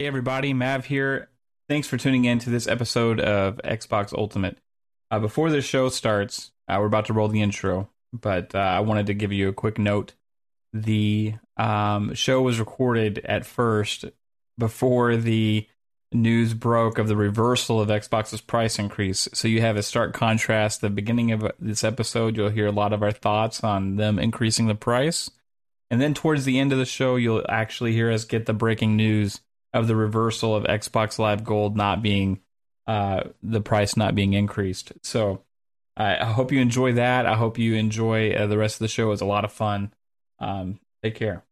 Hey everybody, Mav here. Thanks for tuning in to this episode of Xbox Ultimate. Uh, before the show starts, uh, we're about to roll the intro, but uh, I wanted to give you a quick note. The um, show was recorded at first before the news broke of the reversal of Xbox's price increase. So you have a stark contrast. The beginning of this episode, you'll hear a lot of our thoughts on them increasing the price. And then towards the end of the show, you'll actually hear us get the breaking news of the reversal of Xbox Live Gold not being uh, the price not being increased. So I hope you enjoy that. I hope you enjoy uh, the rest of the show. It was a lot of fun. Um, take care.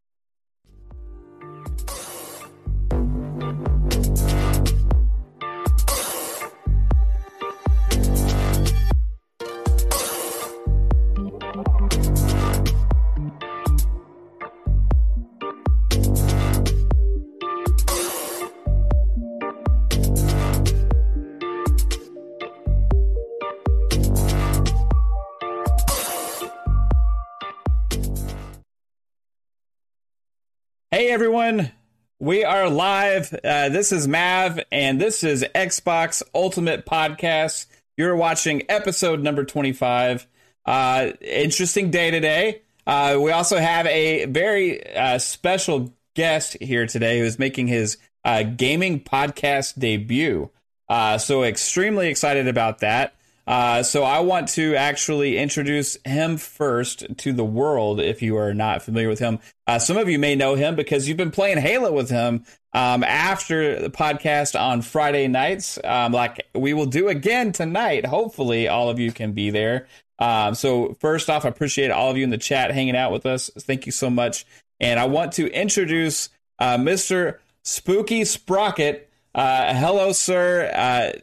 We are live. Uh, this is Mav, and this is Xbox Ultimate Podcast. You're watching episode number 25. Uh, interesting day today. Uh, we also have a very uh, special guest here today who's making his uh, gaming podcast debut. Uh, so, extremely excited about that. Uh, so I want to actually introduce him first to the world. If you are not familiar with him, uh, some of you may know him because you've been playing Halo with him um, after the podcast on Friday nights, um, like we will do again tonight. Hopefully, all of you can be there. Um, so first off, I appreciate all of you in the chat hanging out with us. Thank you so much. And I want to introduce uh, Mr. Spooky Sprocket. Uh, hello, sir.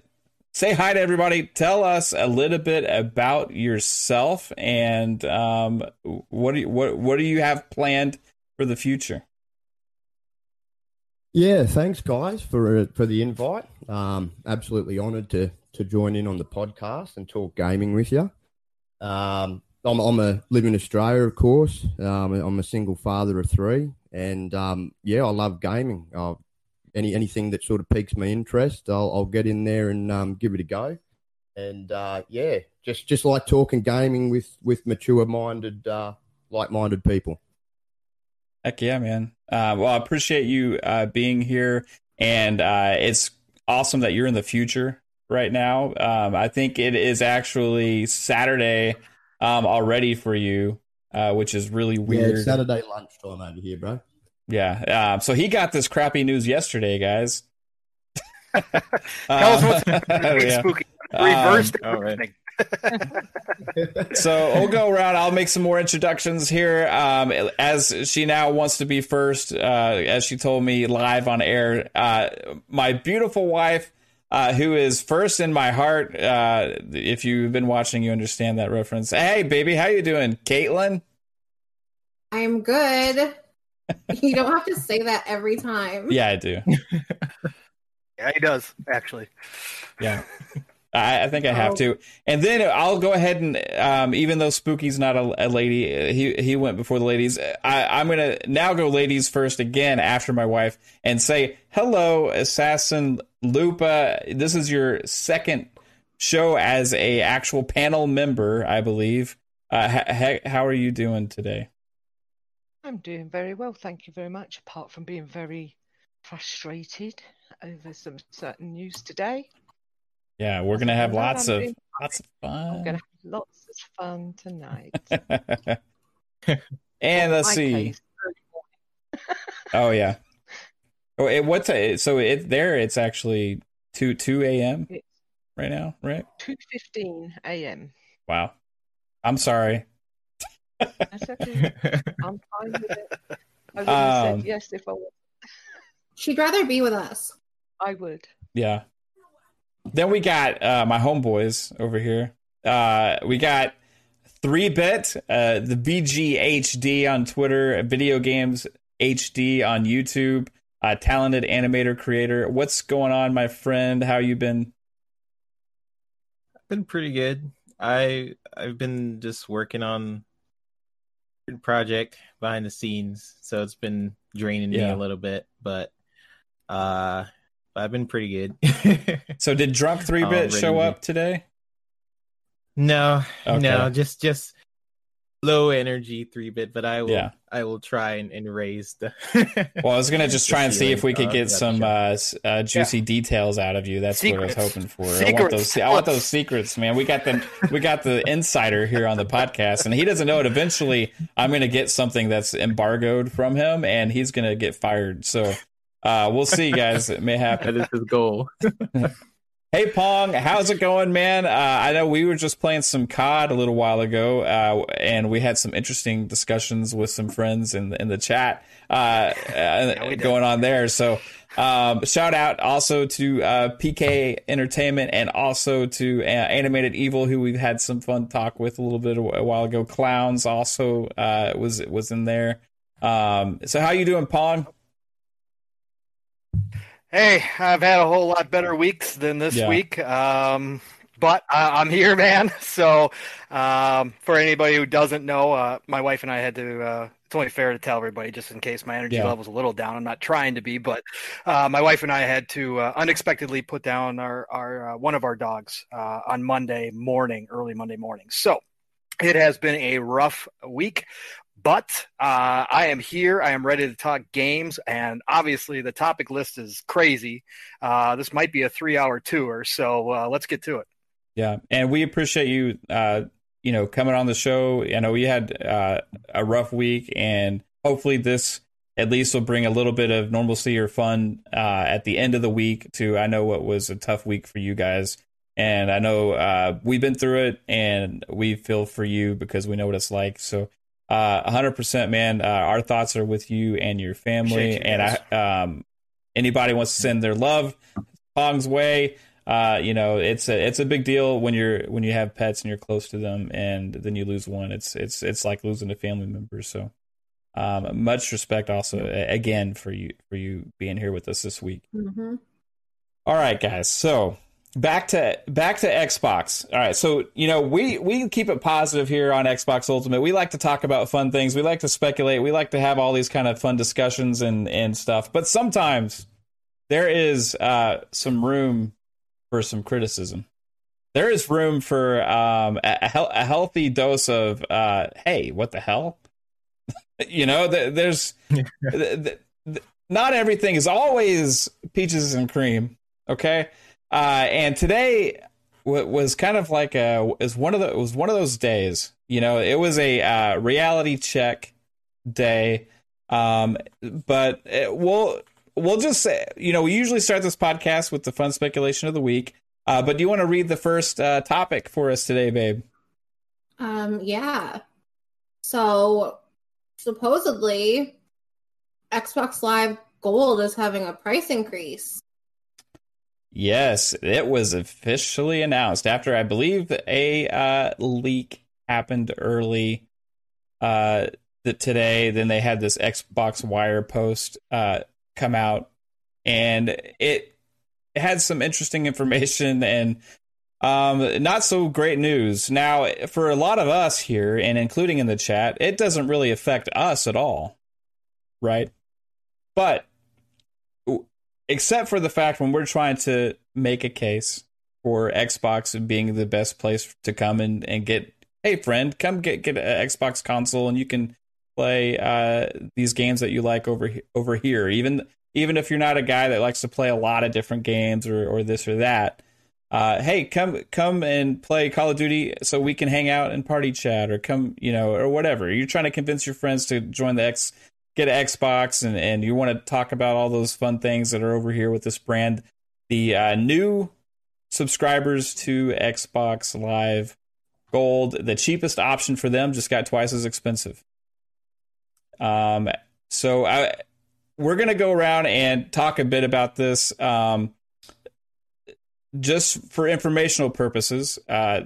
Say hi to everybody. Tell us a little bit about yourself and um, what do you, what what do you have planned for the future? Yeah, thanks guys for uh, for the invite. Um, absolutely honoured to to join in on the podcast and talk gaming with you. Um, I'm I'm a live in Australia, of course. Um, I'm a single father of three, and um, yeah, I love gaming. I've any anything that sort of piques my interest, I'll, I'll get in there and um, give it a go. And uh, yeah, just just like talking gaming with with mature minded, uh, like minded people. Heck yeah, man! Uh, well, I appreciate you uh, being here, and uh, it's awesome that you're in the future right now. Um, I think it is actually Saturday um, already for you, uh, which is really weird. Yeah, Saturday lunchtime over here, bro. Yeah. Um, so he got this crappy news yesterday, guys. Tell us what's yeah. spooky. Reversed um, everything. so we'll go around. I'll make some more introductions here. Um, as she now wants to be first, uh, as she told me live on air, uh, my beautiful wife, uh, who is first in my heart. Uh, if you've been watching, you understand that reference. Hey, baby, how you doing, Caitlin? I'm good you don't have to say that every time. Yeah, I do. yeah, he does actually. Yeah. I, I think I have oh. to, and then I'll go ahead and um, even though Spooky's not a, a, lady, he he went before the ladies. I, I'm gonna now go ladies first again after my wife and say hello, Assassin Lupa. This is your second show as a actual panel member, I believe. Uh, ha- how are you doing today? I'm doing very well, thank you very much. Apart from being very frustrated over some certain news today. Yeah, we're gonna have lots of lots of fun. I'm gonna have lots of fun tonight. and let's see. oh yeah. Oh, it, what's a, so it there? It's actually two two a.m. right now, right? Two fifteen a.m. Wow. I'm sorry. That's okay. I'm fine with it. I would have um, said yes if I was. She'd rather be with us. I would. Yeah. Then we got uh, my homeboys over here. Uh, we got three bit, uh, the VGHD on Twitter, video games HD on YouTube, uh, talented animator creator. What's going on, my friend? How you been? I've been pretty good. I I've been just working on project behind the scenes, so it's been draining yeah. me a little bit. But Uh, I've been pretty good. so did drunk three bit show up today? no, Okay. no, just just low energy three bit, but I will Yeah. I will try and, and raise the. Well, I was gonna just try and see if we could Uh, get some uh, uh, juicy details out of you. That's what I was hoping for. I want those. I want those secrets, man. We got the we got the insider here on the podcast, and he doesn't know it. Eventually, I'm gonna get something that's embargoed from him, and he's gonna get fired. So. Uh, we'll see, guys. It may happen. that is his goal. Hey Pong, how's it going, man? Uh, I know we were just playing some COD a little while ago, uh, and we had some interesting discussions with some friends in the, in the chat uh, uh, did. going on there. So, um, shout out also to uh, PK Entertainment and also to uh, Animated Evil, who we've had some fun talk with a little bit a while ago. Clowns also uh, was was in there. Um, so, how you doing, Pong? Hey, I've had a whole lot better weeks than this Yeah. week. Um, but I, I'm here, man. So, um, for anybody who doesn't know, uh, my wife and I had to. Uh, it's only fair to tell everybody, just in case my energy Yeah. level's a little down. I'm not trying to be, but uh, my wife and I had to uh, unexpectedly put down our our uh, one of our dogs uh, on Monday morning, early Monday morning. So, it has been a rough week. But uh, I am here. I am ready to talk games, and obviously the topic list is crazy. Uh, this might be a three-hour tour, so uh, let's get to it. Yeah, and we appreciate you, uh, you know, coming on the show. I know we had uh, a rough week, and hopefully this at least will bring a little bit of normalcy or fun uh, at the end of the week. To I know what was a tough week for you guys, and I know we've been through it, and we feel for you because we know what it's like. So. Uh, 100% man uh, our thoughts are with you and your family you and i um anybody wants to send their love pong's way uh, you know, it's a it's a big deal when you're when you have pets and you're close to them, and then you lose one. It's it's it's like losing a family member. So, um, much respect also again for you for you being here with us this week. Mm-hmm. All right, guys. So back to back to Xbox. All right. So you know we we keep it positive here on Xbox Ultimate. We like to talk about fun things. We like to speculate. We like to have all these kind of fun discussions and and stuff. But sometimes there is uh, some room for some criticism. There is room for um, a, a healthy dose of uh, hey, what the hell? you know, th- there's th- th- th- not everything is always peaches and cream. Okay, uh, and today was kind of like a is one of the was one of those days. You know, it was a uh, reality check day. Um, but it, we'll we'll just say, you know, we usually start this podcast with the fun speculation of the week. Uh, but do you want to read the first uh, topic for us today, babe? Um, yeah. So supposedly Xbox Live Gold is having a price increase. Yes, it was officially announced after I believe a uh, leak happened early uh, today. Then they had this Xbox Wire post uh, come out, and it had some interesting information and um, not so great news. Now, for a lot of us here, and including in the chat, it doesn't really affect us at all, right? But except for the fact when we're trying to make a case for Xbox being the best place to come and, and get, hey friend, come get get an Xbox console and you can play uh, these games that you like over over here. Even even if you're not a guy that likes to play a lot of different games or or this or that. Uh, hey, come come and play Call of Duty so we can hang out and party chat or come, you know, or whatever. You're trying to convince your friends to join the X get an Xbox and, and you want to talk about all those fun things that are over here with this brand, the uh, new subscribers to Xbox Live Gold, the cheapest option for them just got twice as expensive. Um, so I, we're gonna go around and talk a bit about this, um, just for informational purposes. Uh,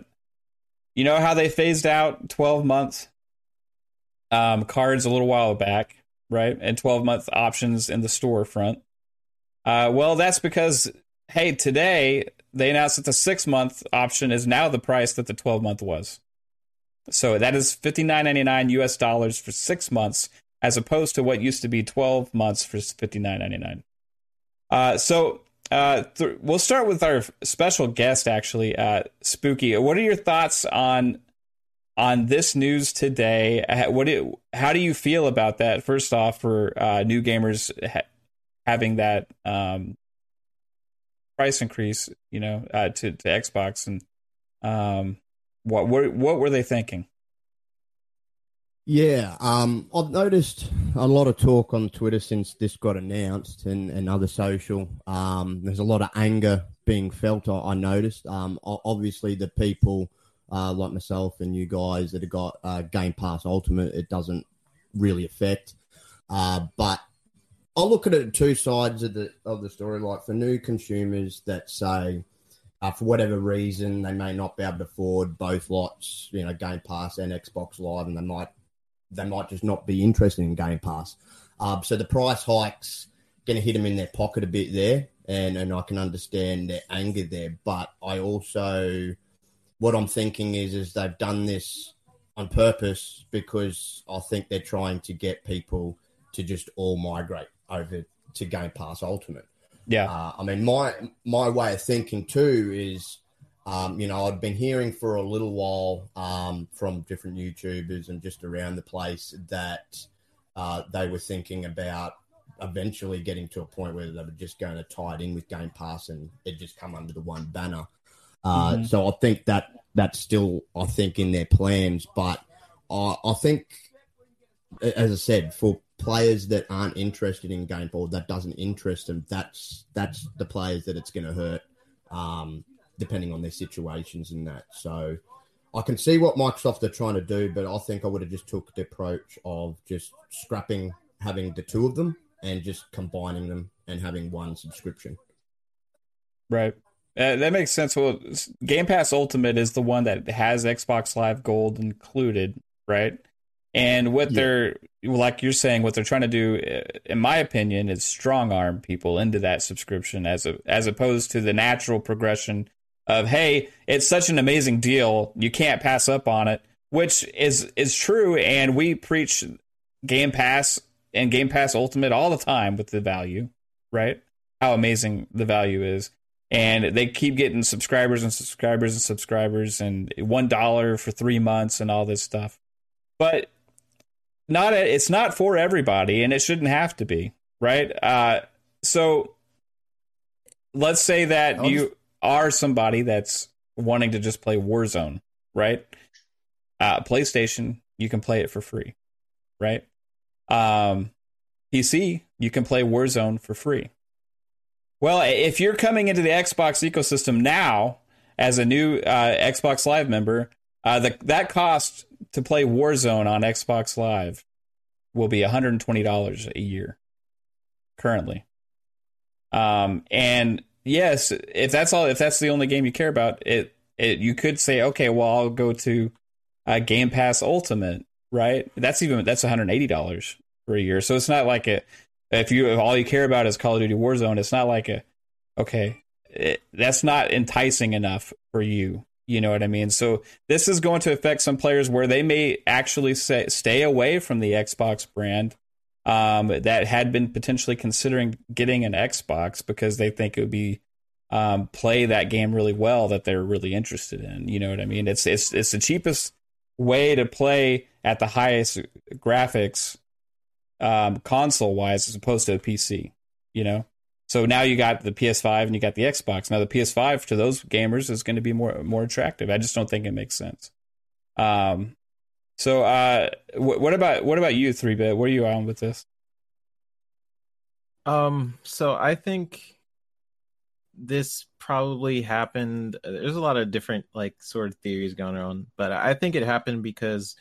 you know how they phased out twelve months um, cards a little while back right? And 12 month options in the storefront. Uh, well, that's because, hey, today they announced that the six month option is now the price that the 12 month was. So that is $59.99 US dollars for six months, as opposed to what used to be 12 months for $59.99. Uh, so uh, th- we'll start with our special guest, actually, uh, Spooky. What are your thoughts on on this news today? Uh, what do, how do you feel about that? First off, for uh, new gamers ha- having that um, price increase, you know, uh, to to Xbox, and um, what were what were they thinking? Yeah, um, I've noticed a lot of talk on Twitter since this got announced and, and other social. Um, there's a lot of anger being felt. I, I noticed. Um, obviously, the people uh, like myself and you guys that have got uh, Game Pass Ultimate, it doesn't really affect. Uh, but I look at it two sides of the of the story. Like for new consumers that say, uh, for whatever reason, they may not be able to afford both lots, you know, Game Pass and Xbox Live, and they might they might just not be interested in Game Pass. Um, so the price hikes going to hit them in their pocket a bit there, and and I can understand their anger there. But I also, what I'm thinking is, is they've done this on purpose because I think they're trying to get people to just all migrate over to Game Pass Ultimate. Yeah, uh, I mean my my way of thinking too is um, you know, I'd been hearing for a little while um, from different YouTubers and just around the place that uh, they were thinking about eventually getting to a point where they were just going to tie it in with Game Pass and it just come under the one banner. Uh, mm-hmm. So I think that that's still, I think, in their plans. But I, I think, as I said, for players that aren't interested in Game Pass, that doesn't interest them. That's that's the players that it's going to hurt. Um, depending on their situations and that. So I can see what Microsoft are trying to do, but I think I would have just took the approach of just scrapping having the two of them and just combining them and having one subscription. Right. Uh, that makes sense. Well, Game Pass Ultimate is the one that has Xbox Live Gold included, right? And what yeah. they're like you're saying, what they're trying to do, uh, in my opinion, is strong arm people into that subscription as a as opposed to the natural progression of hey, it's such an amazing deal, you can't pass up on it, which is is true, and we preach Game Pass and Game Pass Ultimate all the time with the value, right? How amazing the value is. And they keep getting subscribers and subscribers and subscribers and one dollar for three months and all this stuff. But not it's not for everybody and it shouldn't have to be, right? Uh, so let's say that you are somebody that's wanting to just play Warzone, right? Uh, PlayStation, you can play it for free, right? Um, PC, you can play Warzone for free. Well, if you're coming into the Xbox ecosystem now as a new uh, Xbox Live member, uh, the, that cost to play Warzone on Xbox Live will be $120 a year currently. Um, and yes, if that's all, if that's the only game you care about, it, it you could say, okay, well, I'll go to uh, Game Pass Ultimate, right? That's even that's one hundred eighty dollars for a year. So it's not like a if you if all you care about is Call of Duty Warzone, it's not like a okay, it, that's not enticing enough for you. You know what I mean? So this is going to affect some players where they may actually say, stay away from the Xbox brand um, that had been potentially considering getting an Xbox because they think it would be um, play that game really well that they're really interested in. You know what I mean? It's it's it's the cheapest way to play at the highest graphics um, console wise as opposed to a PC. You know, so now you got the PS5 and you got the Xbox. Now the PS5 to those gamers is going to be more more attractive. I just don't think it makes sense. Um, so, uh, what about what about you, three bit? Where are you on with this? Um, so I think this probably happened. There's a lot of different like sort of theories going on, but I think it happened because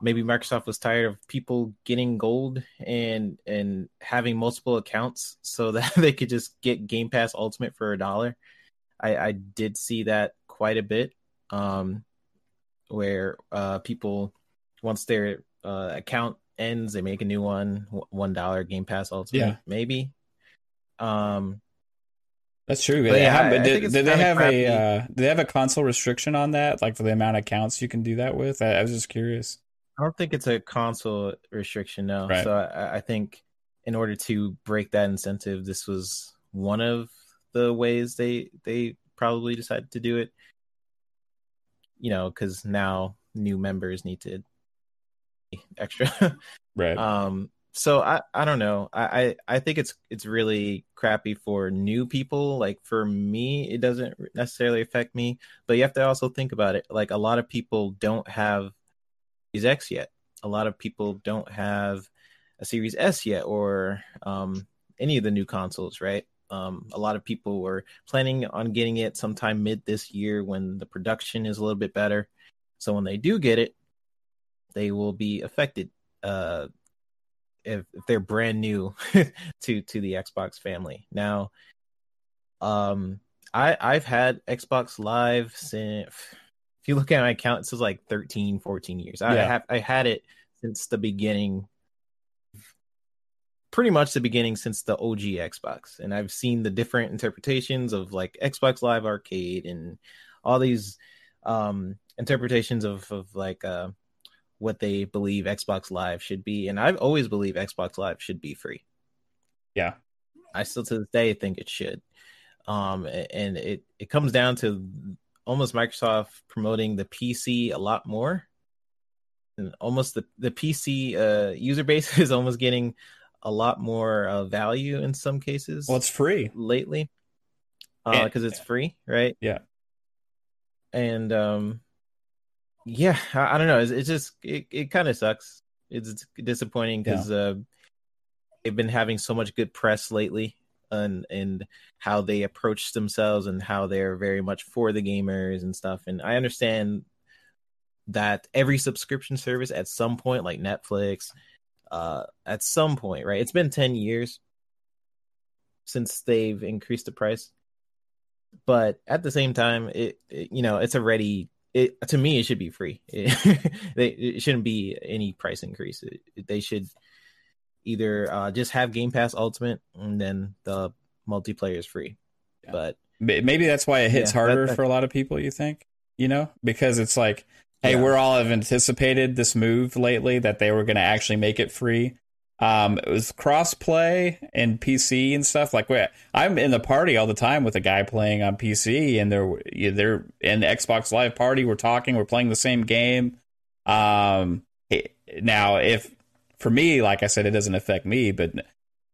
maybe Microsoft was tired of people getting gold and and having multiple accounts so that they could just get Game Pass Ultimate for a dollar. I, I did see that quite a bit. Um, where uh, people once their uh, account ends, they make a new one, one dollar Game Pass Ultimate, yeah. maybe. Um, that's true. But yeah, have, did, did they have crappy. a uh, did they have a console restriction on that, like for the amount of accounts you can do that with? I, I was just curious. I don't think it's a console restriction, no. Right. So I, I, think in order to break that incentive, this was one of the ways they they probably decided to do it. You know, because now new members need to extra. Right. um. So I I don't know. I, I I think it's it's really crappy for new people. Like for me, it doesn't necessarily affect me. But you have to also think about it. Like a lot of people don't have X yet. A lot of people don't have a Series S yet, or um, any of the new consoles, right? Um, a lot of people were planning on getting it sometime mid this year when the production is a little bit better. So when they do get it, they will be affected uh, if, if they're brand new to to the Xbox family. Now, um, I I've had Xbox Live since. If you look at my account, it says like 13, 14 years. I Yeah. have I had it since the beginning pretty much the beginning since the OG Xbox. And I've seen the different interpretations of like Xbox Live Arcade and all these um interpretations of of like uh what they believe Xbox Live should be. And I've always believed Xbox Live should be free. Yeah. I still to this day think it should. Um and it it comes down to almost Microsoft promoting the PC a lot more. And almost the the PC uh user base is almost getting a lot more uh, value in some cases well, it's free. lately because it's free, right? Yeah. And um, yeah, I, I don't know. It's, it's just it, it kind of sucks. It's, disappointing because uh, they've been having so much good press lately, and and how they approach themselves and how they're very much for the gamers and stuff. And I understand that every subscription service at some point, like Netflix, uh, at some point, right? It's been ten years since they've increased the price but at the same time it, it- you know it's already it to me it should be free it, they, it shouldn't be any price increase it, they should either uh, just have game pass ultimate and then the multiplayer is free Yeah. but Maybe that's why it hits Yeah, harder that- for a lot of people. You think, you know, because it's like, hey, Yeah. we're all have anticipated this move lately that they were going to actually make it free. Um, it was crossplay and PC and stuff. Like, we- I'm in the party all the time with a guy playing on PC, and they're they're in the Xbox Live party. We're talking, we're playing the same game. Um, it- now if for me, like I said, it doesn't affect me, but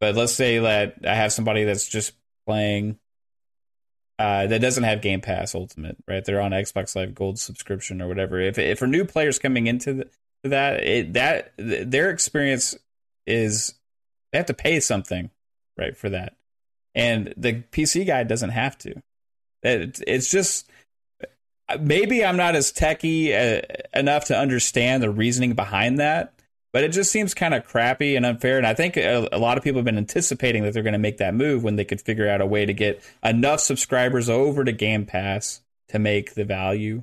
but let's say that I have somebody that's just playing uh, that doesn't have Game Pass Ultimate, right? They're on Xbox Live Gold subscription or whatever. If if for new players coming into the, that, it, that their experience is they have to pay something, right, for that, and the PC guy doesn't have to. It, it's just maybe I'm not as techy uh, enough to understand the reasoning behind that, but it just seems kind of crappy and unfair. And I think a, a lot of people have been anticipating that they're going to make that move when they could figure out a way to get enough subscribers over to Game Pass to make the value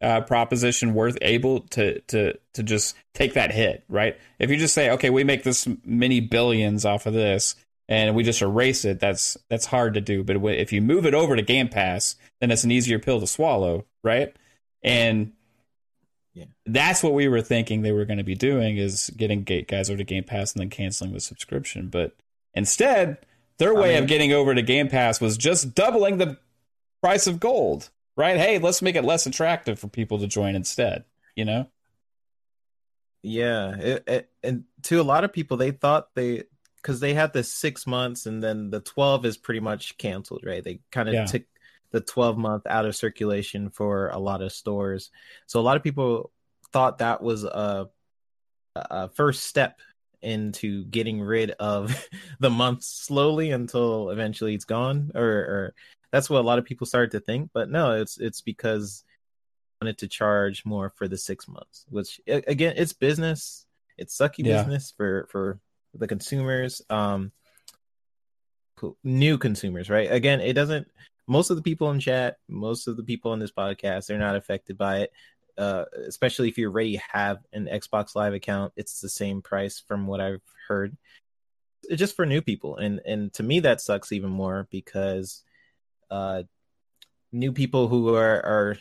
uh, proposition worth able to to to just take that hit, right? If you just say, okay, we make this many billions off of this, and we just erase it, that's that's hard to do. But if you move it over to Game Pass, then it's an easier pill to swallow, right? And Yeah. that's what we were thinking they were going to be doing is getting guys over to Game Pass and then canceling the subscription. But instead, their I way of getting over to Game Pass was just doubling the price of gold, right? Hey, let's make it less attractive for people to join instead. You know? Yeah, it, it, and to a lot of people, they thought they because they had the six months and then the twelve is pretty much canceled, right? They kind of Yeah. took the twelve month out of circulation for a lot of stores, so a lot of people thought that was a, a first step into getting rid of the month slowly until eventually it's gone, or, or that's what a lot of people started to think. But no, it's it's because wanted to charge more for the six months, which again, it's business. It's sucky Yeah. business for for the consumers, um, new consumers, right? Again, it doesn't. Most of the people in chat, most of the people in this podcast, they're not affected by it. Uh, especially if you already have an Xbox Live account, it's the same price from what I've heard. It's just for new people, and and to me that sucks even more because uh, new people who are are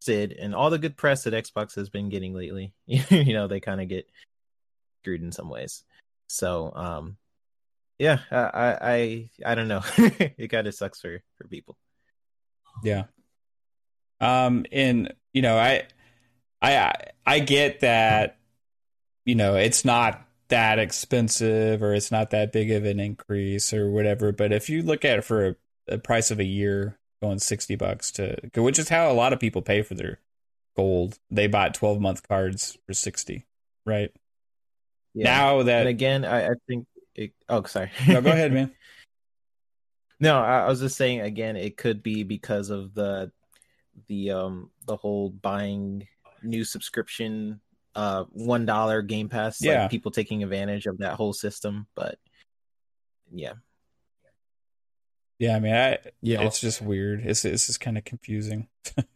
Sid and all the good press that Xbox has been getting lately, you know, they kind of get screwed in some ways. So, um, yeah, I, I, I don't know. it kind of sucks for for people. Yeah. Um, and you know, I, I, I get that. You know, it's not that expensive or it's not that big of an increase or whatever. But if you look at it for a, a price of a year, going sixty bucks to, which is how a lot of people pay for their gold. They bought twelve month cards for sixty, right? Yeah. Now that and again, I, I think. It, oh, sorry. no, go ahead, man. No, I, I was just saying again, it could be because of the the um the whole buying new subscription uh one dollar game pass Yeah. like people taking advantage of that whole system but yeah Yeah, I mean, I, Yeah, it's just weird. It's it's just kind of confusing.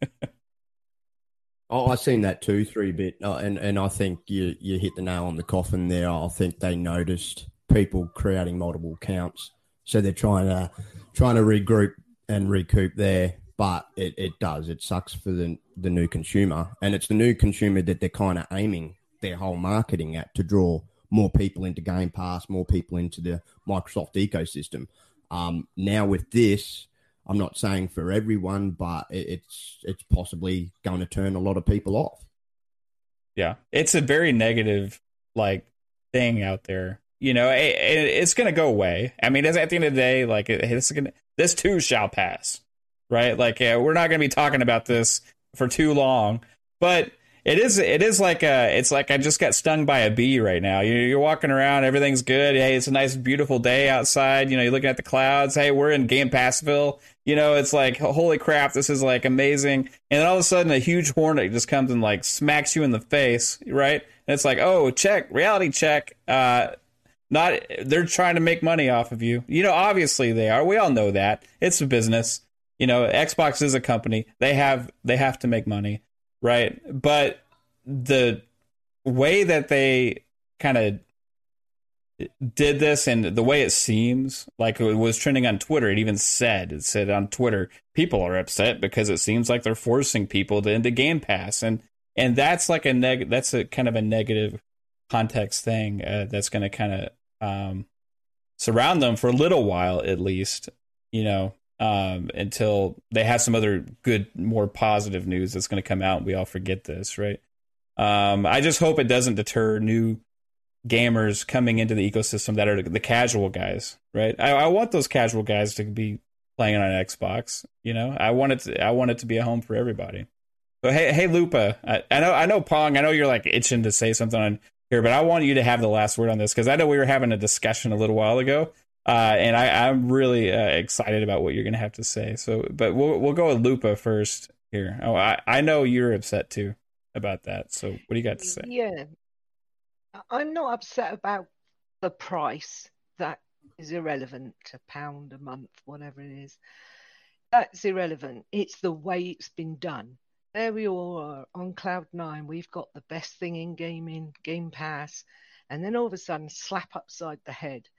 Oh, I've seen that too, three bit, uh, and and I think you you hit the nail on the coffin there. I think they noticed people creating multiple accounts, so they're trying to trying to regroup and recoup there. But it, it does it sucks for the the new consumer, and it's the new consumer that they're kind of aiming their whole marketing at to draw more people into Game Pass, more people into the Microsoft ecosystem. Um, now with this, I'm not saying for everyone, but it, it's it's possibly going to turn a lot of people off. Yeah, it's a very negative like thing out there. You know, it, it, it's going to go away. I mean, at the end of the day, like it, it's going this too shall pass, right? Like uh, we're not going to be talking about this for too long, but it is it is like a it's like I just got stung by a bee right now. You, you're walking around, everything's good. Hey, it's a nice, beautiful day outside. You know, you're looking at the clouds. Hey, we're in Game Passville. You know, it's like holy crap, this is like amazing. And then all of a sudden, a huge hornet just comes and like smacks you in the face, right? And it's like, oh, check, reality check. Uh, not they're trying to make money off of you. You know, obviously they are. We all know that it's a business. You know, Xbox is a company. They have they have to make money, right? But the way that they kind of did this and the way it seems like it was trending on Twitter, it even said it said on Twitter, people are upset because it seems like they're forcing people to into Game Pass, and and that's like a neg that's a kind of a negative context thing uh, that's going to kind of um, surround them for a little while at least, you know, um, until they have some other good, more positive news that's going to come out. and We all forget this, right? Um, I just hope it doesn't deter new gamers coming into the ecosystem that are the casual guys, right? I, I want those casual guys to be playing on Xbox. You know, I want it to, I want it to be a home for everybody. So hey, hey, Lupa, I, I know, I know, Pong, I know you're like itching to say something on here, but I want you to have the last word on this because I know we were having a discussion a little while ago, uh, and I, I'm really uh, excited about what you're going to have to say. So, but we'll we'll go with Lupa first here. Oh, I I know you're upset too about that. So, what do you got to say? Yeah. I'm not upset about the price. That is irrelevant. A pound a month, whatever it is. That's irrelevant. It's the way it's been done. There we all are on cloud nine. We've got the best thing in gaming, Game Pass, and then all of a sudden, slap upside the head.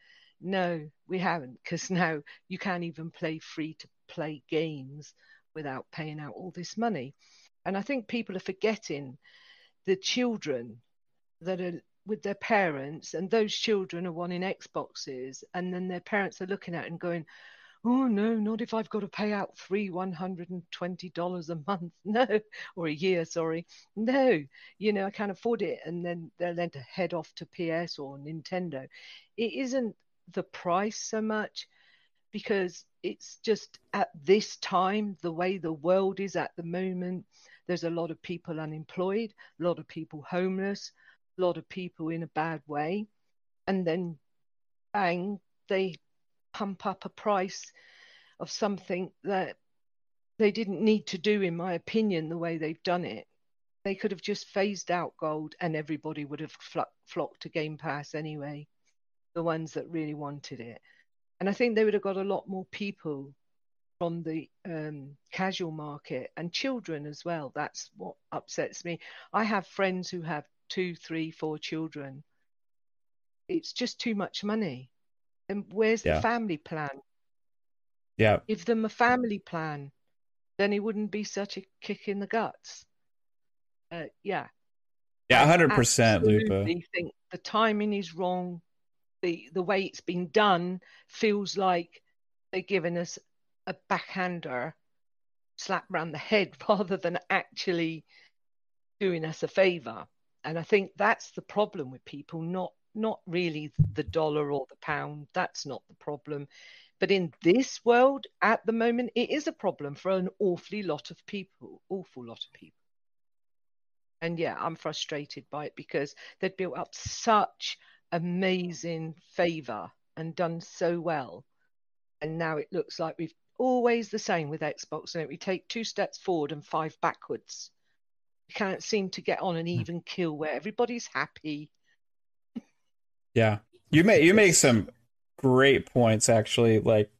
No, we haven't, because now you can't even play free to play games without paying out all this money. And I think people are forgetting the children that are with their parents, and those children are wanting Xboxes, and then their parents are looking at it and going, Oh no, not if I've got to pay out three one hundred and twenty dollars a month. No, or a year, sorry. No, you know, I can't afford it. And then they'll then to head off to PS or Nintendo. It isn't the price so much because it's just at this time, the way the world is at the moment, there's a lot of people unemployed, a lot of people homeless, a lot of people in a bad way. And then bang, they pump up a price of something that they didn't need to do, in my opinion, the way they've done it. They could have just phased out gold and everybody would have flo- flocked to Game Pass anyway, the ones that really wanted it. And I think they would have got a lot more people from the um, casual market and children as well. That's what upsets me. I have friends who have two, three, four children. It's just too much money. And where's Yeah. the family plan? Yeah, Give them a family plan, then it wouldn't be such a kick in the guts. Uh, yeah, yeah, hundred percent, Lupa. think the timing is wrong. the the way it's been done feels like they're giving us a backhander slap round the head rather than actually doing us a favor. And I think that's the problem with people, not not really the dollar or the pound. That's not the problem. But in this world at the moment, it is a problem for an awfully lot of people, awful lot of people. And yeah, I'm frustrated by it because they'd built up such amazing favor and done so well. And now it looks like we've always the same with Xbox, and we take two steps forward and five backwards. We can't seem to get on an hmm. even kill where everybody's happy. Yeah, you make you make some great points actually. Like,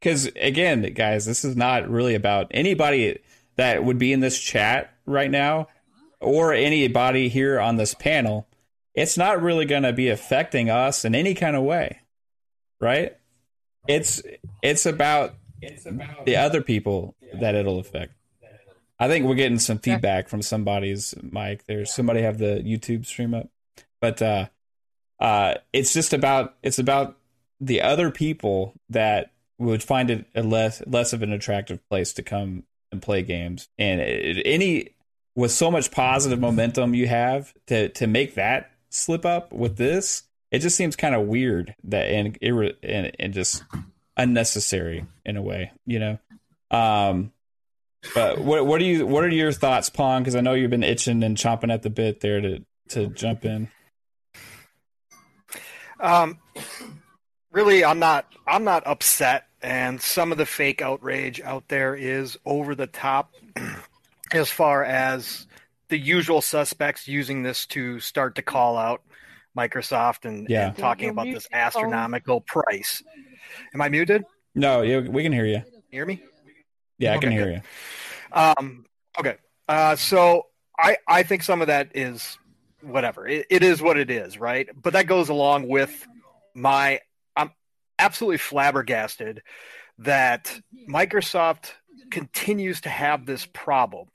because again, guys, this is not really about anybody that would be in this chat right now, or anybody here on this panel. It's not really going to be affecting us in any kind of way, right? It's it's about it's about the other people that it'll affect. I think we're getting some feedback from somebody's mic. There's somebody have the YouTube stream up, but uh, uh, it's just about it's about the other people that would find it a less less of an attractive place to come and play games. And it, any with so much positive momentum you have to to make that slip up with this, it just seems kind of weird that and and, and just unnecessary in a way, you know. Um, but what what are you what are your thoughts, Pong? Because I know you've been itching and chomping at the bit there to to jump in. Um, really, I'm not I'm not upset, and some of the fake outrage out there is over the top, as far as the usual suspects using this to start to call out Microsoft and, yeah. and talking about this astronomical price. Am I muted? No, we can hear you. Hear me? Yeah, I okay, can hear good. you. Um, okay. Uh, so I I think some of that is whatever. It, it is what it is, right? But that goes along with my. I'm absolutely flabbergasted that Microsoft continues to have this problem.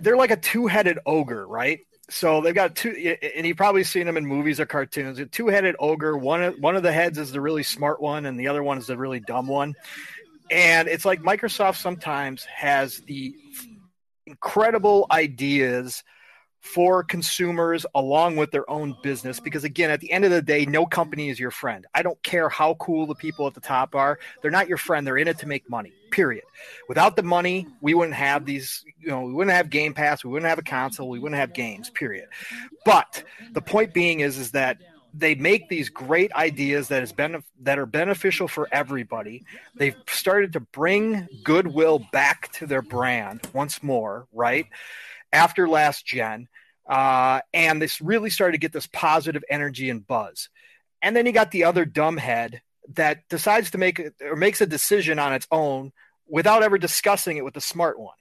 They're like a two-headed ogre, right? so they've got two, and you've probably seen them in movies or cartoons. A two-headed ogre. One one of the heads is the really smart one, and the other one is the really dumb one. And it's like Microsoft sometimes has the incredible ideas for consumers along with their own business because again at the end of the day no company is your friend i don't care how cool the people at the top are they're not your friend they're in it to make money period without the money we wouldn't have these you know we wouldn't have game pass we wouldn't have a console we wouldn't have games period but the point being is is that they make these great ideas that is been that are beneficial for everybody. They've started to bring goodwill back to their brand once more, right? After last gen, uh, and this really started to get this positive energy and buzz. And then you got the other dumbhead that decides to make or makes a decision on its own without ever discussing it with the smart one.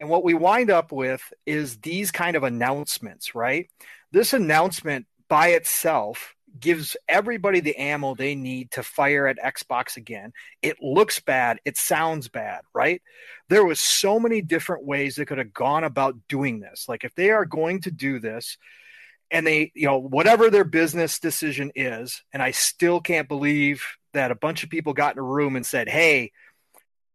And what we wind up with is these kind of announcements, right? This announcement by itself gives everybody the ammo they need to fire at Xbox again. It looks bad, it sounds bad, right? There was so many different ways they could have gone about doing this. Like if they are going to do this and they, you know, whatever their business decision is, and I still can't believe that a bunch of people got in a room and said, "Hey,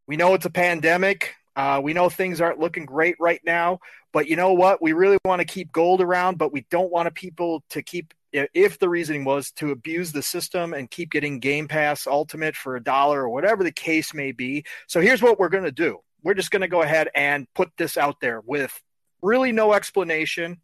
we know it's a pandemic. Uh, we know things aren't looking great right now, but you know what? We really want to keep gold around, but we don't want people to keep if the reasoning was to abuse the system and keep getting Game Pass Ultimate for a dollar or whatever the case may be. So here's what we're going to do. We're just going to go ahead and put this out there with really no explanation.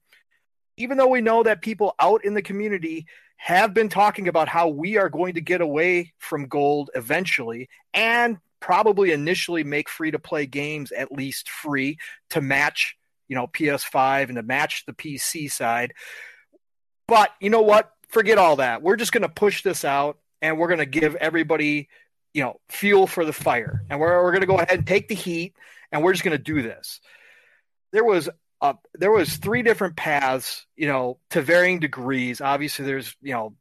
Even though we know that people out in the community have been talking about how we are going to get away from gold eventually and probably initially make free to play games at least free to match, you know, PS5 and to match the PC side but you know what? Forget all that. We're just going to push this out and we're going to give everybody, you know, fuel for the fire. And we're, we're going to go ahead and take the heat and we're just going to do this. There was a, there was three different paths, you know, to varying degrees. Obviously, there's, you know,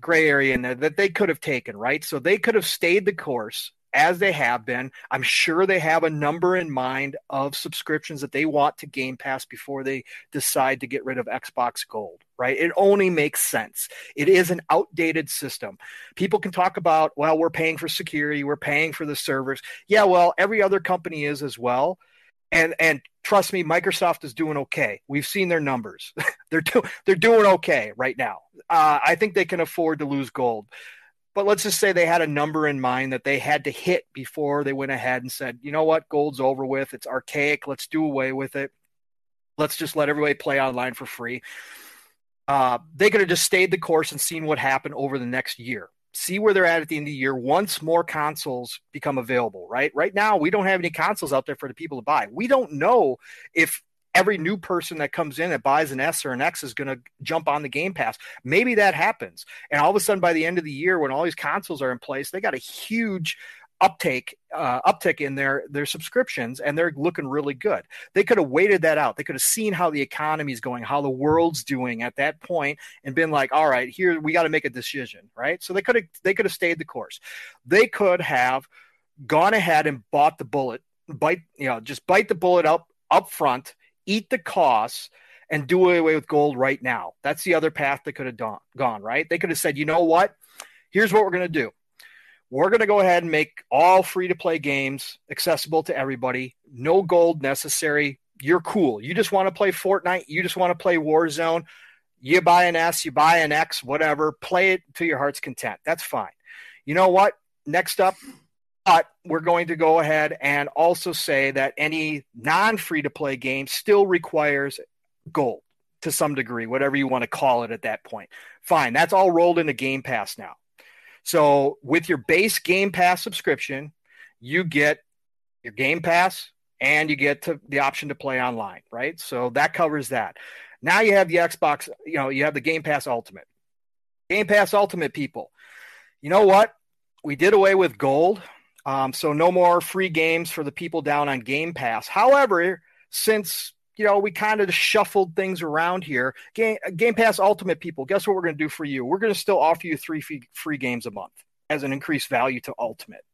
gray area in there that they could have taken, right? So they could have stayed the course as they have been. I'm sure they have a number in mind of subscriptions that they want to Game Pass before they decide to get rid of Xbox Gold, right? It only makes sense. It is an outdated system. People can talk about, well, we're paying for security, we're paying for the servers. Yeah, well, every other company is as well. And and trust me, Microsoft is doing okay. We've seen their numbers. they're do, they're doing okay right now. Uh, I think they can afford to lose gold but let's just say they had a number in mind that they had to hit before they went ahead and said, you know what, gold's over with. It's archaic. Let's do away with it. Let's just let everybody play online for free. Uh, they could have just stayed the course and seen what happened over the next year. See where they're at at the end of the year once more consoles become available, right? Right now, we don't have any consoles out there for the people to buy. We don't know if every new person that comes in that buys an S or an X is going to jump on the Game Pass. Maybe that happens. And all of a sudden, by the end of the year, when all these consoles are in place, they got a huge uptake uh, uptick in their their subscriptions and they're looking really good they could have waited that out they could have seen how the economy is going how the world's doing at that point and been like all right here we got to make a decision right so they could have they could have stayed the course they could have gone ahead and bought the bullet bite you know just bite the bullet up up front eat the costs and do away with gold right now. That's the other path they could have gone, right? They could have said, you know what? Here's what we're going to do. We're going to go ahead and make all free to play games accessible to everybody. No gold necessary. You're cool. You just want to play Fortnite. You just want to play Warzone. You buy an S, you buy an X, whatever. Play it to your heart's content. That's fine. You know what? Next up, but we're going to go ahead and also say that any non free to play game still requires gold to some degree, whatever you want to call it at that point. Fine, that's all rolled into Game Pass now. So with your base Game Pass subscription, you get your Game Pass and you get to the option to play online, right? So that covers that. Now you have the Xbox, you know, you have the Game Pass Ultimate. Game Pass Ultimate people. You know what? We did away with gold um, so no more free games for the people down on Game Pass. However, since you know we kind of shuffled things around here, Game, Game Pass Ultimate people, guess what we're going to do for you? We're going to still offer you three free, free games a month as an increased value to Ultimate.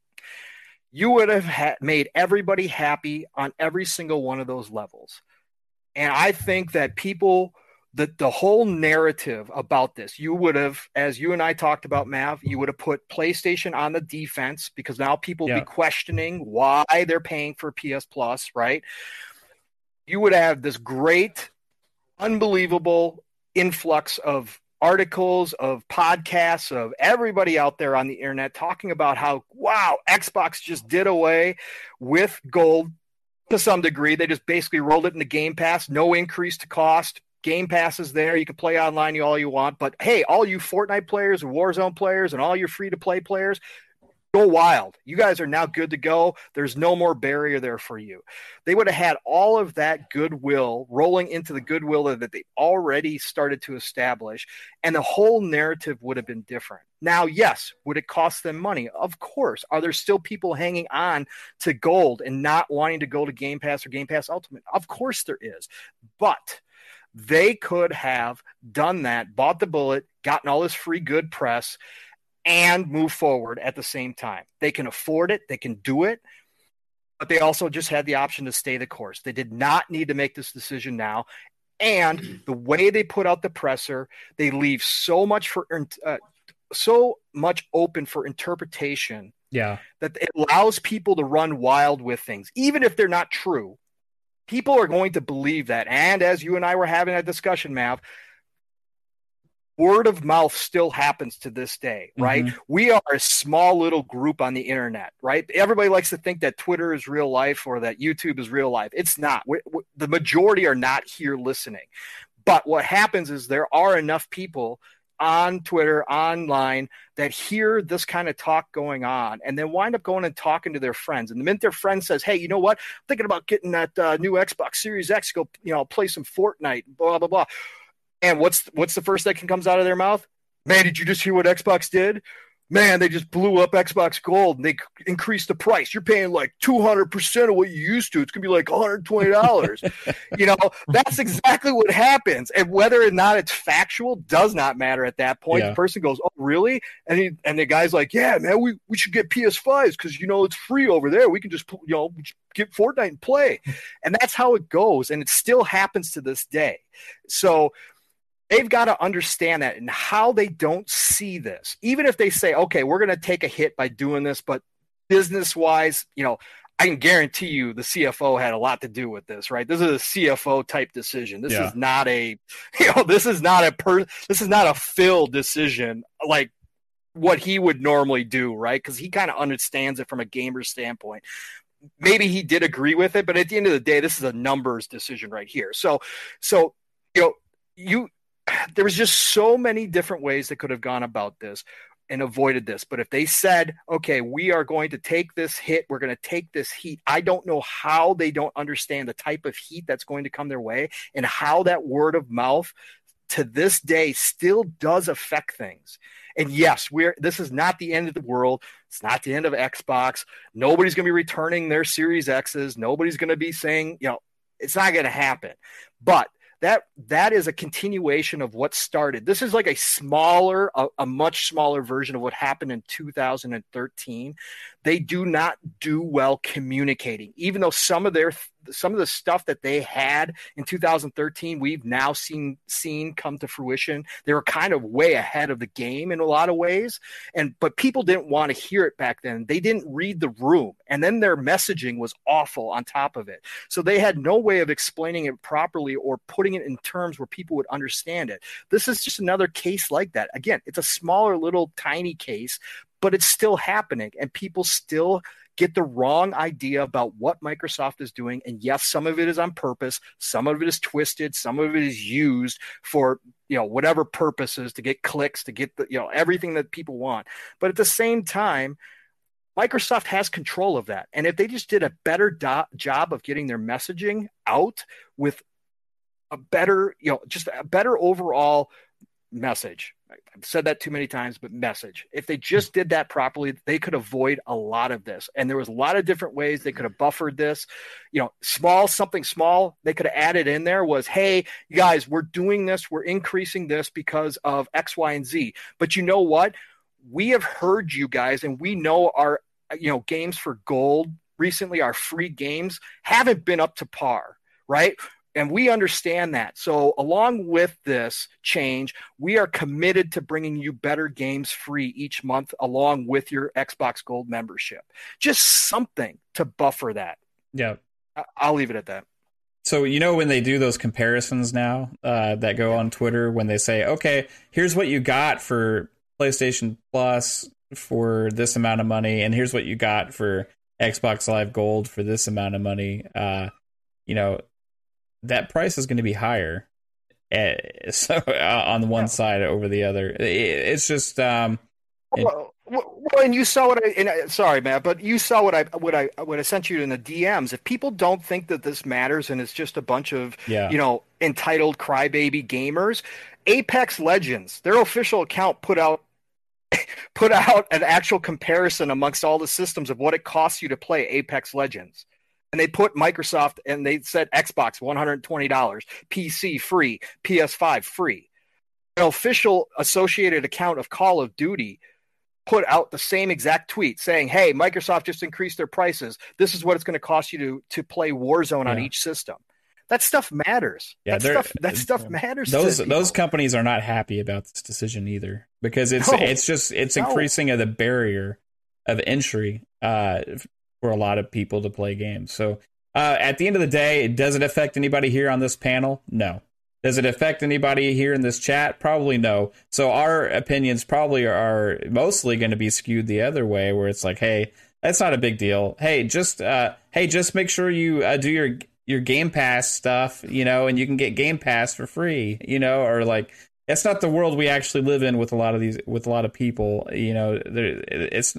You would have ha- made everybody happy on every single one of those levels, and I think that people the the whole narrative about this you would have as you and i talked about mav you would have put playstation on the defense because now people yeah. be questioning why they're paying for ps plus right? You would have this great unbelievable influx of articles of podcasts of everybody out there on the internet talking about how wow xbox just did away with gold to some degree. They just basically rolled it in the game pass no increase to cost Game Pass is there. You can play online you all you want. But hey, all you Fortnite players Warzone players and all your free to play players, go wild. You guys are now good to go. There's no more barrier there for you. They would have had all of that goodwill rolling into the goodwill that they already started to establish, and the whole narrative would have been different. Now, yes, would it cost them money? Of course. Are there still people hanging on to gold and not wanting to go to Game Pass or Game Pass Ultimate? Of course there is. But they could have done that, bought the bullet, gotten all this free good press, and move forward at the same time. They can afford it, they can do it, but they also just had the option to stay the course. They did not need to make this decision now. And the way they put out the presser, they leave so much for uh, so much open for interpretation. Yeah, that it allows people to run wild with things, even if they're not true people are going to believe that. And as you and I were having that discussion, Mav, word of mouth still happens to this day, right? Mm-hmm. We are a small little group on the internet, right? Everybody likes to think that Twitter is real life or that YouTube is real life. It's not. we we the majority are not here listening. But what happens is there are enough people on Twitter, online, that hear this kind of talk going on and then wind up going and talking to their friends. And the minute their friend says, Hey, you know what? I'm thinking about getting that uh, new Xbox Series X, go, you know, play some Fortnite, blah, blah, blah. And what's what's the first thing that comes out of their mouth? Man, did you just hear what Xbox did? Man, they just blew up Xbox Gold and they increased the price. You're paying like 200% of what you used to. It's going to be like $120. you know, that's exactly what happens. And whether or not it's factual does not matter at that point. Yeah. The person goes, oh, really? And he, and the guy's like, yeah, man, we, we should get PS5s because, you know, it's free over there. We can just, you know, get Fortnite and play. and that's how it goes. And it still happens to this day. So, they've got to understand that and how they don't see this. Even if they say okay we're going to take a hit by doing this but business wise you know i can guarantee you the cfo had a lot to do with this right? This is a cfo type decision. This Yeah. is not a you know this is not a per this is not a phil decision like what he would normally do right? Because he kind of understands it from a gamer standpoint. Maybe he did agree with it but at the end of the day this is a numbers decision right here. So so you know you there was just so many different ways they could have gone about this and avoided this. But if they said, okay, we are going to take this hit, we're going to take this heat, I don't know how they don't understand the type of heat that's going to come their way and how that word of mouth to this day still does affect things. And yes, we're this is not the end of the world. It's not the end of Xbox. Nobody's going to be returning their Series X's. Nobody's going to be saying, you know, it's not going to happen. But that that is a continuation of what started. This is like a smaller, a, a, much smaller version of what happened in 2013. They do not do well communicating, even though some of their some of the stuff that they had in 2013 we've now seen seen come to fruition. They were kind of way ahead of the game in a lot of ways, and but people didn't want to hear it back then. They didn't read the room, and then their messaging was awful on top of it. So they had no way of explaining it properly or putting it in terms where people would understand it. This is just another case like that. Again, it's a smaller, little, tiny case, but it's still happening, and people still get the wrong idea about what Microsoft is doing. And yes, some of it is on purpose, some of it is twisted, some of it is used for you know whatever purposes to get clicks, to get the you know everything that people want. But at the same time, Microsoft has control of that. And if they just did a better do- job of getting their messaging out with a better, you know, just a better overall message. I've said that too many times, but message. If they just did that properly, they could avoid a lot of this. And there was a lot of different ways they could have buffered this. You know, small, something small they could have added in there was, hey, guys, we're doing this, we're increasing this because of X, Y, and Z. But you know what? We have heard you guys, and we know our, you know, games for gold recently, our free games haven't been up to par, right? And we understand that. So, along with this change, we are committed to bringing you better games free each month, along with your Xbox Gold membership. Just something to buffer that. Yeah. I'll leave it at that. So, you know, when they do those comparisons now uh, that go on Twitter, when they say, okay, here's what you got for PlayStation Plus for this amount of money, and here's what you got for Xbox Live Gold for this amount of money, uh, you know, that price is going to be higher uh, so uh, on the one yeah. side over the other it, it's just um it, well, well, and you saw what I and, sorry Matt but you saw what I what I what I sent you in the DMs if people don't think that this matters and it's just a bunch of yeah. you know entitled crybaby gamers Apex Legends their official account put out put out an actual comparison amongst all the systems of what it costs you to play Apex Legends and they put Microsoft and they said Xbox $120, PC free, PS5 free. An official associated account of Call of Duty put out the same exact tweet saying, "Hey, Microsoft just increased their prices. This is what it's going to cost you to to play Warzone yeah. on each system." That stuff matters. Yeah, that stuff that stuff matters. Those those companies are not happy about this decision either because it's no. it's just it's no. increasing the barrier of entry uh, for a lot of people to play games. So uh, at the end of the day, does it affect anybody here on this panel? No. Does it affect anybody here in this chat? Probably no. So our opinions probably are mostly going to be skewed the other way, where it's like, hey, that's not a big deal. Hey, just uh, hey, just make sure you uh, do your your Game Pass stuff, you know, and you can get Game Pass for free, you know, or like that's not the world we actually live in with a lot of these with a lot of people, you know. There, it's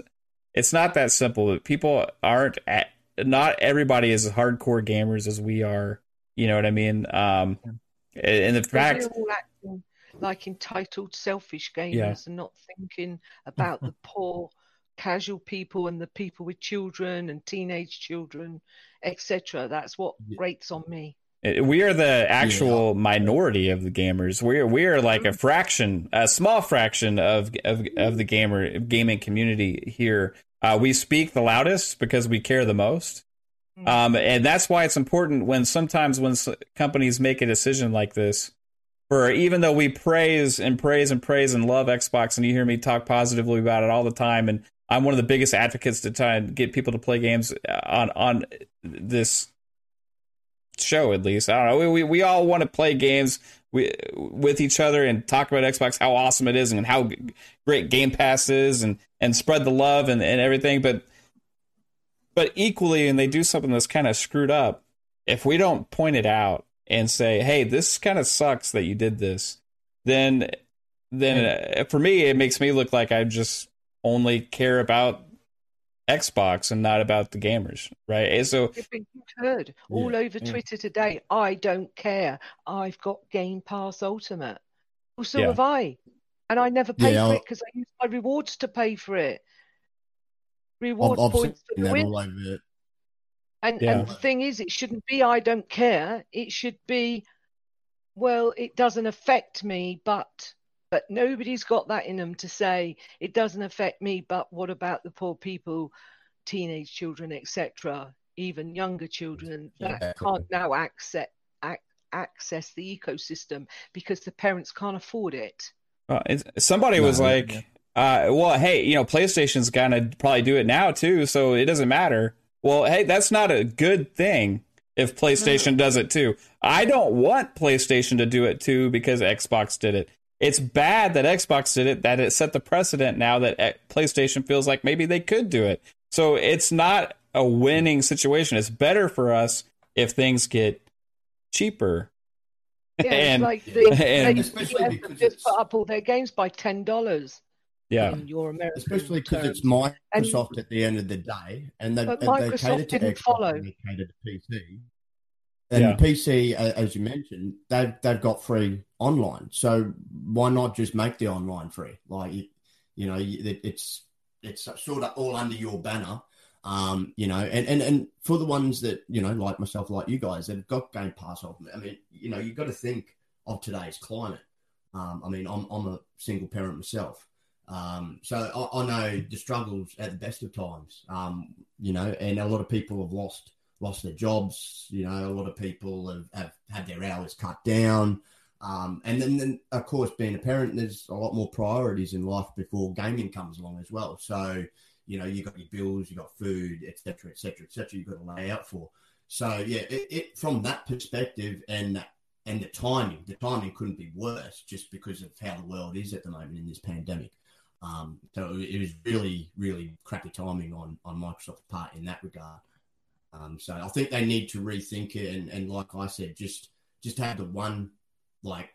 it's not that simple. People aren't at, not everybody is as hardcore gamers as we are. You know what I mean? Um, and the fact like entitled, selfish gamers Yeah. and not thinking about the poor, casual people and the people with children and teenage children, etc. That's what grates on me. We are the actual minority of the gamers. We are we are like a fraction, a small fraction of of, of the gamer gaming community here. Uh, we speak the loudest because we care the most, Mm. um, and that's why it's important when sometimes when s- companies make a decision like this. For even though we praise and praise and praise and love Xbox, and you hear me talk positively about it all the time, and I'm one of the biggest advocates to try and get people to play games uh, on on this show at least. I don't know. We we, we all want to play games we, with each other and talk about Xbox, how awesome it is, and how great Game Pass is, and and spread the love and, and everything. But but equally, and they do something that's kind of screwed up. If we don't point it out and say, "Hey, this kind of sucks that you did this," then then uh, for me, it makes me look like I just only care about Xbox and not about the gamers, right? And so You've been heard all over yeah. Twitter today. I don't care. I've got Game Pass Ultimate. Well, so Yeah. have I. And I never pay Yeah, for I'll- it because I use my rewards to pay for it. I've, Reward I've points for the that win. it. And, Yeah. and the thing is, it shouldn't be I don't care. It should be, well, it doesn't affect me, but but nobody's got that in them to say it doesn't affect me. But what about the poor people, teenage children, etc., even younger children that Exactly. can't now access ac- access the ecosystem because the parents can't afford it. Uh, somebody was No, like, uh, "Well, hey, you know, PlayStation's gonna probably do it now too, so it doesn't matter." Well, hey, that's not a good thing if PlayStation does it too. I don't want PlayStation to do it too because Xbox did it. It's bad that Xbox did it. That it set the precedent now that eh, PlayStation feels like maybe they could do it. So it's not a winning situation. It's better for us if things get cheaper. Yeah, And- like the, and- they Especially because just it's- put up all their games by ten dollars Yeah. in your American Especially because it's terms. Microsoft at the end of the day, and they, But and they Microsoft cater to didn't Xbox follow. and they cater to PC. And Yeah. PC, as you mentioned, they've they've got free online. So why not just make the online free? Like you, you know, it's it's sort of all under your banner. Um, you know, and, and, and for the ones that, you know, like myself, like you guys that have got Game Pass off, I mean, you know, you've got to think of today's climate. Um, I mean, I'm, I'm a single parent myself. Um, so I, I know the struggles at the best of times, um, you know, and a lot of people have lost lost their jobs. You know, a lot of people have, have had their hours cut down. Um, and then, then, of course, being a parent, there's a lot more priorities in life before gaming comes along as well. So, you know, you got your bills, you've got food, etc., etc., etc. You've got to lay out for. So, yeah, it, it from that perspective and and the timing, the timing couldn't be worse, just because of how the world is at the moment in this pandemic. Um, so it was really, really crappy timing on on Microsoft's part in that regard. Um, so I think they need to rethink it, and, and like I said, just just have the one like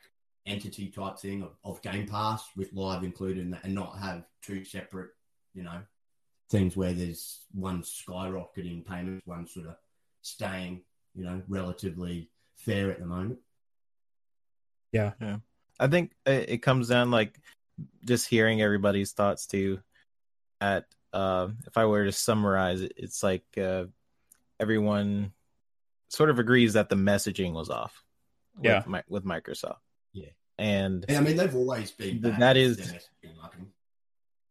entity type thing of, of Game Pass with live included, in that, and not have two separate, you know, things where there's one skyrocketing payments, one sort of staying, you know, relatively fair at the moment. Yeah. Yeah. I think it it comes down like just hearing everybody's thoughts too. At uh, if I were to summarize it, it's like uh, everyone sort of agrees that the messaging was off. With, Yeah. Mi- with Microsoft. Yeah. and And I mean, they've always been Th- bad that with is- their messaging marketing.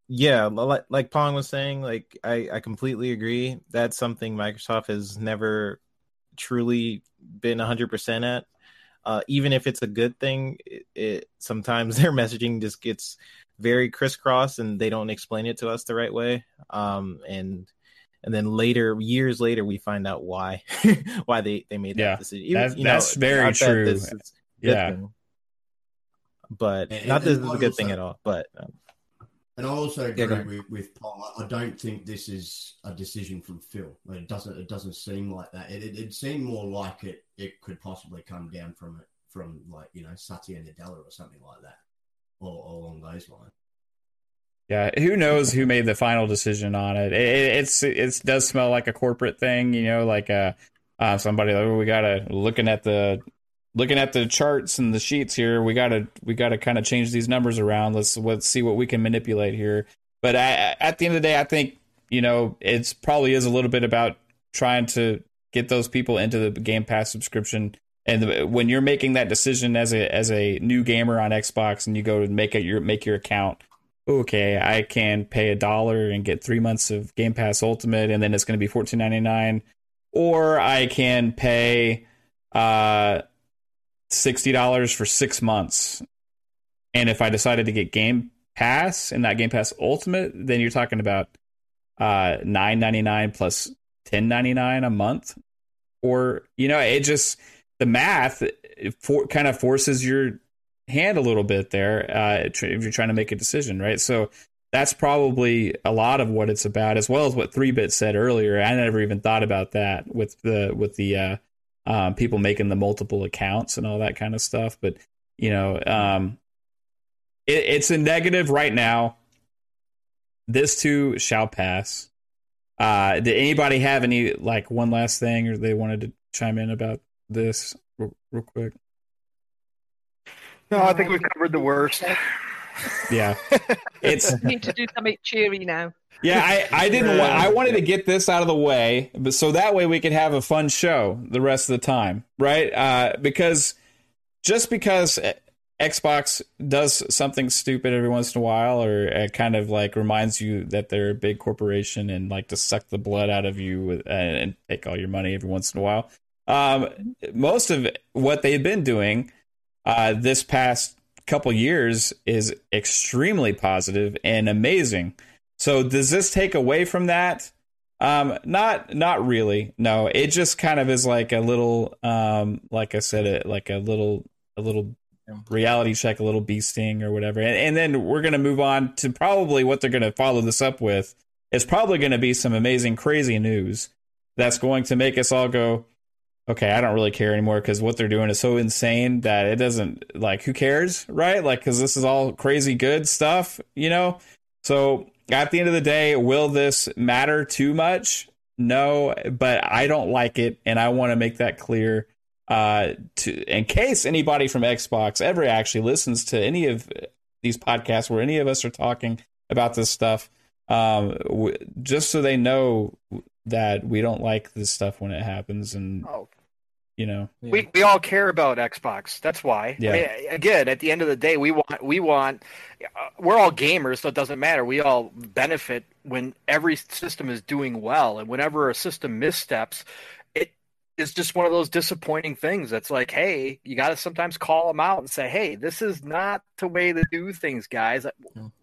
yeah, like like Pong was saying, like I I completely agree. That's something Microsoft has never truly been hundred percent at. Uh, even if it's a good thing, it, it sometimes their messaging just gets very crisscross and they don't explain it to us the right way. Um, and and then later, years later, we find out why why they they made that Yeah, decision. Even, that- you know, that's very not that true. this is Yeah. thing, but And- not and- that this is a I good thing at all. But um, And I also agree ahead. with, with Paul. I I don't think this is a decision from Phil. It doesn't. It doesn't seem like that. It, it, it seemed more like it. It could possibly come down from it from like you know Satya Nadella or something like that, or, or along those lines. Yeah, who knows who made the final decision on it? It, it it's it does smell like a corporate thing, you know, like uh, uh somebody like oh, we gotta looking at the looking at the charts and the sheets here, we gotta we gotta kind of change these numbers around. Let's let's see what we can manipulate here. But I, at the end of the day, I think you know it's probably is a little bit about trying to get those people into the Game Pass subscription. And when you're making that decision as a as a new gamer on Xbox, and you go to make your make your account, okay, I can pay a dollar and get three months of Game Pass Ultimate, and then it's going to be fourteen ninety nine, or I can pay uh, sixty dollars for six months. And if I decided to get Game Pass and not Game Pass Ultimate, then you're talking about uh, nine ninety nine plus ten ninety nine a month, or you know, it just the math for, kind of forces your hand a little bit there uh, if you're trying to make a decision, right? So that's probably a lot of what it's about, as well as what Three Bit said earlier. I never even thought about that with the with the uh, um, people making the multiple accounts and all that kind of stuff. But you know, um, it, it's a negative right now. This too shall pass. Uh, did anybody have any like one last thing, or they wanted to chime in about this real, real quick? No, I think we've covered the worst. Yeah, it's We need to do something cheery now. yeah. I I didn't. wa- I wanted to get this out of the way, but so that way we could have a fun show the rest of the time, right? Uh, because just because Xbox does something stupid every once in a while, or it kind of like reminds you that they're a big corporation and like to suck the blood out of you with, and, and take all your money every once in a while. Um, most of what they've been doing uh, this past couple years is extremely positive and amazing. So does this take away from that? Um, not not really. No, it just kind of is like a little, um, like I said, it like a little a little reality check, a little bee sting or whatever. And, and then we're gonna move on to probably what they're gonna follow this up with. It's probably gonna be some amazing, crazy news that's going to make us all go, okay, I don't really care anymore because what they're doing is so insane that it doesn't like who cares, right? Like because this is all crazy good stuff, you know. So at the end of the day, will this matter too much? No, but I don't like it, and I want to make that clear. Uh, to in case anybody from Xbox ever actually listens to any of these podcasts where any of us are talking about this stuff, um, w- just so they know that we don't like this stuff when it happens, and Oh, you know, we we all care about Xbox. That's why. Yeah. I mean, again, at the end of the day, we want we want. Uh, we're all gamers, so it doesn't matter. We all benefit when every system is doing well, and whenever a system missteps, it is just one of those disappointing things. That's like, hey, you got to sometimes call them out and say, hey, this is not the way to do things, guys.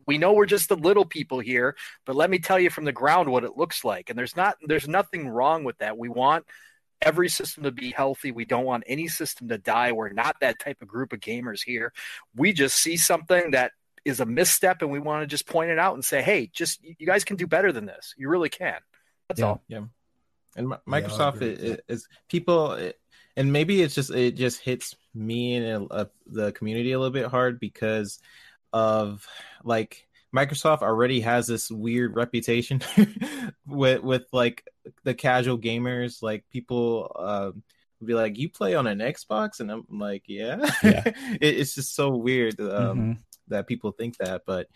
We know we're just the little people here, but let me tell you from the ground what it looks like. And there's not there's nothing wrong with that. We want every system to be healthy. We don't want any system to die. We're not that type of group of gamers here. We just see something that is a misstep and we want to just point it out and say, hey, just you guys can do better than this. You really can. That's yeah, all. yeah. And Microsoft agree is, with that. is people, and maybe it's just it just hits me and uh, the community a little bit hard because of like Microsoft already has this weird reputation with with like the casual gamers, like people. Uh, would be like, you play on an Xbox, and I'm like, yeah. Yeah. it, it's just so weird um, Mhm. that people think that, but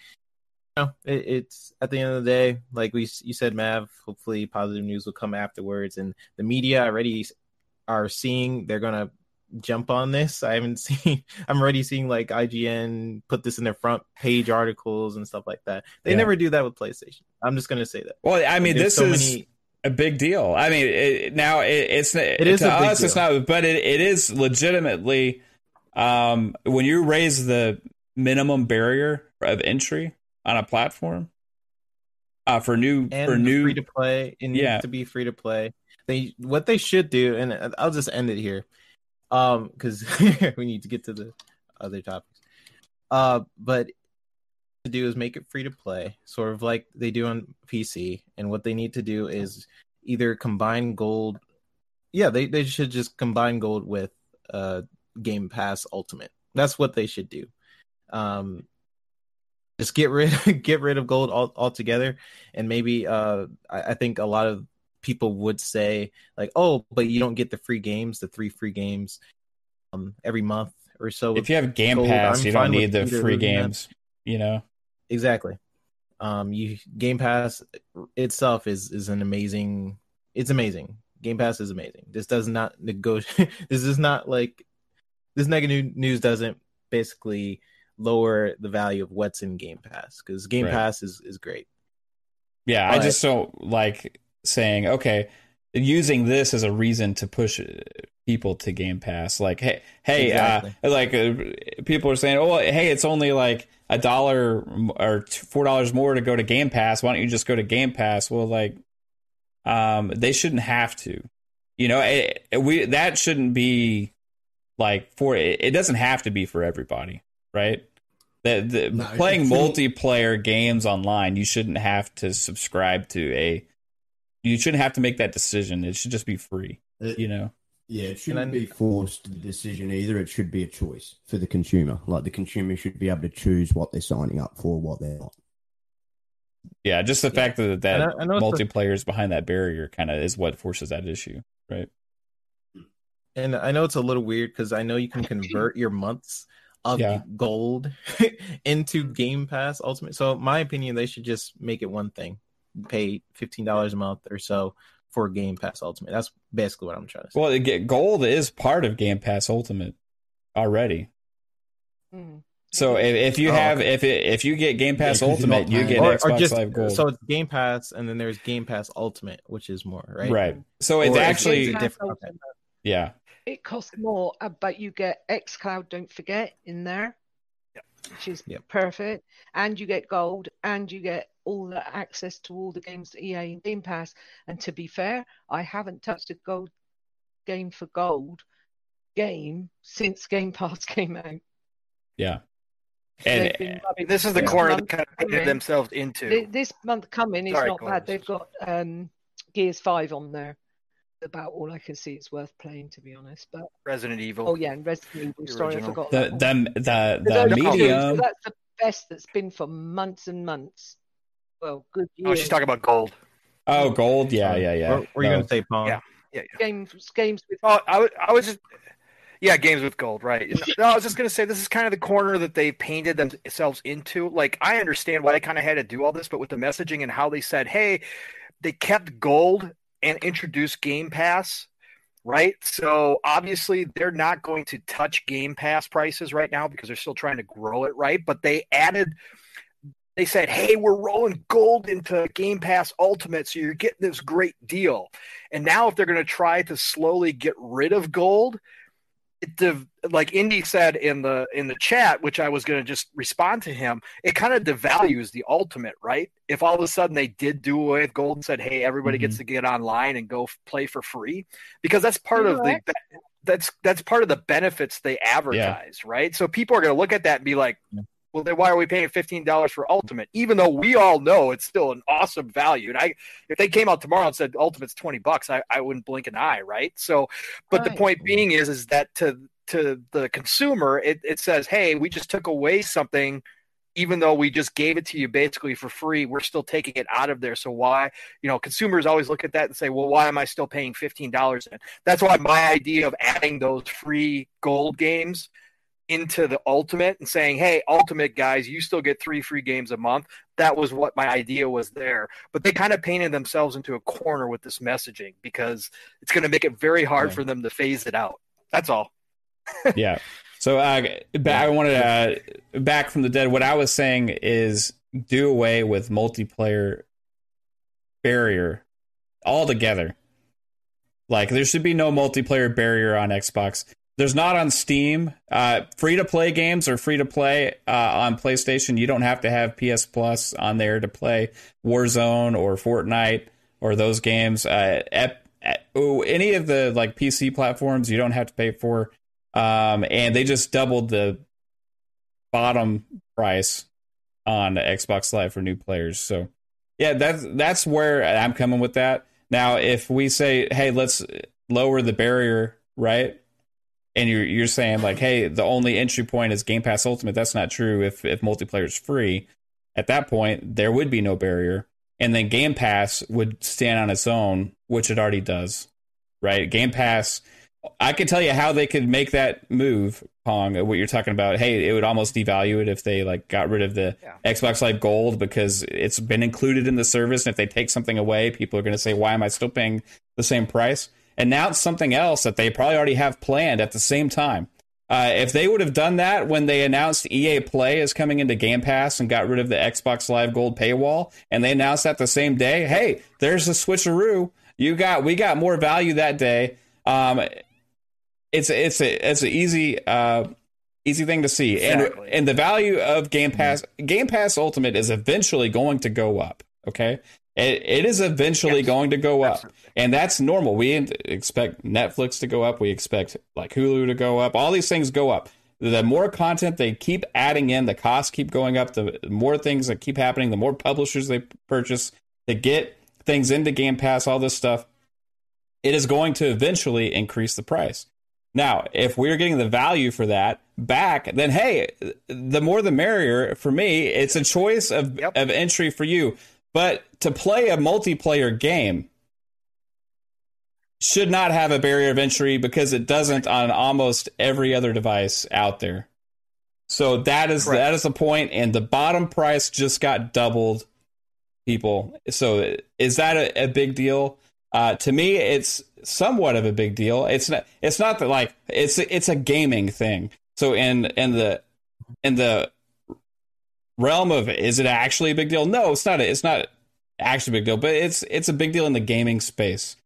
no, it, it's at the end of the day, like we you said, Mav. Hopefully, positive news will come afterwards, and the media already are seeing they're gonna jump on this. I haven't seen. I'm already seeing like IGN put this in their front page articles and stuff like that. They Yeah. never do that with PlayStation. I'm just gonna say that. Well, I mean, There's this so is many- a big deal. I mean, it, now it, it's it is to us. It's not, but it, it is legitimately um, when you raise the minimum barrier of entry on a platform uh, for new and for new free to play. It needs Yeah. to be free to play. They what they should do, and I'll just end it here, um, because we need to get to the other topics. Uh, but to do is make it free to play, sort of like they do on PC. And what they need to do is either combine gold. Yeah, they they should just combine gold with uh Game Pass Ultimate. That's what they should do. Um, just get rid get rid of gold all, altogether and maybe uh I, I think a lot of people would say like oh but you don't get the free games the three free games um, every month or so. If you have Game Gold, Pass, I'm you don't need the free losing that. games. You know, exactly. Um, you Game Pass itself is is an amazing. It's amazing. Game Pass is amazing. This does not negotiate. this is not like this negative news doesn't basically lower the value of what's in Game Pass because Game Right. Pass is is great. yeah. I just don't like saying okay, using this as a reason to push uh, people to Game Pass. Like, hey, hey, Exactly. uh, like uh, people are saying, oh, hey, it's only like a dollar or four dollars more to go to Game Pass. Why don't you just go to Game Pass? Well, like, um, they shouldn't have to. You know, it, it- we that shouldn't be like for it, it doesn't have to be for everybody, right? The, the No, playing multiplayer games online, you shouldn't have to subscribe to a. You shouldn't have to make that decision. It should just be free. It- You know. Yeah, it shouldn't then- be forced the decision either. It should be a choice for the consumer. Like the consumer should be able to choose what they're signing up for, what they're not. Yeah, just the fact that that And I- I know it's the- multiplayer is behind that barrier kind of is what forces that issue, right? And I know it's a little weird because I know you can convert your months of Yeah. gold into Game Pass Ultimate. So, my opinion, they should just make it one thing: pay fifteen dollars a month or so for Game Pass Ultimate. That's basically what I'm trying to say. Well, it get, gold is part of Game Pass Ultimate already. Mm. So if, if you Oh, have okay. if it, if you get Game Pass you're Ultimate, not you get or, Xbox or just Live Gold. so it's Game Pass, and then there's Game Pass Ultimate, which is more right. right. So it's Or is actually Pass different? Ultimate. Okay. yeah. It costs more, uh, but you get xCloud, don't forget, in there, which is Yep. perfect. And you get gold, and you get all the access to all the games that EA and Game Pass. And to be fair, I haven't touched a gold game for gold game since Game Pass came out. Yeah. And They've been rubbing- This is the Yeah. corner month they kind of coming- themselves into. This month coming is Sorry, not go bad. They've got um, Gears 5 on there. About all I can see, it's worth playing, to be honest. But Resident Evil. oh yeah, and Resident Evil. The Sorry, I forgot the that one. the the the those two, medium. that's the best that's been for months and months. Well, good Oh, she's talking about gold. Oh, gold. Yeah, Sorry. yeah, yeah. What were you No. gonna say, Paul? Yeah. Yeah, yeah. games games with Oh, I was, I was just, yeah, games with gold, right? No, I was just gonna say this is kind of the corner that they painted themselves into. Like, I understand why they kind of had to do all this, but with the messaging and how they said, hey, they kept gold and introduced Game Pass, right? So obviously they're not going to touch Game Pass prices right now because they're still trying to grow it, right? But they added. They said, "Hey, we're rolling gold into Game Pass Ultimate, so you're getting this great deal." And now, if they're going to try to slowly get rid of gold, it dev- like Indy said in the in the chat, which I was going to just respond to him, it kind of devalues the ultimate, right? If all of a sudden they did do away with gold and said, "Hey, everybody gets to get online and go f- play for free," because that's part of the that's that's part of the benefits they advertise, right? So people are going to look at that and be like. Well, then why are we paying fifteen dollars for Ultimate? Even though we all know it's still an awesome value. And I, if they came out tomorrow and said Ultimate's twenty bucks, I, I wouldn't blink an eye, right? So, but the point being is, is that to to the consumer, it, it says, hey, we just took away something, even though we just gave it to you basically for free. We're still taking it out of there. So why, you know, consumers always look at that and say, well, why am I still paying fifteen dollars? That's why my idea of adding those free gold games into the ultimate and saying, hey, ultimate guys, you still get three free games a month. That was what my idea was there. But they kind of painted themselves into a corner with this messaging because it's going to make it very hard for them to phase it out. That's all. yeah. So uh, I wanted uh, back from the dead. What I was saying is do away with multiplayer barrier altogether. Like there should be no multiplayer barrier on Xbox. There's not on Steam. Uh, free to play games are free to play uh, on PlayStation. You don't have to have PS Plus on there to play Warzone or Fortnite or those games. Uh, ep- ep- oh, any of the like PC platforms, you don't have to pay for. Um, and they just doubled the bottom price on Xbox Live for new players. So yeah, that's that's where I'm coming with that. Now, if we say, hey, let's lower the barrier, right? And you're you're saying like, hey, the only entry point is Game Pass Ultimate. That's not true. If if multiplayer is free, at that point there would be no barrier, and then Game Pass would stand on its own, which it already does, right? Game Pass I could tell you how they could make that move, Pong. What you're talking about? Hey, it would almost devalue it if they like got rid of the Yeah. Xbox Live Gold because it's been included in the service. And if they take something away, people are going to say, "Why am I still paying the same price?" Announce something else that they probably already have planned at the same time. Uh, if they would have done that when they announced EA Play is coming into Game Pass and got rid of the Xbox Live Gold paywall, and they announced that the same day, hey, there's a switcheroo. You got we got more value that day. Um, it's it's a it's an easy uh, easy thing to see, Exactly. and and the value of Game Pass Game Pass Ultimate is eventually going to go up. Okay, it, it is eventually Yes. going to go up Absolutely. And that's normal. We expect Netflix to go up. We expect like Hulu to go up. All these things go up. The more content they keep adding in, the costs keep going up. The more things that keep happening, the more publishers they purchase to get things into Game Pass. All this stuff, it is going to eventually increase the price. Now, if we're getting the value for that back, then hey, the more the merrier. For me, it's a choice of Yep. of entry for you. But to play a multiplayer game, should not have a barrier of entry because it doesn't on almost every other device out there. So that is Correct. that is the point, and the bottom price just got doubled. People, so is that a, a big deal? Uh, to me, it's somewhat of a big deal. It's not. It's not that like it's it's a gaming thing. So in in the in the realm of is it actually a big deal? No, it's not. A, it's not actually a big deal, but it's it's a big deal in the gaming space,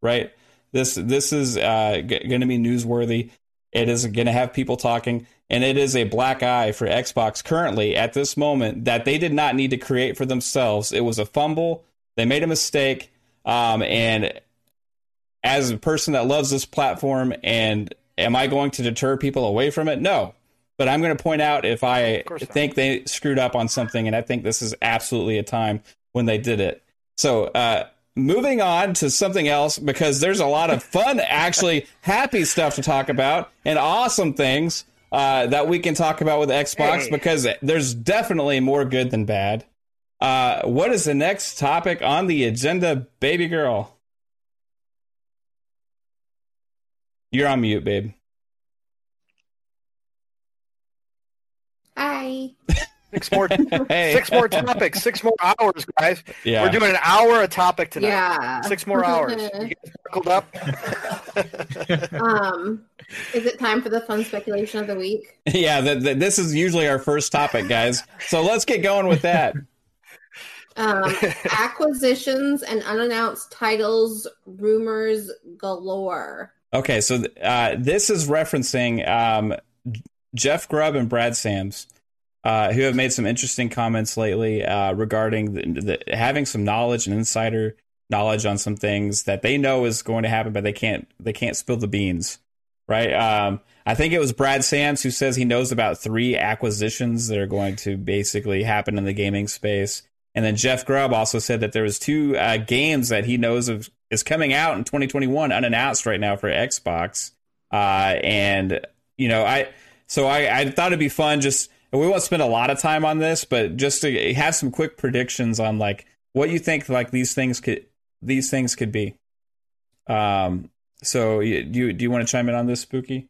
right? This this is uh, g- going to be newsworthy. It is going to have people talking, and it is a black eye for Xbox currently at this moment that they did not need to create for themselves. It was a fumble. They made a mistake, um, and as a person that loves this platform, and am I going to deter people away from it? No, but I'm going to point out if I not. think they screwed up on something, and I think this is absolutely a time when they did it. So, uh, moving on to something else because there's a lot of fun, actually happy stuff to talk about and awesome things uh, that we can talk about with Xbox Hey. because there's definitely more good than bad. Uh, what is the next topic on the agenda, baby girl? You're on mute, babe. Hi. Six more, Hey. six more topics, six more hours, guys. Yeah. We're doing an hour a topic tonight. Yeah. Six more hours. You buckled up? um, is it time for the fun speculation of the week? yeah, th- th- this is usually our first topic, guys. So let's get going with that. Um, acquisitions and unannounced titles, rumors galore. Okay, so uh, this is referencing um, Jeff Grubb and Brad Sams, uh, who have made some interesting comments lately uh, regarding the, the, having some knowledge and insider knowledge on some things that they know is going to happen, but they can't they can't spill the beans, right? Um, I think it was Brad Sams who says he knows about three acquisitions that are going to basically happen in the gaming space. And then Jeff Grubb also said that there was two uh, games that he knows of is coming out in 2021 unannounced right now for Xbox. Uh, and you know, I so I, I thought it'd be fun just we won't spend a lot of time on this, but just to have some quick predictions on like what you think like these things could these things could be. Um. So you, do you do you want to chime in on this, Spooky?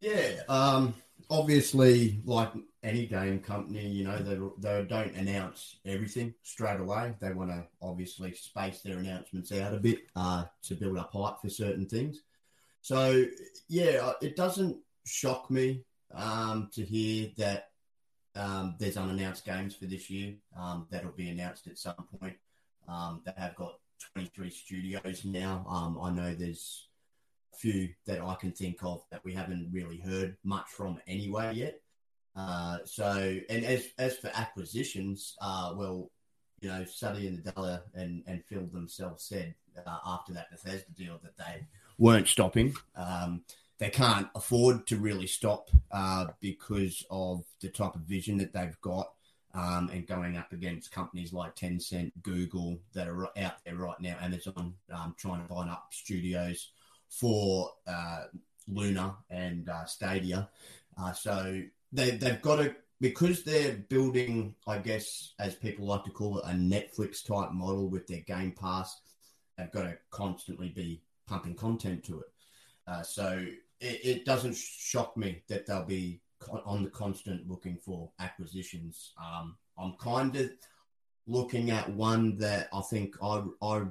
Yeah, um, obviously, like any game company, you know, they, they don't announce everything straight away. They want to obviously space their announcements out a bit uh, to build up hype for certain things. So, yeah, it doesn't shock me um, to hear that um, there's unannounced games for this year um, that'll be announced at some point. Um, they have got 23 studios now. Um, I know there's a few that I can think of that we haven't really heard much from anyway yet. Uh, so, and as as for acquisitions, uh, well, you know, Satya Nadella and and Phil themselves said uh, after that Bethesda deal that they weren't stopping. Um, they can't afford to really stop uh, because of the type of vision that they've got. Um, and going up against companies like Tencent, Google that are out there right now, Amazon, um, trying to line up studios for uh, Luna and uh, Stadia. Uh, so they, they've got to, because they're building, I guess, as people like to call it, a Netflix type model with their Game Pass, they've got to constantly be pumping content to it. Uh, so it, it, doesn't shock me that they'll be on the constant looking for acquisitions. Um, I'm kind of looking at one that I think I, I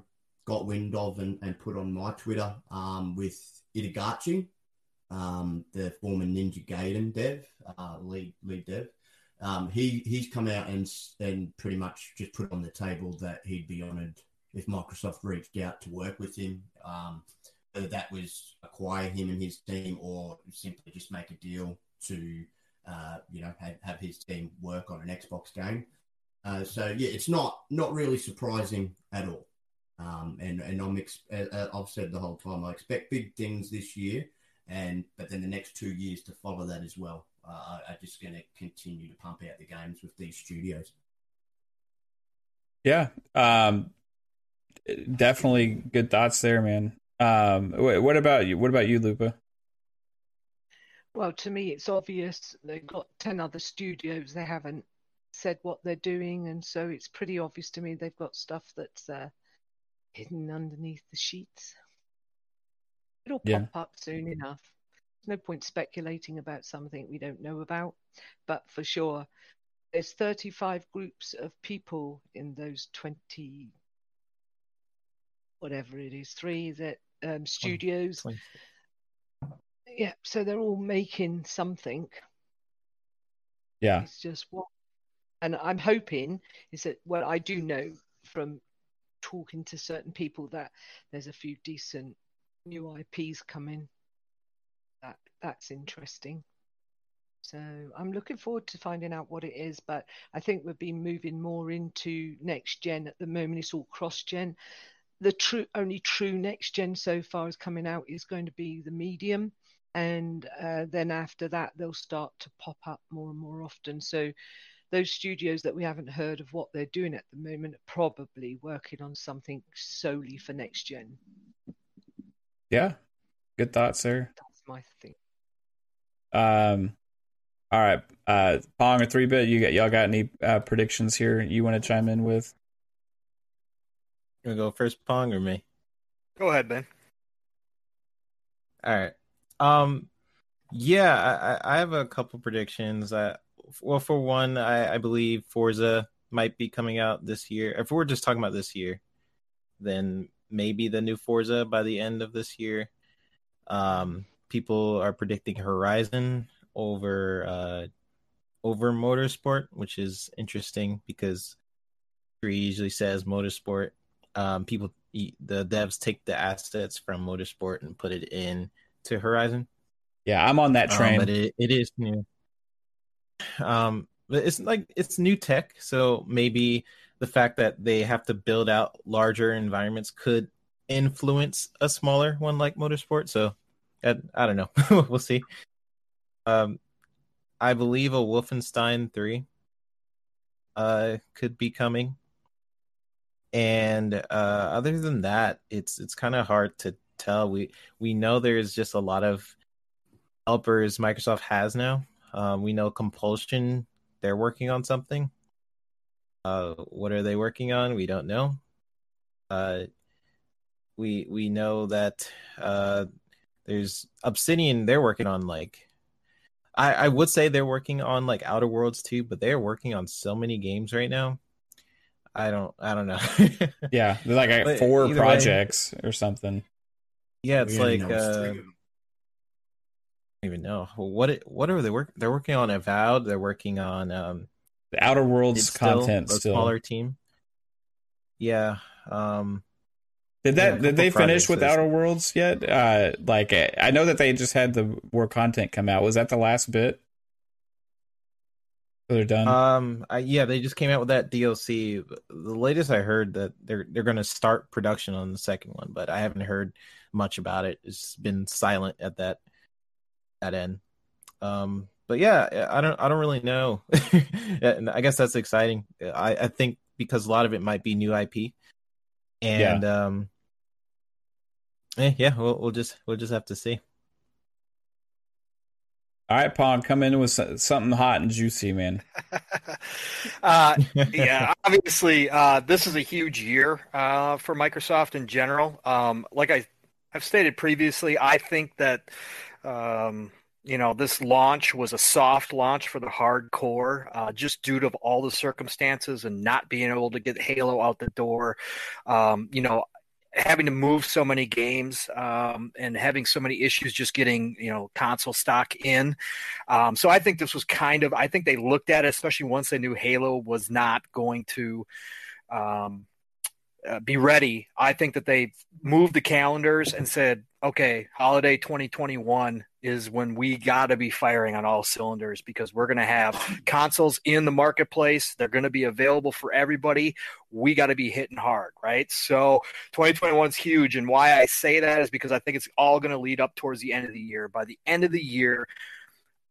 got wind of and, and put on my Twitter um, with Itagaki, um, the former Ninja Gaiden dev, uh, lead lead dev. Um, he he's come out and and pretty much just put on the table that he'd be honoured if Microsoft reached out to work with him. Whether that was acquire him and his team or simply just make a deal to uh, you know have, have his team work on an Xbox game. Uh, so yeah, it's not not really surprising at all. Um, and and I'm ex- uh, I've said the whole time I expect big things this year, and but then the next two years to follow that as well. Uh, are just going to continue to pump out the games with these studios. Yeah, um, definitely good thoughts there, man. Um, what about you? What about you, Lupa? Well, to me, it's obvious they've got 10 other studios. They haven't said what they're doing. And so it's pretty obvious to me they've got stuff that's uh, hidden underneath the sheets. It'll yeah. pop up soon enough. There's no point speculating about something we don't know about. But for sure, there's 35 groups of people in those 20, whatever it is, three that um, studios. 20, 20. Yeah, so they're all making something. Yeah. It's just what, and I'm hoping is that, well, I do know from talking to certain people that there's a few decent new IPs coming. That that's interesting. So I'm looking forward to finding out what it is, but I think we've been moving more into next gen at the moment. It's all cross gen. The true only true next gen so far is coming out is going to be the medium, and uh, then after that they'll start to pop up more and more often. So those studios that we haven't heard of what they're doing at the moment are probably working on something solely for next gen. Yeah, good thoughts, sir. That's my thing. Um, all right, uh, Pong or three bit. You got y'all got any uh, predictions here? You want to chime in with? You want to go first, Pong or me? Go ahead, Ben. All right. Um, yeah, I, I have a couple predictions. I, well, for one, I, I believe Forza might be coming out this year. If we're just talking about this year, then maybe the new Forza by the end of this year. Um, people are predicting Horizon over uh, over Motorsport, which is interesting because three usually says Motorsport. Um, people, the devs take the assets from Motorsport and put it in to Horizon. Yeah, I'm on that um, train. Um, but it, it is new. Um, but it's like it's new tech, so maybe the fact that they have to build out larger environments could influence a smaller one like Motorsport. So I, I don't know. we'll see. Um, I believe a Wolfenstein 3 uh could be coming. And uh other than that, it's it's kind of hard to tell. We we know there's just a lot of helpers Microsoft has now. Um, we know Compulsion, they're working on something. Uh, what are they working on? We don't know. Uh, we we know that uh, there's Obsidian. They're working on like I, I would say they're working on like Outer Worlds too, but they're working on so many games right now. I don't I don't know. yeah, they're like four projects way, or something. Yeah, it's like uh, even know. What it, what are they work they're working on avowed they're working on um the outer worlds content still, still. smaller team. Yeah um did that yeah, did they finish with outer worlds yet? Uh like i know that they just had the more content come out. Was that the last bit? so they're done um I, yeah they just came out with that dlc the latest i heard that they're they're going to start production on the second one but i haven't heard much about it it's been silent at that that end. Um, but yeah, I don't I don't really know. and I guess that's exciting. I, I think because a lot of it might be new IP, and yeah. um, eh, yeah, we'll we'll just we'll just have to see. All right, Pong, come in with something hot and juicy, man. uh, yeah, obviously, uh, this is a huge year uh, for Microsoft in general. Um, like I I've stated previously, I think that um, you know this launch was a soft launch for the hardcore, uh, just due to all the circumstances and not being able to get Halo out the door. Um, you know, having to move so many games um, and having so many issues just getting you know console stock in. Um, so i think this was kind of i think they looked at it especially once they knew halo was not going to um, uh, be ready i think that they moved the calendars and said okay holiday 2021 is when we got to be firing on all cylinders because we're going to have consoles in the marketplace. They're going to be available for everybody. We got to be hitting hard, right? So 2021 is huge. And why I say that is because I think it's all going to lead up towards the end of the year. By the end of the year,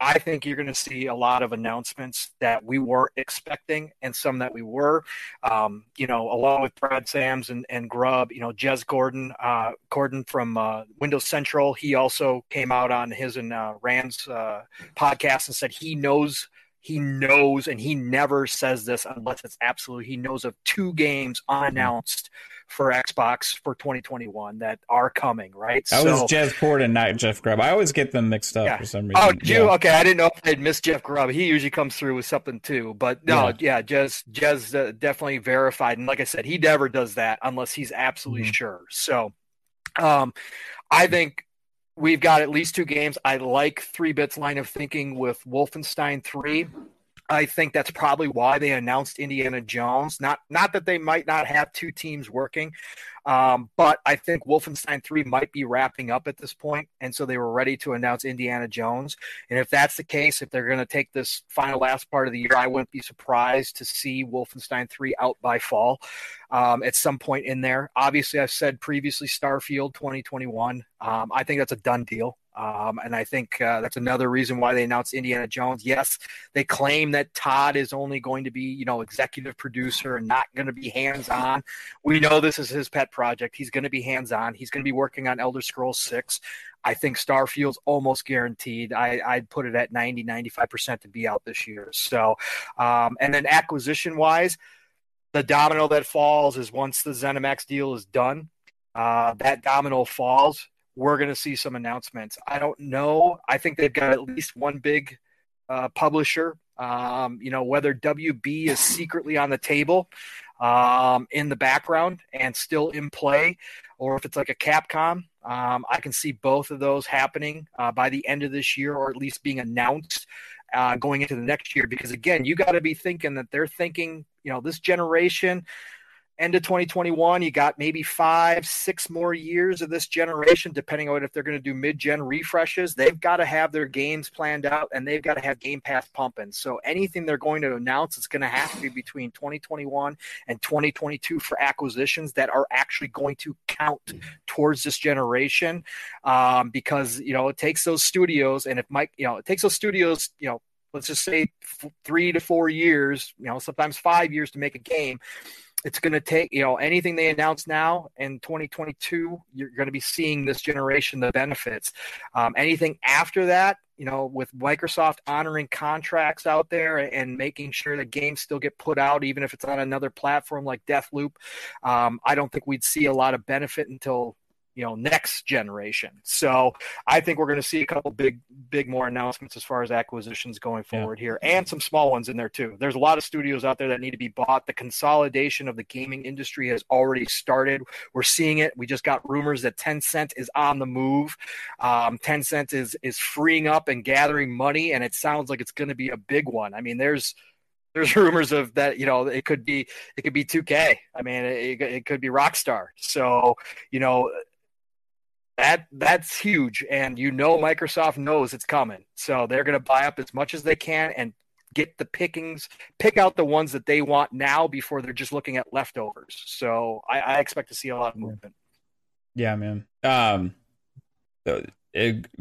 I think you're going to see a lot of announcements that we weren't expecting and some that we were. Um, you know, along with Brad Sams and, and Grubb, you know, Jez Corden, uh, Corden from uh, Windows Central, he also came out on his and uh, Rand's uh, podcast and said he knows he knows and he never says this unless it's absolute he knows of two games unannounced for Xbox for 2021 that are coming, right? That so, was Jeff Port and not Jeff Grubb. I always get them mixed up yeah. for some reason. Oh, you? Yeah. Okay, I didn't know if I'd missed Jeff Grubb. He usually comes through with something too. But no, yeah, yeah Jez, Jez uh, definitely verified. And like I said, he never does that unless he's absolutely mm-hmm. sure. So um, I think we've got at least two games. I like Three Bits line of thinking with Wolfenstein 3 I think that's probably why they announced Indiana Jones. Not not that they might not have two teams working, um, but I think Wolfenstein 3 might be wrapping up at this point, and so they were ready to announce Indiana Jones. And if that's the case, if they're going to take this final last part of the year, I wouldn't be surprised to see Wolfenstein 3 out by fall um, at some point in there. Obviously, I've said previously Starfield 2021. Um, I think that's a done deal. Um, and I think uh, that's another reason why they announced Indiana Jones. Yes, they claim that Todd is only going to be, you know, executive producer and not going to be hands on. We know this is his pet project. He's going to be hands on. He's going to be working on Elder Scrolls 6. I think Starfield's almost guaranteed. I, I'd put it at 90, 95% to be out this year. So, um, and then acquisition wise, the domino that falls is once the ZeniMax deal is done, uh, that domino falls we're going to see some announcements. I don't know. I think they've got at least one big uh, publisher. Um, you know, whether WB is secretly on the table um, in the background and still in play, or if it's like a Capcom, um, I can see both of those happening uh, by the end of this year, or at least being announced uh, going into the next year. Because again, you got to be thinking that they're thinking, you know, this generation end of 2021 you got maybe five six more years of this generation depending on if they're going to do mid-gen refreshes. They've got to have their games planned out and they've got to have game pass pumping. So anything they're going to announce it's going to have to be between 2021 and 2022 for acquisitions that are actually going to count towards this generation. Um, because you know it takes those studios and if mike you know it takes those studios you know let's just say three to four years you know sometimes five years to make a game it's going to take you know anything they announce now in 2022 you're going to be seeing this generation the benefits. Um, anything after that you know with microsoft honoring contracts out there and making sure that games still get put out even if it's on another platform like deathloop um, i don't think we'd see a lot of benefit until you know next generation. So I think we're going to see a couple big big more announcements as far as acquisitions going forward yeah. here, and some small ones in there too. There's a lot of studios out there that need to be bought. The consolidation of the gaming industry has already started. We're seeing it. We just got rumors that Tencent is on the move. Um, Tencent is is freeing up and gathering money, and it sounds like it's going to be a big one. I mean, there's there's rumors of that you know it could be it could be 2k i mean it, it could be rockstar so you know that that's huge. And you know microsoft knows it's coming. So they're going to buy up as much as they can and get the pickings pick out the ones that they want now before they're just looking at leftovers. So i, I expect to see a lot of movement. Yeah man. Um uh,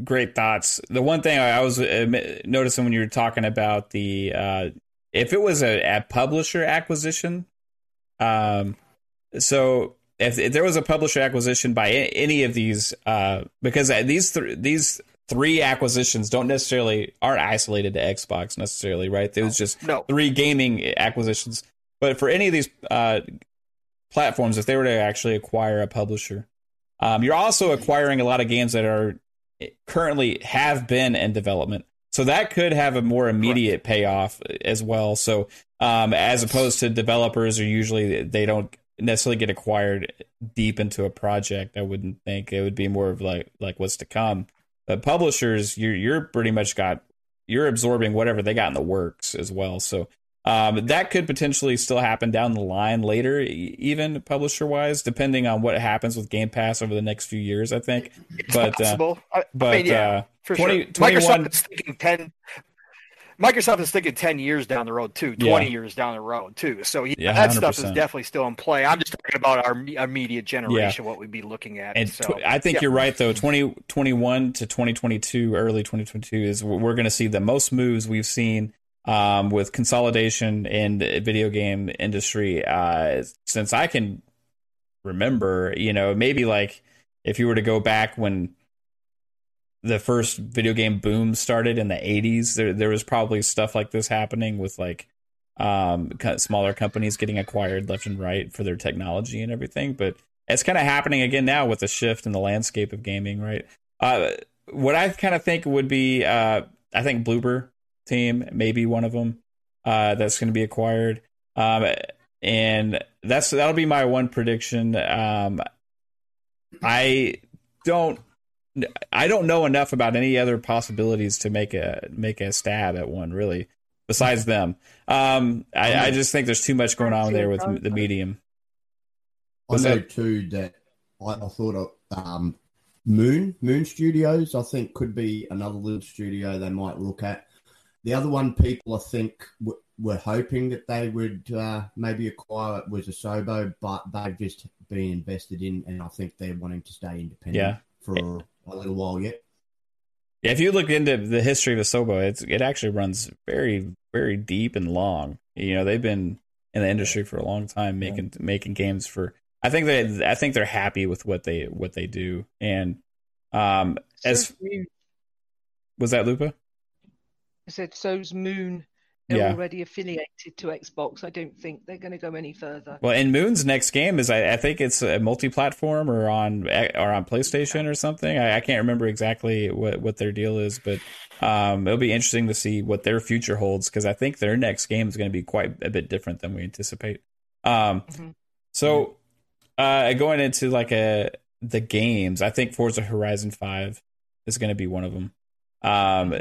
great thoughts. The one thing i was uh, noticing when you were talking about the uh if it was a, a publisher acquisition um so if, if there was a publisher acquisition by any of these, uh, because these th- these three acquisitions don't necessarily aren't isolated to Xbox necessarily, right? There was just no. three gaming acquisitions. But for any of these uh, platforms, if they were to actually acquire a publisher, Um, you're also acquiring a lot of games that are currently have been in development. So that could have a more immediate payoff as well. So um, as opposed to developers are usually they don't necessarily get acquired deep into a project. I wouldn't think it would be more of like like what's to come. But publishers, you're you're pretty much got you're absorbing whatever they got in the works as well. So um, that could potentially still happen down the line later, even publisher wise, depending on what happens with Game Pass over the next few years. I think, It's but uh, possible. I, I but mean, yeah, uh, for 20 sure. 21 Microsoft is thinking ten. Microsoft is thinking ten years down the road too, Yeah. twenty years down the road too. So yeah, Yeah, that stuff is definitely still in play. I'm just talking about our me- immediate generation, what we'd be looking at. And so, tw- I think yeah. you're right, though. 2021 to 2022, early 2022, is we're going to see the most moves we've seen um, with consolidation in the video game industry uh, since I can remember. You know, maybe like if you were to go back when the first video game boom started in the 80s, there there was probably stuff like this happening with like um smaller companies getting acquired left and right for their technology and everything, but it's kind of happening again now with the shift in the landscape of gaming, right? Uh, what I kind of think would be, uh, I think Bloober team, maybe one of them, uh, that's going to be acquired. Um, and that's that'll be my one prediction. Um, I don't, I don't know enough about any other possibilities to make a make a stab at one really. Besides them, um, I, I just think there's too much going on there with the medium. I know that? too that I, I thought of um, Moon Moon Studios. I think could be another little studio they might look at. The other one, people I think w- were hoping that they would uh, maybe acquire it was Asobo, but they've just been invested in, and I think they're wanting to stay independent Yeah. for a little while yet. Yeah, if you look into the history of Asobo, it's it actually runs very very deep and long. You know, they've been in the industry for a long time making making games for. I think they I think they're happy with what they what they do. And um as So's was that Lupa? I said, so's Moon. They're Yeah. already affiliated to Xbox. I don't think they're going to go any further. Well, and Moon's next game is I, I think it's a multi-platform or on or on PlayStation or something. I, I can't remember exactly what what their deal is, but um, it'll be interesting to see what their future holds because I think their next game is going to be quite a bit different than we anticipate. Um, Mhm. so uh, going into like a the games, I think Forza Horizon Five is going to be one of them. Um,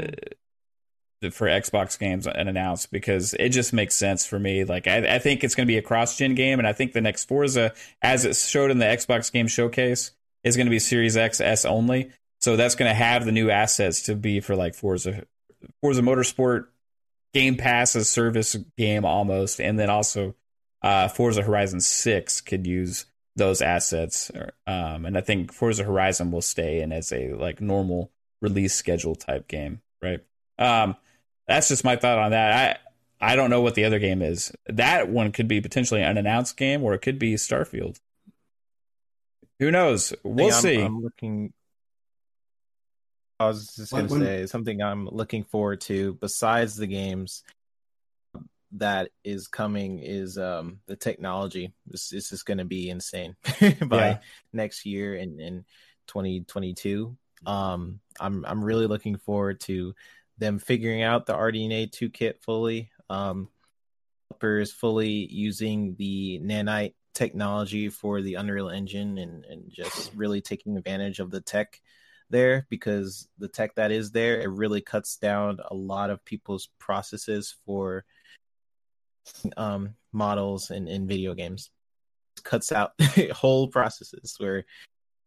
for Xbox games and announced because it just makes sense for me. Like I, I think it's going to be a cross-gen game, and I think the next Forza, as it showed in the Xbox Game Showcase, is going to be Series X S only. So that's going to have the new assets to be for like Forza, Forza Motorsport, Game Pass as service game almost, and then also uh, Forza Horizon Six could use those assets. Um, and I think Forza Horizon will stay in as a like normal release schedule type game, right? Um, that's just my thought on that. I I don't know what the other game is. That one could be potentially an announced game, or it could be Starfield. Who knows? We'll I'm, see. I'm looking. I was just gonna say something I'm looking forward to besides the games that is coming is um the technology. This this is gonna be insane by Yeah. next year in in 2022. Um, I'm I'm really looking forward to them figuring out the RDNA 2 kit fully. Um, developers fully using the nanite technology for the Unreal Engine and, and just really taking advantage of the tech there because the tech that is there, it really cuts down a lot of people's processes for um, models in, in video games. It cuts out whole processes where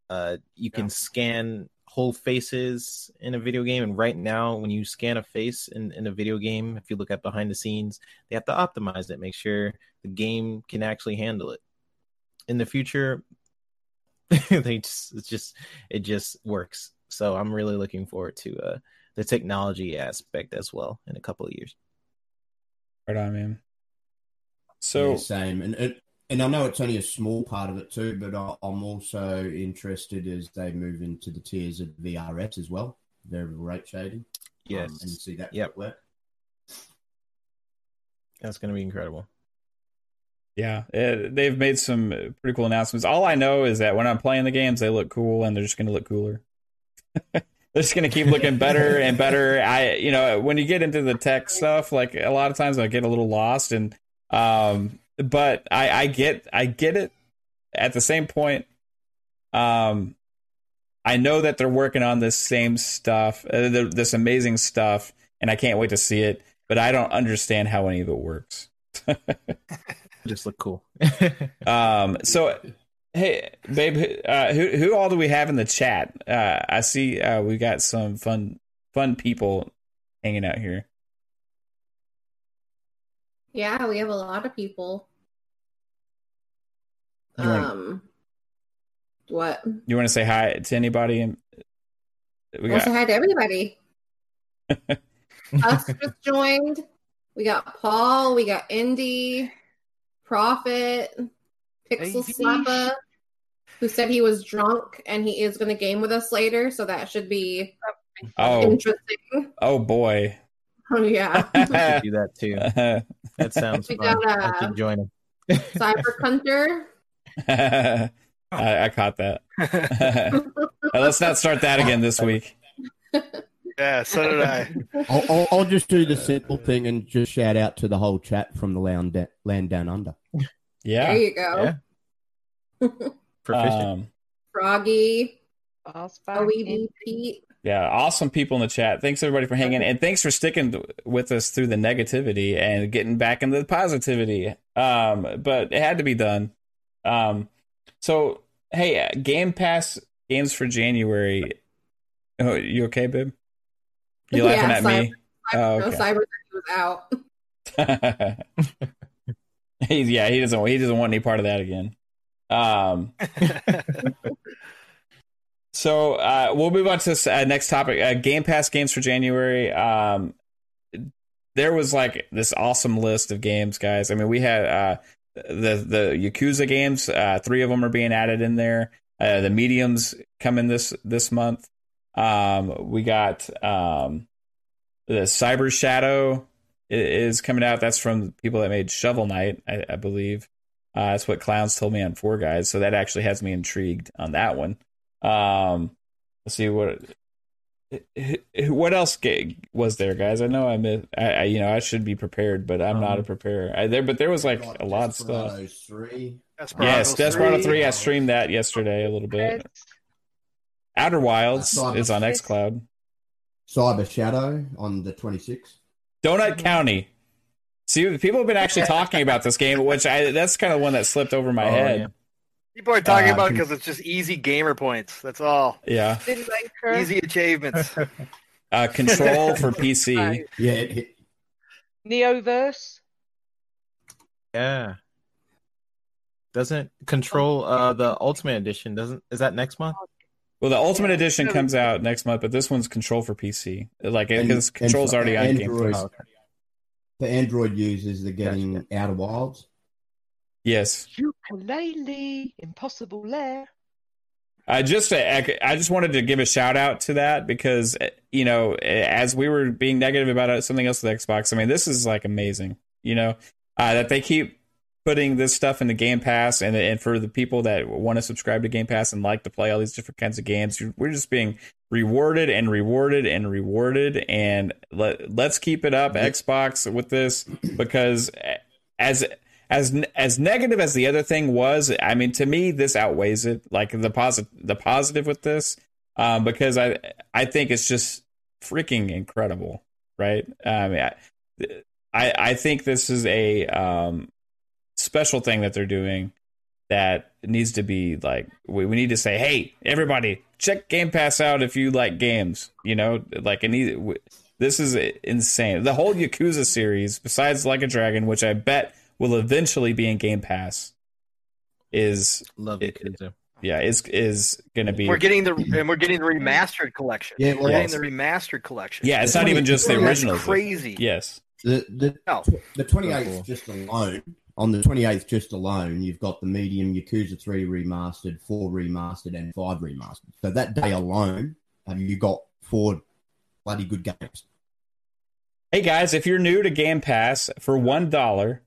uh, you can Yeah. scan whole faces in a video game. And right now, when you scan a face in, in a video game, if you look at behind the scenes, they have to optimize it, make sure the game can actually handle it. In the future, they just it's just it just works. So I'm really looking forward to uh, the technology aspect as well in a couple of years. Right on, man. So yeah, same, and it, and I know it's only a small part of it too, but I, I'm also interested as they move into the tiers of VRS as well, variable rate shading. Yes, um, and see that Yep. work. that's going to be incredible. Yeah, it, they've made some pretty cool announcements. All I know is that when I'm playing the games, they look cool, and they're just going to look cooler. they're just going to keep looking better and better. I, you know, when you get into the tech stuff, like a lot of times I get a little lost, and um, but I, I get, I get it. At the same point, um, I know that they're working on this same stuff, uh, this amazing stuff, and I can't wait to see it. But I don't understand how any of it works. Just look cool. um. So, hey, babe, uh, who who all do we have in the chat? Uh, I see uh, we got some fun fun people hanging out here. Yeah, we have a lot of people. You want- Um, what? You want to say hi to anybody? And we We'll got say hi to everybody. Us just joined. We got Paul. We got Indy, Prophet, Pixel Hey. Slappa, who said he was drunk and he is going to game with us later. So that should be oh interesting. oh boy. Oh yeah, I should do that too. That sounds We fun. got, I uh, should join him. Cyber Hunter. I, I caught that. Let's not start that again this week. Yeah, so did I. I'll, I'll, I'll just do the simple thing and just shout out to the whole chat from the land, da- land down under. Yeah. There you go. Yeah. Proficient. Um, Froggy, Fast back Pete. Yeah. Awesome people in the chat. Thanks everybody for hanging, and thanks for sticking with us through the negativity and getting back into the positivity. Um, but it had to be done. Um, so hey, uh, Game Pass games for January. Oh, you okay, babe? You laughing Yeah, at Cyber- me? Cyber, Oh, no, okay. Cyber was out. He's yeah, he doesn't he doesn't want any part of that again. Um, so uh, we'll move on to this uh, next topic. Uh, Game Pass games for January. Um, there was like this awesome list of games, guys. I mean, we had uh, the the Yakuza games. Uh, three of them are being added in there. Uh, the mediums coming this this month. Um, we got um, the Cyber Shadow is coming out. That's from people that made Shovel Knight, I, I believe. That's what Clowns told me on Four Guys. So that actually has me intrigued on that one. Um, let's see what what else was there, guys? I know I missed. I, I you know I should be prepared, but I'm not a Um, preparer. I, there, but there was like a lot of stuff. Desperados Three. Yes, Desperado three. Three. I streamed that yesterday a little bit. Outer Wilds is on Yes. XCloud. Cyber Shadow on the 26th. Donut County. See, people have been actually talking about this game, which I that's kind of one that slipped over my Oh, head. yeah. People are talking Uh, about can- because it's just easy gamer points. That's all. Yeah, Didn't make her. Easy achievements. uh, Control for PC. Yeah, it hit. Neoverse. Yeah. Doesn't control uh the Ultimate Edition? Doesn't is that next month? Well, the Ultimate Edition comes out next month, but this one's Control for PC. Like, And- because and Control's for already on Game Android. Pass. Oh, okay. For Android users, they're getting Gotcha. of Wilds. Yes, Yooka-Laylee. Impossible Lair. I just uh, I I just wanted to give a shout out to that because uh, you know uh, as we were being negative about something else with Xbox, I mean this is like amazing. You know uh, that they keep putting this stuff in the Game Pass, and and for the people that want to subscribe to Game Pass and like to play all these different kinds of games, we're just being rewarded and rewarded and rewarded. And let let's keep it up, Xbox, with this because as as as negative as the other thing was, I mean, to me, this outweighs it. Like the positive, the positive with this, um, because I I think it's just freaking incredible, right? I mean, I I, I think this is a um, special thing that they're doing that needs to be like we, we need to say, hey, everybody, check Game Pass out if you like games. You know, like any this is insane. The whole Yakuza series, besides Like a Dragon, which I bet will eventually be in Game Pass, is Love It- Yakuza. yeah is is going to be We're getting the and we're getting the remastered collection. Yeah, we're well, getting the remastered collection. yeah. It's not even just the original. Crazy. Yes. The the No. the 28th Cool. just alone. On the 28th just alone, you've got the medium Yakuza 3 remastered, 4 remastered, and 5 remastered. So that day alone, have you got four bloody good games? Hey guys, if you're new to Game Pass for one dollar,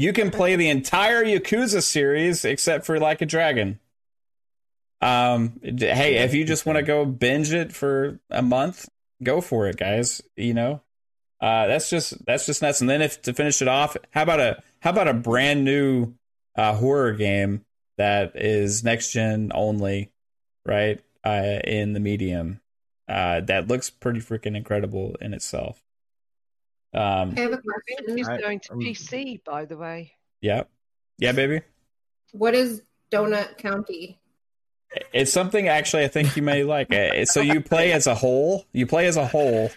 you can play the entire Yakuza series except for like a dragon. Um, hey, if you just want to go binge it for a month, go for it, guys. You know, uh, that's just that's just nuts. And then if to finish it off, how about a how about a brand new uh, horror game that is next gen only, right? Uh, in the medium, uh, that looks pretty freaking incredible in itself. Um, I have a I think question. he's I- going to PC, by the way. yeah, yeah, baby. What is Donut County? It's something actually I think you may like. Uh, So you play as a whole. You play as a whole,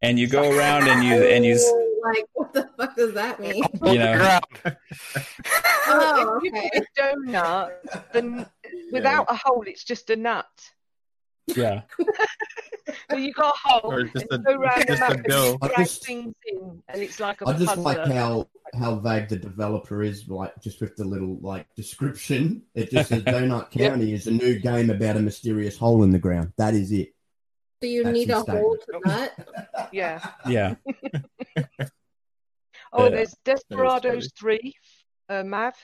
and you go around and you and you. Like what the fuck does that mean? You know. Ground. Oh, if you put a donut, then without a hole, it's just a nut. Yeah, So you got a hole, Or just a- you go round just the a map and dough. you drag I just- things in, and it's like a I just puzzler. like how how vague the developer is, like just with the little like description. It just says Donut Yep. County is a new game about a mysterious hole in the ground. That is it. So you That's need a his hole to nut. Yeah. yeah. Oh, there's Desperados 3, uh, Mav.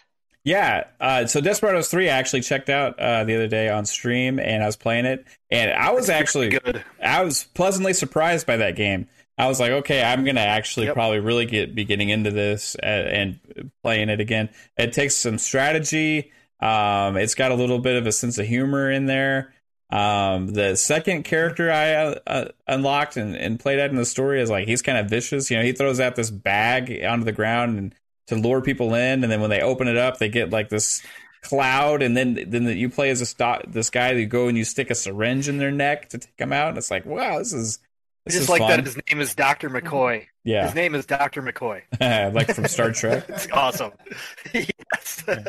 Yeah, uh, so Desperados 3 I actually checked out uh, the other day on stream and I was playing it and I was actually good. I was pleasantly surprised by that game. I was like, okay, I'm gonna actually Yep. probably really get be getting into this and, and playing it again. It takes some strategy. Um, it's got a little bit of a sense of humor in there. Um, the second character I uh, uh, unlocked and, and played out in the story is like he's kind of vicious. You know, he throws out this bag onto the ground and to lure people in, and then when they open it up, they get like this cloud, and then then you play as a sto- this guy. You go and you stick a syringe in their neck to take them out. And it's like, wow, this is this Just is like fun. that, his name is Doctor McCoy. Yeah, his name is Doctor McCoy. like from Star Trek. It's awesome. yes. Um,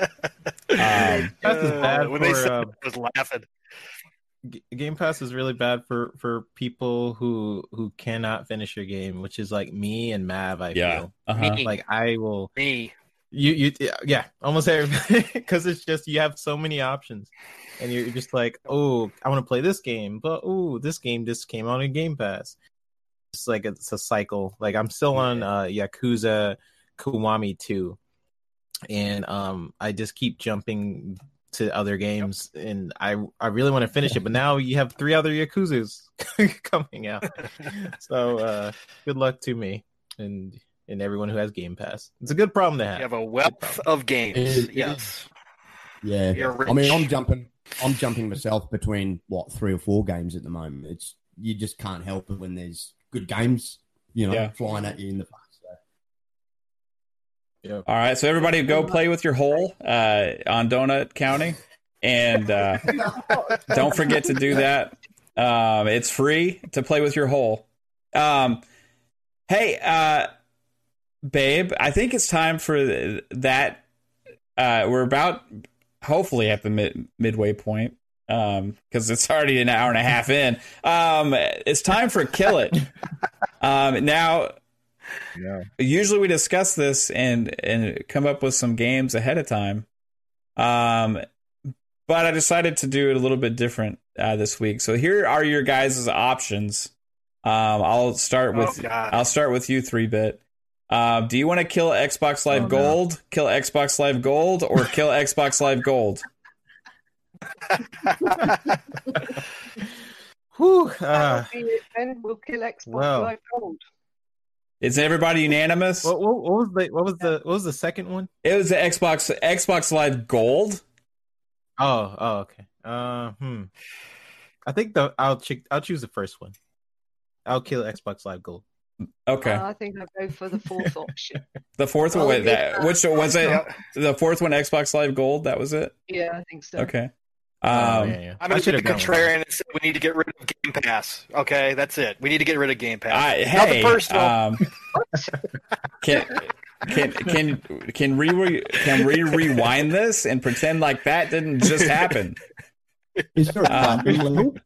That's bad Uh, when they said uh, it, I was laughing. G- Game Pass is really bad for for people who who cannot finish your game, which is like me and Mav. I Yeah. feel Uh-huh. Me. like I will Me. you you yeah almost everybody because it's just you have so many options and you're just like oh I want to play this game but oh this game just came out in Game Pass. It's like it's a cycle. Like I'm still on uh, Yakuza Kiwami two, and um I just keep jumping to other games and I I really want to finish it but now you have three other Yakuzas coming out so uh good luck to me and and everyone who has Game Pass it's a good problem to have. You have, have a wealth of games. It- it yes. Yeah, I mean. I'm jumping. I'm jumping myself between what three or four games at the moment. It's you just can't help it when there's good games, you know, Yeah. flying at you in the face. So. Yep. All right, so everybody go play with your hole uh, on Donut County, and uh, don't forget to do that. Um, it's free to play with your hole. Um, hey, uh, babe, I think it's time for that. Uh, we're about hopefully at the mid- midway point because it's already an hour and a half in. Um, it's time for kill it. Um, now Yeah. usually we discuss this and and come up with some games ahead of time um but i decided to do it a little bit different uh, this week so here are your guys' options um i'll start with Oh, i'll start with you three bit um do you want to kill xbox live Oh, no. gold kill xbox live gold or kill xbox live gold Whew, uh, That'll be it then. We'll kill Xbox well. Live Gold. Is everybody unanimous what, what, what was the what was the what was the second one? it was the xbox xbox live gold Oh, oh, okay. Uh, hmm. I think the I'll check. I'll choose the first one. I'll kill Xbox Live Gold. okay Uh, I think I'll go for the fourth option. the fourth one Oh, wait, that, which was it the fourth one xbox live gold that was it Yeah, I think so. Okay. Oh, Um, yeah, yeah. I'm going to should be have gone with contrarian and say we need to get rid of Game Pass. Okay, that's it. We need to get rid of Game Pass. I, Nothing hey, personal. um, can can can can we can we rewind this and pretend like that didn't just happen? Is there a Um, platinum?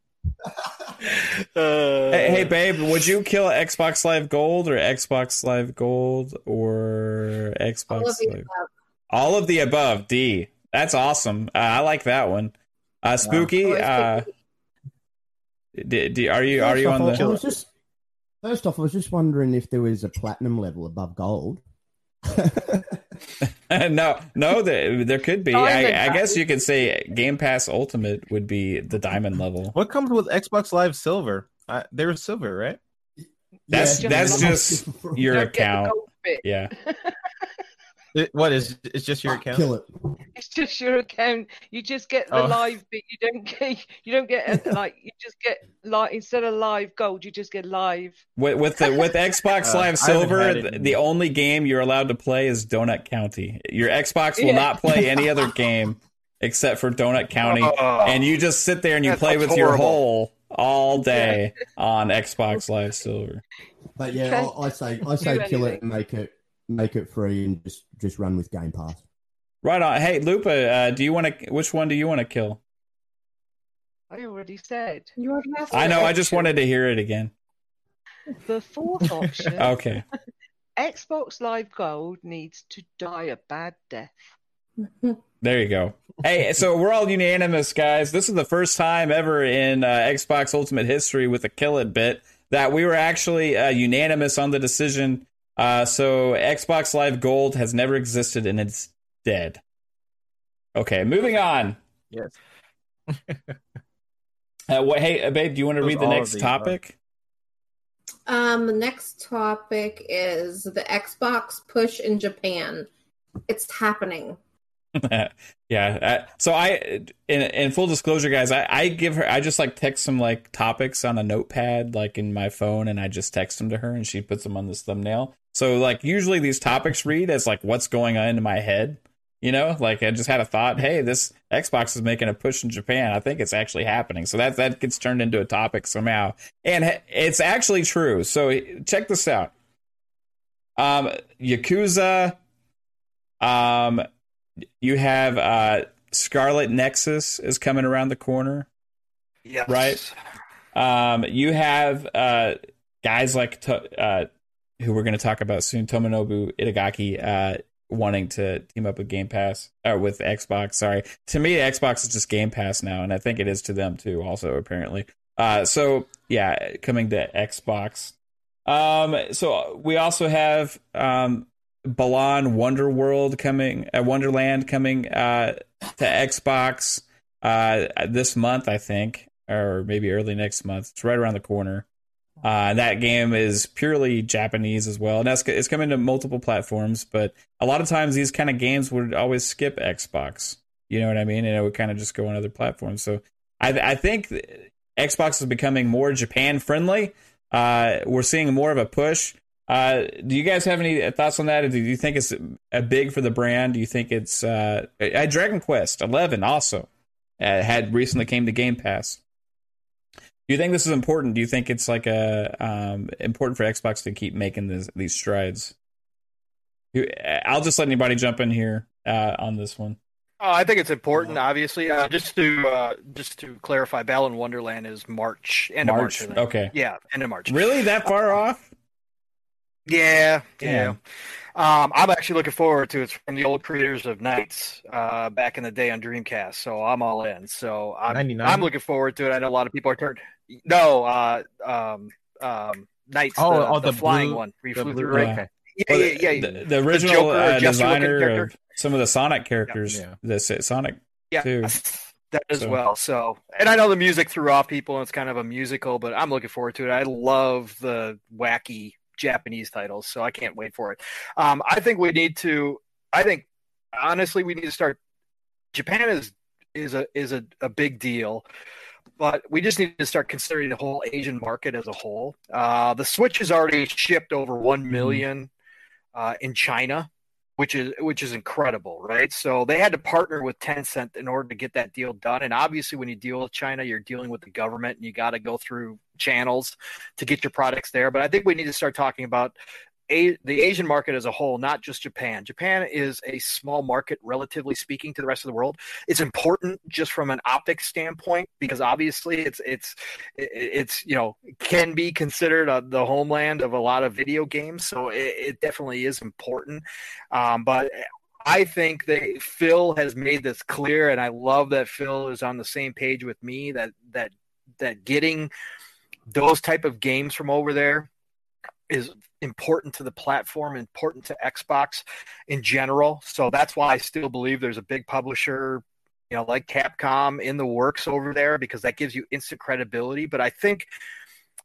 Uh, Hey, hey, babe, would you kill Xbox Live Gold or Xbox Live Gold or Xbox All of the Live? above. All of the above. D. That's awesome. Uh, I like that one. Uh, Spooky. Oh, Uh, d- d- are you are First you off, on I the? was just first off, I was just wondering if there was a platinum level above gold. no, no, there, there could be. I, I guess you could say Game Pass Ultimate would be the diamond level. What comes with Xbox Live Silver? Uh, they were silver, right? That's Yeah, that's just- just your Don't get the account. Yeah. It, what is? It's just your account. Kill it. It's just your account. You just get the Oh. live bit. You don't get. You don't get like. You just get like instead of live gold, you just get live. With, with the with Xbox Uh, Live haven't Silver, the, the only game you're allowed to play is Donut County. Your Xbox will Yeah. not play any other game except for Donut County, Oh. and you just sit there and you play sounds with your hole all day on Xbox Live Silver. But yeah, I, I say I say do kill it and make it make it free and just just run with Game Pass. Right on. Hey, Lupa, uh, do you want to? Which one do you want to kill? I already said You already have I know. I just wanted to hear it again. the fourth option. Okay. Xbox Live Gold needs to die a bad death. There you go. Hey, so we're all unanimous, guys. This is the first time ever in uh, Xbox Ultimate history with a kill it bit that we were actually uh, unanimous on the decision. Uh, so Xbox Live Gold has never existed and it's dead. Okay, moving on. Yes. Uh, what, hey, uh, babe, do you want to read the next the topic? Um, the next topic is the Xbox push in Japan. It's happening. yeah. Uh, so I, in, in full disclosure, guys, I, I give her, I just like text some like topics on a notepad, like in my phone, and I just text them to her, and she puts them on this thumbnail. So like usually these topics read as like what's going on in my head. You know, like I just had a thought. Hey, this Xbox is making a push in Japan. I think it's actually happening. So that that gets turned into a topic somehow, and it's actually true. So check this out. Um, Yakuza. Um, you have uh Scarlet Nexus is coming around the corner. Yes. Right. Um, you have uh guys like to, uh who we're going to talk about soon, Tomonobu Itagaki, uh, wanting to team up with Game Pass or with Xbox. Sorry, to me, Xbox is just Game Pass now, and I think it is to them too. Also, apparently. Uh, so yeah, coming to Xbox. Um, so we also have um Balan Wonderworld coming, uh, Wonderland coming uh, to Xbox uh, this month, I think, or maybe early next month. It's right around the corner. Uh, that game is purely Japanese as well, and that's it's coming to multiple platforms. But a lot of times, these kind of games would always skip Xbox. You know what I mean? And it would kind of just go on other platforms. So I, I think Xbox is becoming more Japan friendly. Uh, we're seeing more of a push. Uh, do you guys have any thoughts on that? Do you think it's a big for the brand? Do you think it's uh, uh Dragon Quest Eleven also uh, had recently came to Game Pass? Do you think this is important? Do you think it's like a um, important for Xbox to keep making this, these strides? I'll just let anybody jump in here uh, on this one. Oh, I think it's important. Obviously, uh, just to uh, just to clarify, Balan Wonderland is March end of March. March, I think. okay. Yeah, end of March. Really, that far off? Yeah, yeah. Damn. Um, I'm actually looking forward to it. It's from the old creators of NiGHTS uh, back in the day on Dreamcast, so I'm all in. So I'm, 99? I'm looking forward to it. I know a lot of people are turned. No, uh, um, um, NiGHTS, Oh, the, oh, the, the flying blue- one. where you The flew blue- through, right? okay. Yeah, yeah, yeah. The, the original Joker, uh, designer character. of some of the Sonic characters, Yeah. the Sonic yeah, too. that as So- well. So, and I know the music threw off people, and it's kind of a musical, but I'm looking forward to it. I love the wacky Japanese titles, so I can't wait for it. Um, I think we need to. I think honestly, we need to start. Japan is is a is a, a big deal. But we just need to start considering the whole Asian market as a whole. Uh, the Switch has already shipped over one million uh, in China, which is which is incredible, right? So they had to partner with Tencent in order to get that deal done. And obviously, when you deal with China, you're dealing with the government, and you got to go through channels to get your products there. But I think we need to start talking about a, the Asian market as a whole, not just Japan. Japan is a small market, relatively speaking, to the rest of the world. It's important just from an optics standpoint because obviously it's it's it's you know can be considered a, the homeland of a lot of video games. So it, it definitely is important. Um, but I think that Phil has made this clear, and I love that Phil is on the same page with me. That that that getting those type of games from over there is important to the platform, important to Xbox in general. So that's why I still believe there's a big publisher, you know, like Capcom in the works over there because that gives you instant credibility. But I think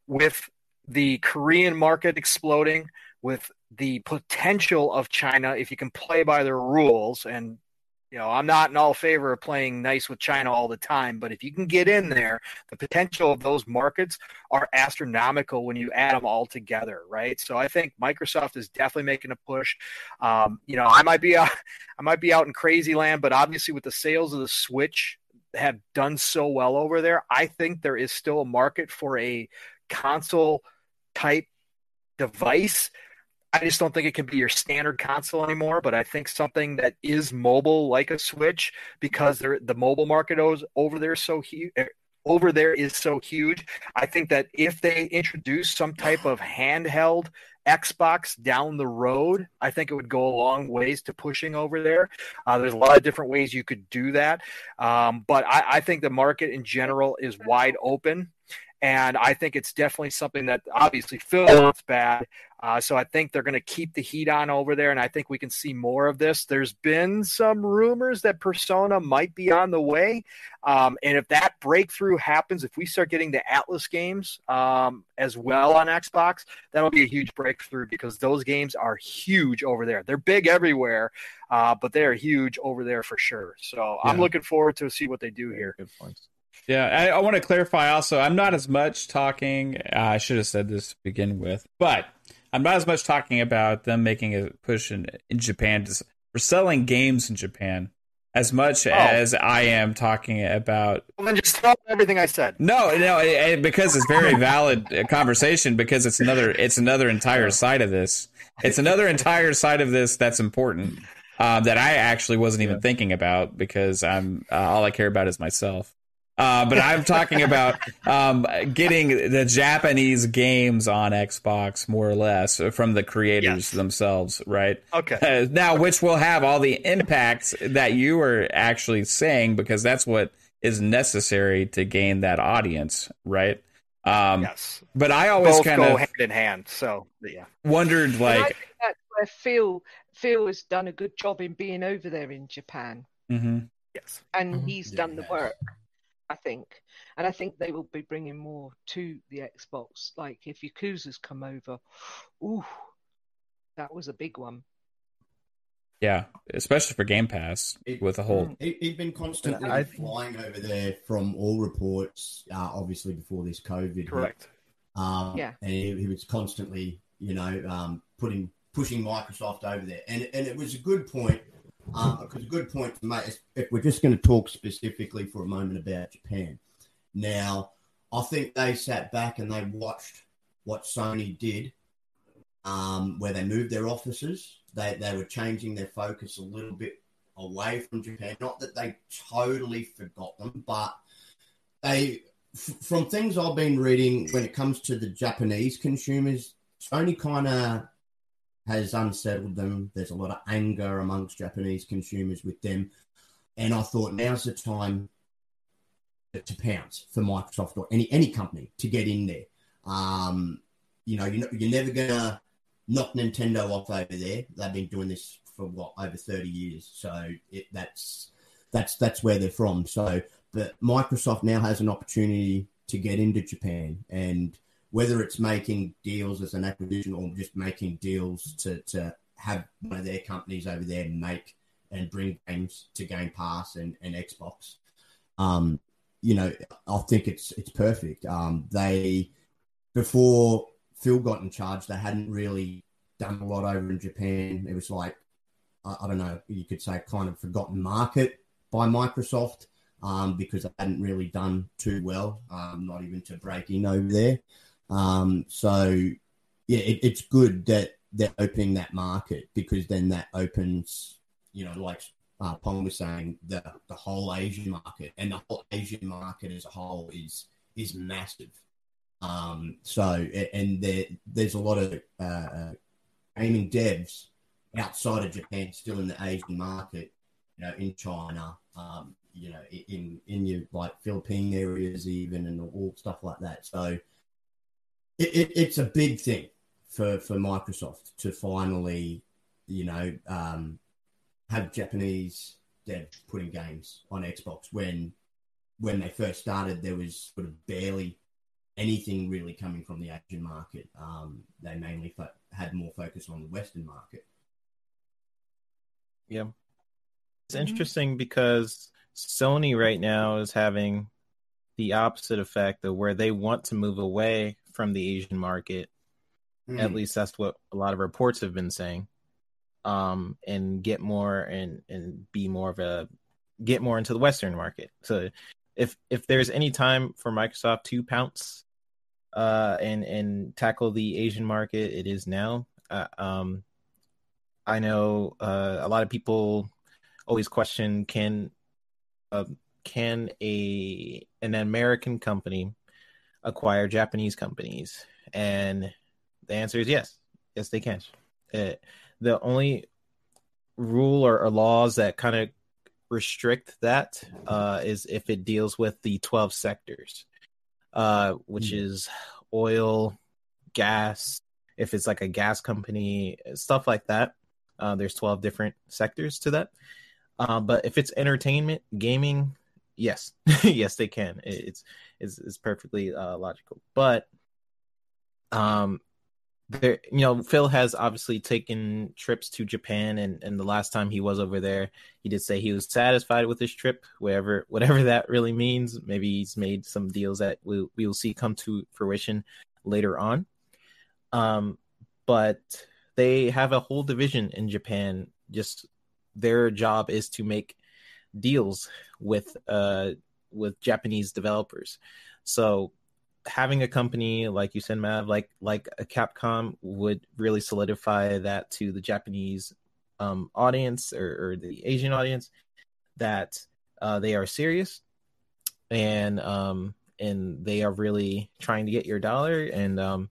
with the Korean market exploding, with the potential of China, if you can play by their rules, and you know, I'm not in all favor of playing nice with China all the time, but if you can get in there, the potential of those markets are astronomical when you add them all together, right? So I think Microsoft is definitely making a push. Um, you know, I might be out, I might be out in crazy land, but obviously with the sales of the Switch have done so well over there, I think there is still a market for a console type device I just don't think it can be your standard console anymore. But I think something that is mobile, like a Switch, because the mobile market over there so huge. Eh, over there is so huge. I think that if they introduce some type of handheld Xbox down the road, I think it would go a long ways to pushing over there. Uh, there's a lot of different ways you could do that, um, but I, I think the market in general is wide open. And I think it's definitely something that obviously Phil wants bad. Uh, so I think they're going to keep the heat on over there. And I think we can see more of this. There's been some rumors that Persona might be on the way. Um, and if that breakthrough happens, if we start getting the Atlus games um, as well on Xbox, that'll be a huge breakthrough because those games are huge over there. They're big everywhere, uh, but they are huge over there for sure. So yeah. I'm looking forward to see what they do here. Good points. Yeah, I, I want to clarify also. I'm not as much talking. Uh, I should have said this to begin with, but I'm not as much talking about them making a push in, in Japan for selling games in Japan as much oh. as I am talking about. Well, then just tell everything I said. No, no, it, it, because it's very valid conversation. Because it's another, it's another entire side of this. It's another entire side of this that's important uh, that I actually wasn't even yeah. thinking about because I'm uh, all I care about is myself. Uh, but I'm talking about um, getting the Japanese games on Xbox, more or less, from the creators yes. themselves, right? Okay. Uh, now, okay. which will have all the impacts that you were actually saying, because that's what is necessary to gain that audience, right? Um, yes. But I always kind of hand in hand. So yeah, wondered like that's where Phil Phil has done a good job in being over there in Japan. Mm-hmm. Yes, and mm-hmm. he's done the work. I think. And I think they will be bringing more to the Xbox. Like if Yakuza's come over, ooh, that was a big one. Yeah, especially for Game Pass it, with the whole. He, has been constantly I, flying over there from all reports, uh, obviously before this COVID. Correct. Um, yeah. And he, he, was constantly, you know, um, putting pushing Microsoft over there, and and it was a good point because a good point to make if we're just going to talk specifically for a moment about Japan. Now, I think they sat back and they watched what Sony did, um, where they moved their offices. They they were changing their focus a little bit away from Japan. Not that they totally forgot them, but they, f- from things I've been reading, when it comes to the Japanese consumers, Sony kind of has unsettled them. There's a lot of anger amongst Japanese consumers with them. And I thought now's the time to pounce for Microsoft or any any company to get in there. Um, you know, you're, you're never going to knock Nintendo off over there. They've been doing this for what over 30 years, so it, that's that's that's where they're from. So, but Microsoft now has an opportunity to get into Japan and whether it's making deals as an acquisition or just making deals to, to have one of their companies over there make and bring games to Game Pass and, and Xbox. Um, you know, I think it's it's perfect. Um, they before Phil got in charge, they hadn't really done a lot over in Japan. It was like I, I don't know, you could say kind of forgotten market by Microsoft um, because they hadn't really done too well, um, not even to break in over there. Um, so yeah, it, it's good that they're opening that market because then that opens, you know, like uh, Pong was saying, the the whole Asian market and the whole Asian market as a whole is is massive. Um, so and there there's a lot of uh, uh, gaming devs outside of Japan still in the Asian market, you know, in China, um, you know, in in your like Philippine areas even and all stuff like that. So it, it, it's a big thing for for Microsoft to finally, you know, um, have Japanese devs putting games on Xbox when when they first started, there was sort of barely anything really coming from the Asian market. Um, they mainly fo- had more focus on the Western market. Yeah. It's Mhm. interesting because Sony right now is having the opposite effect of where they want to move away from the Asian market. At Mm. least that's what a lot of reports have been saying. Um, and get more and and be more of a get more into the Western market. So if if there's any time for Microsoft to pounce uh and and tackle the Asian market, it is now. Uh, um, I know uh, a lot of people always question can uh, can a an American company acquire Japanese companies, and the answer is yes, yes they can. Uh, the only rule or, or laws that kind of restrict that uh, is if it deals with the twelve sectors, uh, which Mm. is oil, gas. If it's like a gas company, stuff like that. Uh, there's 12 different sectors to that. Uh, but if it's entertainment, gaming, yes, yes, they can. It's it's it's perfectly uh, logical. But um, there, you know, Phil has obviously taken trips to Japan, and and the last time he was over there, he did say he was satisfied with his trip, whatever whatever that really means. Maybe he's made some deals that we we will see come to fruition later on. Um, but they have a whole division in Japan. Just their job is to make deals with uh with Japanese developers. So having a company like you said, Mav, like like a Capcom would really solidify that to the Japanese um, audience or, or the Asian audience that uh, they are serious and um, and they are really trying to get your dollar. And um,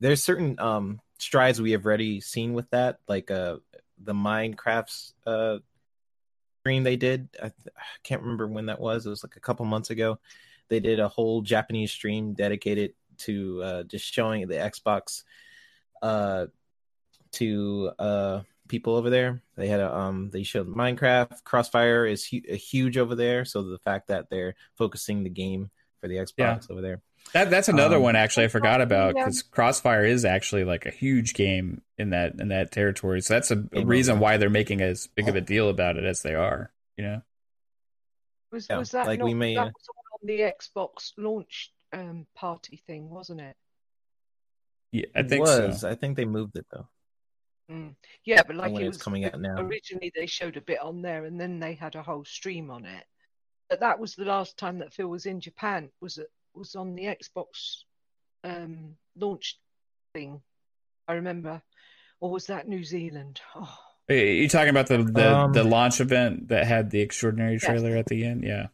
there's certain um, strides we have already seen with that, like uh, the Minecraft's uh, stream they did. I, th- I can't remember when that was. It was like a couple months ago. They did a whole Japanese stream dedicated to uh, just showing the Xbox uh, to uh, people over there. They had a um, they showed Minecraft. Crossfire is hu- huge over there, so the fact that they're focusing the game for the Xbox Yeah. over there. That that's another Um, one actually I forgot about Yeah. because Crossfire is actually like a huge game in that in that territory. So that's a, a reason why they're making as big of a deal about it as they are. You know, Was Yeah, was that like not, we may, that uh, was on the Xbox launch um, party thing, wasn't it? yeah, I It think was. so. I think they moved it though. Mm. Yeah, but like it it's was coming out now. Originally, they showed a bit on there, and then they had a whole stream on it. But that was the last time that Phil was in Japan. Was it was on the Xbox um, launch thing? I remember, or was that New Zealand? Oh, Are you talking about the the, Um, the launch event that had the extraordinary Yes. trailer at the end? Yeah.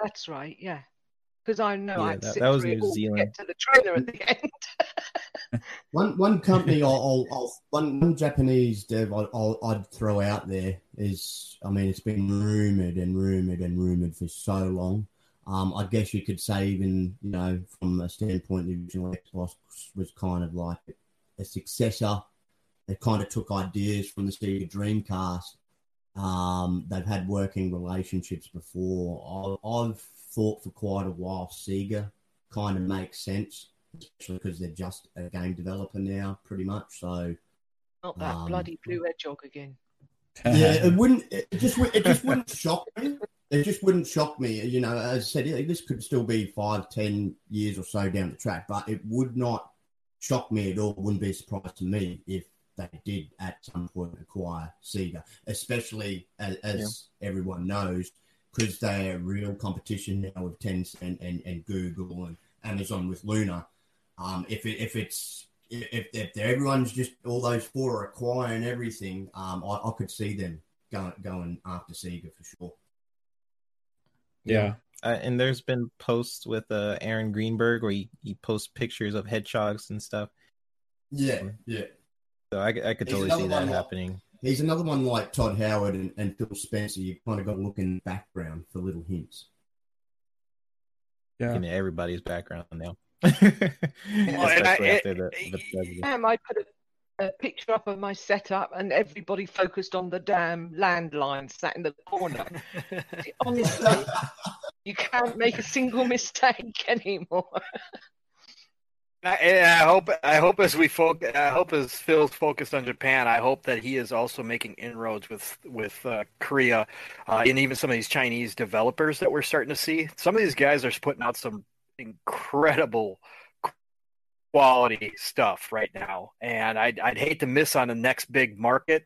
that's right. Yeah, because I know Yeah, I that- that was New all to Zealand. get to the trailer at the end. One one company I'll, I'll, I'll one, one Japanese dev I'll, I'll, I'd throw out there is I mean it's been rumored and rumored and rumored for so long. Um, I guess you could say even you know from a standpoint the original Xbox was kind of like a successor. They kind of took ideas from the Sega Dreamcast. Um, they've had working relationships before. I, I've thought for quite a while Sega kind of makes sense especially because they're just a game developer now, pretty much. So Not that Um, bloody blue hedgehog again. yeah, it wouldn't. It just it just wouldn't shock me. It just wouldn't shock me. You know, as I said, this could still be five, ten years or so down the track, but it would not shock me at all. It wouldn't be a surprise to me if they did at some point acquire Sega, especially as, as everyone knows, because they are real competition now with Tencent and, and Google and Amazon with Luna. Um, if it, if it's if, if everyone's just all those four are acquiring everything, um, I, I could see them going going after Sega for sure. Yeah. Uh, and there's been posts with uh, Aaron Greenberg where he, he posts pictures of hedgehogs and stuff. Yeah, yeah. So I, I could He's totally see that like- happening. He's another one like Todd Howard and, and Phil Spencer. You kind of got to look in the background for little hints. Yeah. In everybody's background now. Especially I- after the, it- the president. Damn, I put a, a picture up of my setup and everybody focused on the damn landline sat in the corner. Honestly, you can't make a single mistake anymore. I, I hope I hope as we focus, I hope as Phil's focused on Japan, I hope that he is also making inroads with with uh, Korea uh, and even some of these Chinese developers that we're starting to see. Some of these guys are putting out some incredible quality stuff right now, and I'd I'd hate to miss on the next big market.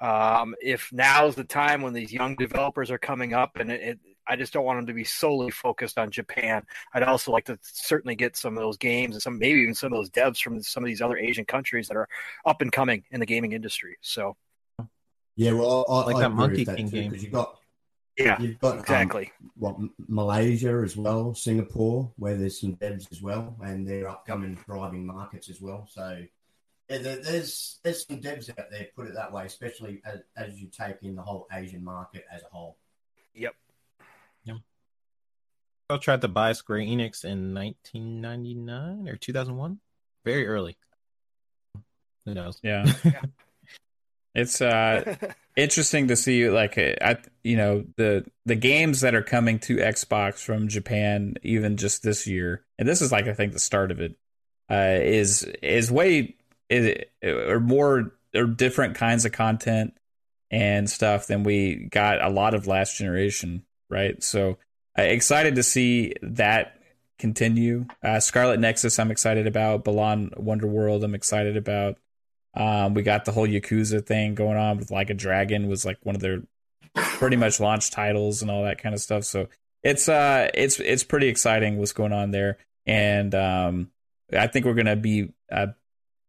Um, if now's the time when these young developers are coming up, and it, it, I just don't want them to be solely focused on Japan. I'd also like to certainly get some of those games and some maybe even some of those devs from some of these other Asian countries that are up and coming in the gaming industry. So Yeah, well, I, Like I that agree Monkey with that King too, game. because you've got yeah, you've got um, exactly. what Malaysia as well, Singapore, where there's some devs as well, and they're upcoming thriving markets as well. So yeah, there, there's there's some devs out there, put it that way, especially as, as you take in the whole Asian market as a whole. Yep. I tried to buy Square Enix in 1999 or 2001. Very early. Who knows? Yeah. It's uh interesting to see like uh, I you know the the games that are coming to Xbox from Japan even just this year and this is like I think the start of it uh is is way is or more or different kinds of content and stuff than we got a lot of last generation right? So uh, excited to see that continue. Uh Scarlet Nexus I'm excited about. Balan Wonderworld I'm excited about um, we got the whole Yakuza thing going on with like a dragon was like one of their pretty much launch titles and all that kind of stuff. So it's uh it's it's pretty exciting what's going on there, and um, I think we're gonna be uh,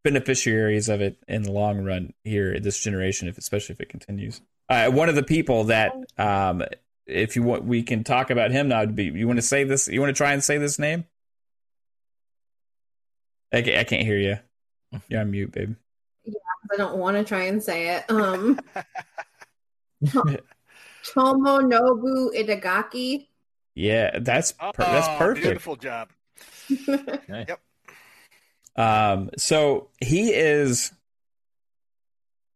beneficiaries of it in the long run here this generation, if especially if it continues. Uh, one of the people that um, if you want, we can talk about him now. Be you want to say this? You want to try and say this name? I can't, I can't hear you. You're on mute, babe. I don't want to try and say it. Um, Tomonobu Itagaki. Yeah, that's per- that's Oh, perfect. Beautiful job. Nice. Yep. Um, so he is.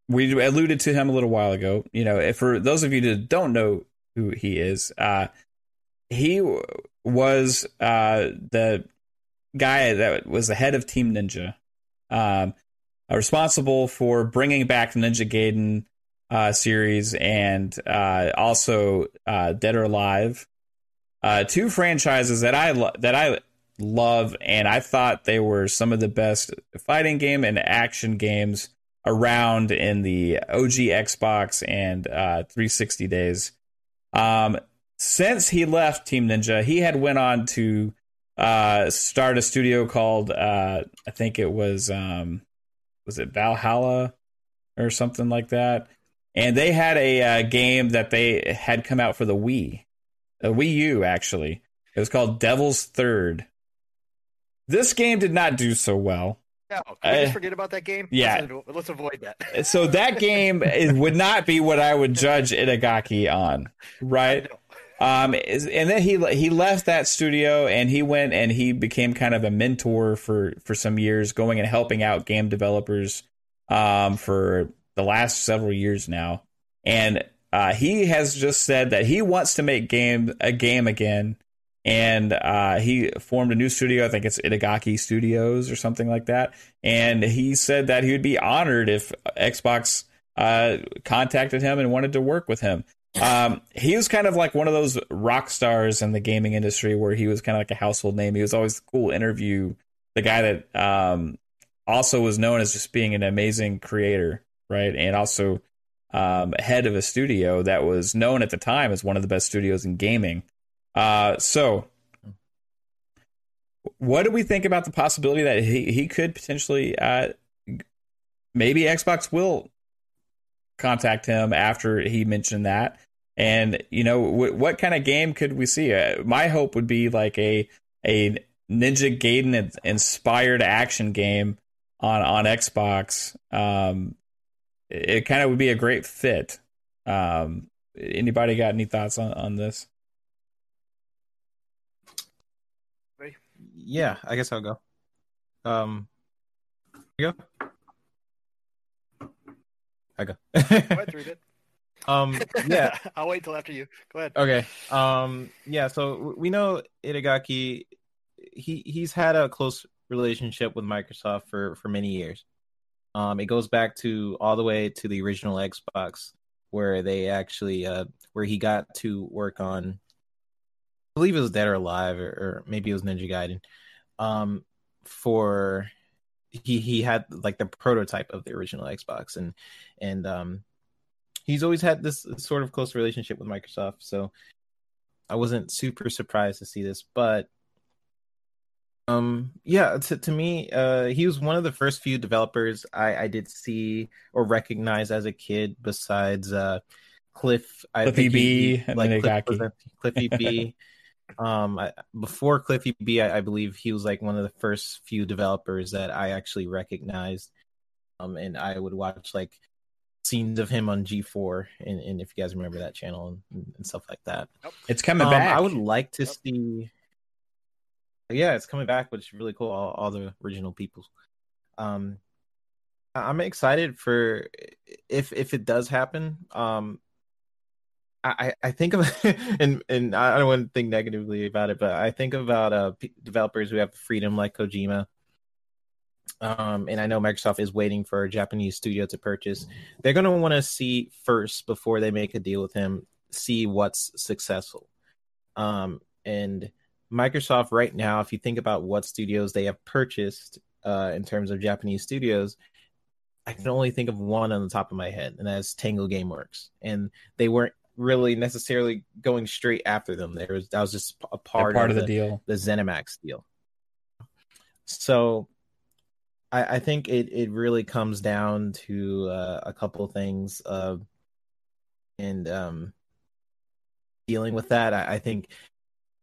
We alluded to him a little while ago. You know, if for those of you that don't know who he is, uh, he w- was uh, the guy that was the head of Team Ninja, um, responsible for bringing back the Ninja Gaiden uh, series and uh, also uh, Dead or Alive, uh, two franchises that I lo- that I love, and I thought they were some of the best fighting game and action games around in the OG Xbox and uh, 360 days. Um, since he left Team Ninja, he had went on to uh, start a studio called uh, I think it was um, was it Valhalla or something like that, and they had a uh, game that they had come out for the Wii, a Wii U actually. It was called Devil's Third. This game did not do so well. No, can we I- just forget about that game? Yeah. Let's, let's avoid that. So that game would not be what I would judge Itagaki on, right? Um, and then he he left that studio and he went and he became kind of a mentor for for some years, going and helping out game developers um, for the last several years now. And uh, he has just said that he wants to make game a game again, and uh, he formed a new studio. I think it's Itagaki Studios or something like that. And he said that he would be honored if Xbox uh, contacted him and wanted to work with him. Um, he was kind of like one of those rock stars in the gaming industry where he was kind of like a household name. He was always the cool interview, the guy that um, also was known as just being an amazing creator, right? And also um, head of a studio that was known at the time as one of the best studios in gaming. Uh, so, what do we think about the possibility that he, he could potentially, uh, maybe Xbox will contact him after he mentioned that? And you know, w- what kind of game could we see? Uh, my hope would be like a a Ninja Gaiden inspired action game on on Xbox. Um, it, kind of would be a great fit. Um, anybody got any thoughts on on this? Yeah, I guess I'll go. Um, go. I go. Go ahead, read it. um, yeah. I'll wait till after you. Go ahead. Okay. Um. Yeah. So we know Itagaki. He he's had a close relationship with Microsoft for for many years. Um. It goes back to all the way to the original Xbox, where they actually uh where he got to work on. I believe it was Dead or Alive, or, or maybe it was Ninja Gaiden. Um. For he he had like the prototype of the original Xbox, and and um he's always had this sort of close relationship with Microsoft, so I wasn't super surprised to see this. But um, yeah, to to me, uh, he was one of the first few developers I I did see or recognize as a kid. Besides uh, Cliff, I Cliffy think he- B and like Cliff, Igaki. was a- Cliffy B. Um, I, before Cliffy B, I, I believe he was like one of the first few developers that I actually recognized. Um, and I would watch like scenes of him on G4, and, and if you guys remember that channel and, and stuff like that. It's coming Um, back. I would like to Yep. see. Yeah, it's coming back, which is really cool. All, all the original people. Um, I- I'm excited for if if it does happen. Um, I I think of and and I don't want to think negatively about it, but I think about uh p- developers who have freedom like Kojima. Um, and I know Microsoft is waiting for a Japanese studio to purchase. They're going to want to see first before they make a deal with him, see what's successful. Um, and Microsoft right now, if you think about what studios they have purchased uh, in terms of Japanese studios, I can only think of one on the top of my head, and that's Tango GameWorks. And they weren't really necessarily going straight after them. There was that was just a part, part of the deal. the ZeniMax deal. So I, I think it, it really comes down to uh, a couple things uh, and um, dealing with that. I, I think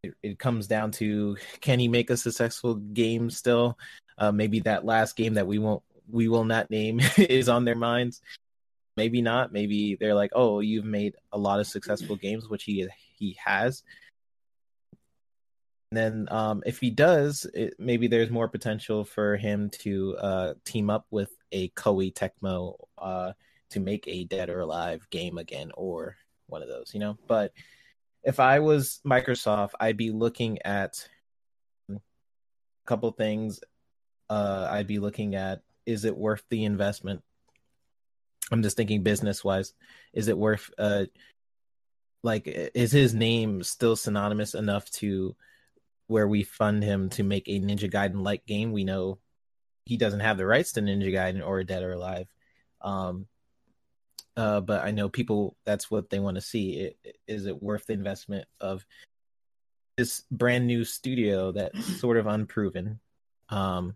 it, it comes down to can he make a successful game still? Uh, maybe that last game that we won't we will not name is on their minds. Maybe not. Maybe they're like, oh, you've made a lot of successful games, which he he has. And then um, if he does, it, maybe there's more potential for him to uh, team up with a Koei Tecmo uh, to make a Dead or Alive game again, or one of those, you know. But if I was Microsoft, I'd be looking at a couple things. Uh, I'd be looking at is it worth the investment? I'm just thinking business wise. Is it worth uh like is his name still synonymous enough to where we fund him to make a Ninja Gaiden like game? We know he doesn't have the rights to Ninja Gaiden or Dead or Alive. Um uh but I know people that's what they want to see. I- Is it worth the investment of this brand new studio that's sort of unproven um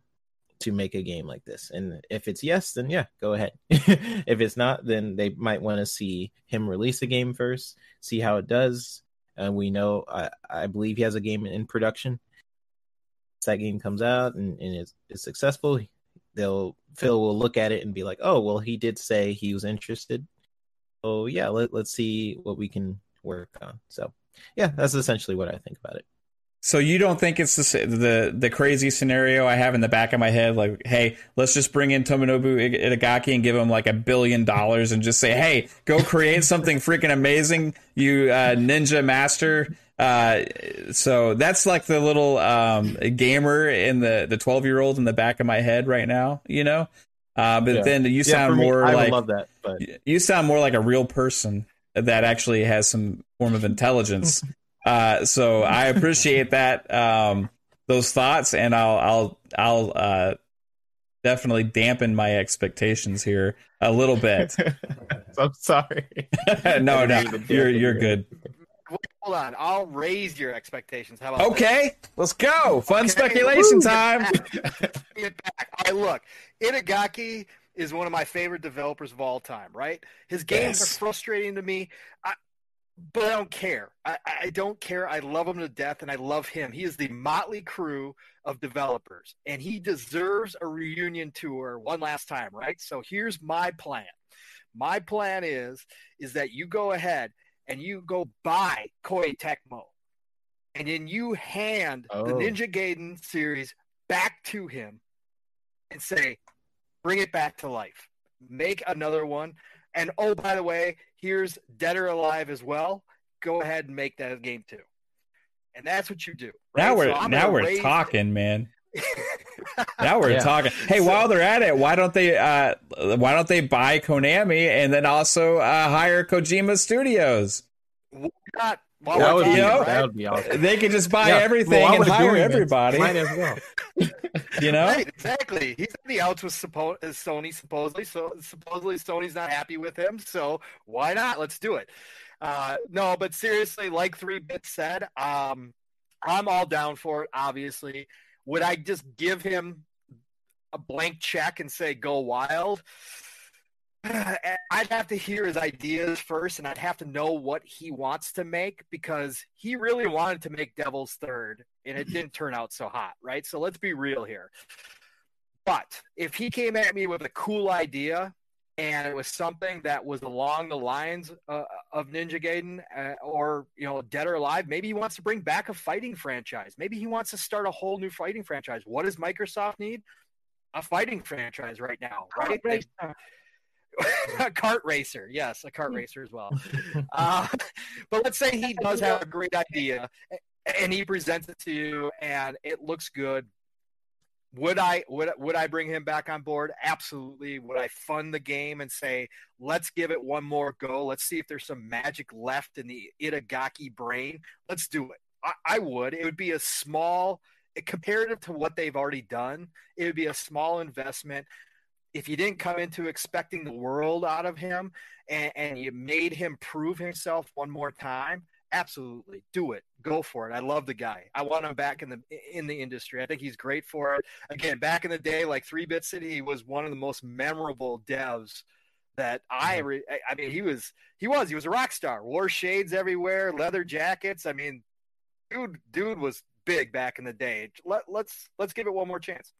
to make a game like this. And if it's yes then yeah go ahead. If it's not then they might want to see him release a game first see how it does. And we know i, I believe he has a game in production. Once that game comes out and, and is, is successful. They'll phil will look at it and be like oh well he did say he was interested. So yeah let, let's see what we can work on. So yeah that's essentially what i think about it So you don't think it's the the the crazy scenario I have in the back of my head? Like, hey, let's just bring in Tomonobu Itagaki and give him like a billion dollars and just say, hey, go create something freaking amazing, you uh, ninja master. Uh, so that's like the little um, gamer in the the twelve year old in the back of my head right now, you know. Uh, but Yeah. then you Yeah, sound for me, more i like would love that but you sound more like a real person that actually has some form of intelligence. uh, so I appreciate that um, those thoughts, and I'll I'll I'll uh, definitely dampen my expectations here a little bit. i'm sorry no, no, I didn't mean to you're you're your- good. Hold on. I'll raise your expectations. How about that? Okay, let's go. Fun Okay, speculation woo, time. Bring it back. All right, look, Itagaki is one of my favorite developers of all time. Right? His games Yes. are frustrating to me, I, but I don't care. I, I don't care. I love him to death, and I love him. He is the Mötley Crüe of developers, and he deserves a reunion tour one last time. Right? So here's my plan. My plan is is that you go ahead and you go buy Koei Tecmo and then you hand the Oh. Ninja Gaiden series back to him and say, bring it back to life. Make another one. And oh, by the way, here's Dead or Alive as well. Go ahead and make that a game too. And that's what you do. Now we're So now we're raise- talking, man. Now we're Yeah. talking. Hey, So- while they're at it, why don't they uh why don't they buy Konami and then also uh hire Kojima Studios? Why not? While That would be you talking, know, right? that would be awesome. They could just buy Yeah, everything well, and hire everybody. Might as well. You know? Right, exactly. He's in the outs with suppo- uh, Sony supposedly. So supposedly Sony's not happy with him. So why not? Let's do it. Uh, no, but seriously, like Three Bit said, um, I'm all down for it. Obviously, would I just give him a blank check and say go wild? I'd have to hear his ideas first, and I'd have to know what he wants to make because he really wanted to make Devil's Third, and it didn't turn out so hot, right? So let's be real here. But if he came at me with a cool idea and it was something that was along the lines uh, of Ninja Gaiden uh, or you know Dead or Alive, maybe he wants to bring back a fighting franchise. Maybe he wants to start a whole new fighting franchise. What does Microsoft need? A fighting franchise right now, right? A cart racer, yes, a cart racer as well. Uh, but let's say he does have a great idea and he presents it to you and it looks good. Would I would would I bring him back on board? Absolutely. Would I fund the game and say, let's give it one more go? Let's see if there's some magic left in the Itagaki brain. Let's do it. I, I would. It would be a small comparative to what they've already done. It would be a small investment if you didn't come into expecting the world out of him and, and you made him prove himself one more time, absolutely do it. Go for it. I love the guy. I want him back in the in the industry. I think he's great for it. Again, back in the day, like Three Bit City, he was one of the most memorable devs that I mm-hmm. re- I- I mean he was he was he was a rock star. Wore shades everywhere, leather jackets. I mean, dude dude was big back in the day. Let, let's let's give it one more chance.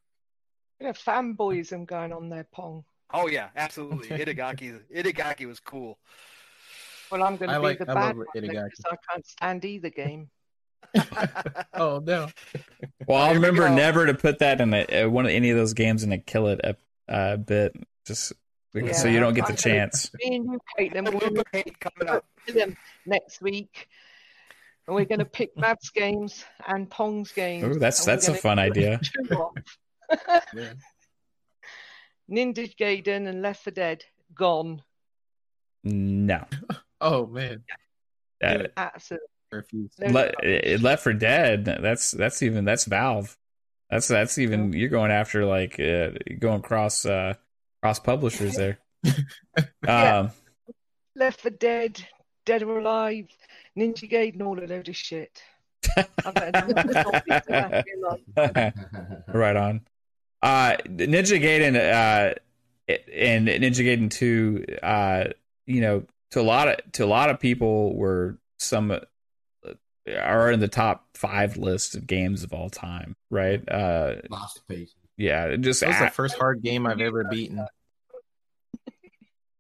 You know, fanboyism going on there, Pong. Oh yeah, absolutely. Itagaki Itagaki was cool. Well, I'm going I to like- be the I bad love one Itagaki. because I can't stand either game. Oh no. Well, I'll There we remember never to put that in a, uh, one of any of those games in a kill it a uh, bit, just because- so you don't get the I'm chance. Me and you, Caitlin, we're going loop of coming up. them next week. And we're going to pick Mav's games and Pong's games. Ooh, that's that's a gonna fun idea. Chew. Yeah. Ninja Gaiden and Left 4 Dead gone. No, Oh man. Uh, Yeah. Absolutely. Le- it Left 4 Dead. That's that's even that's Valve. That's that's even you're going after like uh, going cross uh, cross publishers there. Yeah. Um, Left 4 Dead, Dead or Alive, Ninja Gaiden, all a load of shit. I better not stop it, I feel like- right on. Uh, Ninja Gaiden uh, and Ninja Gaiden Two. Uh, you know, to a lot of to a lot of people were some uh, are in the top five list of games of all time. Right. Uh, Masterpiece. yeah. Just That was a- the first hard game I've ever beaten.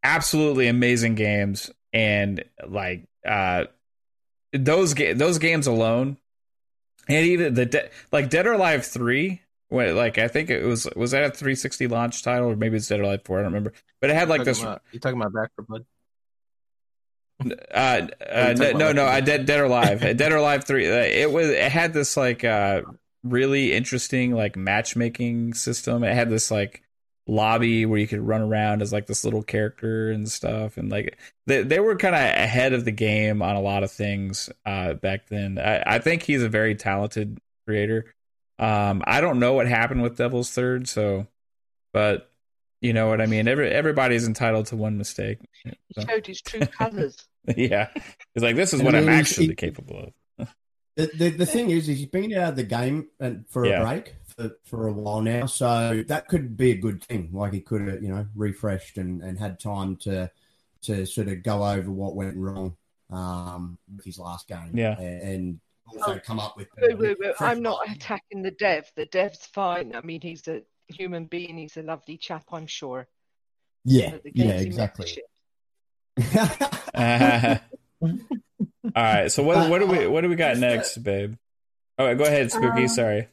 absolutely amazing games and like uh those ga- those games alone and even the de- like Dead or Alive 3 when like I think it was was that a 360 launch title or maybe it's Dead or Alive 4 I don't remember. But it had like this about- you talking about Back 4 Blood? uh, uh no no, no Left uh, 4 Dead, Dead or Alive. Dead or Alive 3 uh, it was it had this like uh really interesting like matchmaking system. It had this like lobby where you could run around as like this little character and stuff and like they, they were kind of ahead of the game on a lot of things uh back then. I, I think he's a very talented creator um i don't know what happened with devil's third so but you know what i mean Every, everybody's entitled to one mistake He showed his true colours. yeah it's like this is what I i'm actually he- capable of The, the, the thing is, is he's been out of the game and for Yeah. a break for, for a while now, so that could be a good thing. Like he could have, you know, refreshed and, and had time to to sort of go over what went wrong um, with his last game. Yeah. and, and also Oh, come up with. Wait, wait, wait. I'm not attacking the dev. The dev's fine. I mean, he's a human being. He's a lovely chap, I'm sure. Yeah, yeah, exactly. makes shit. all right so what what do we what do we got next babe Oh, go ahead, Spooky. Um, Sorry.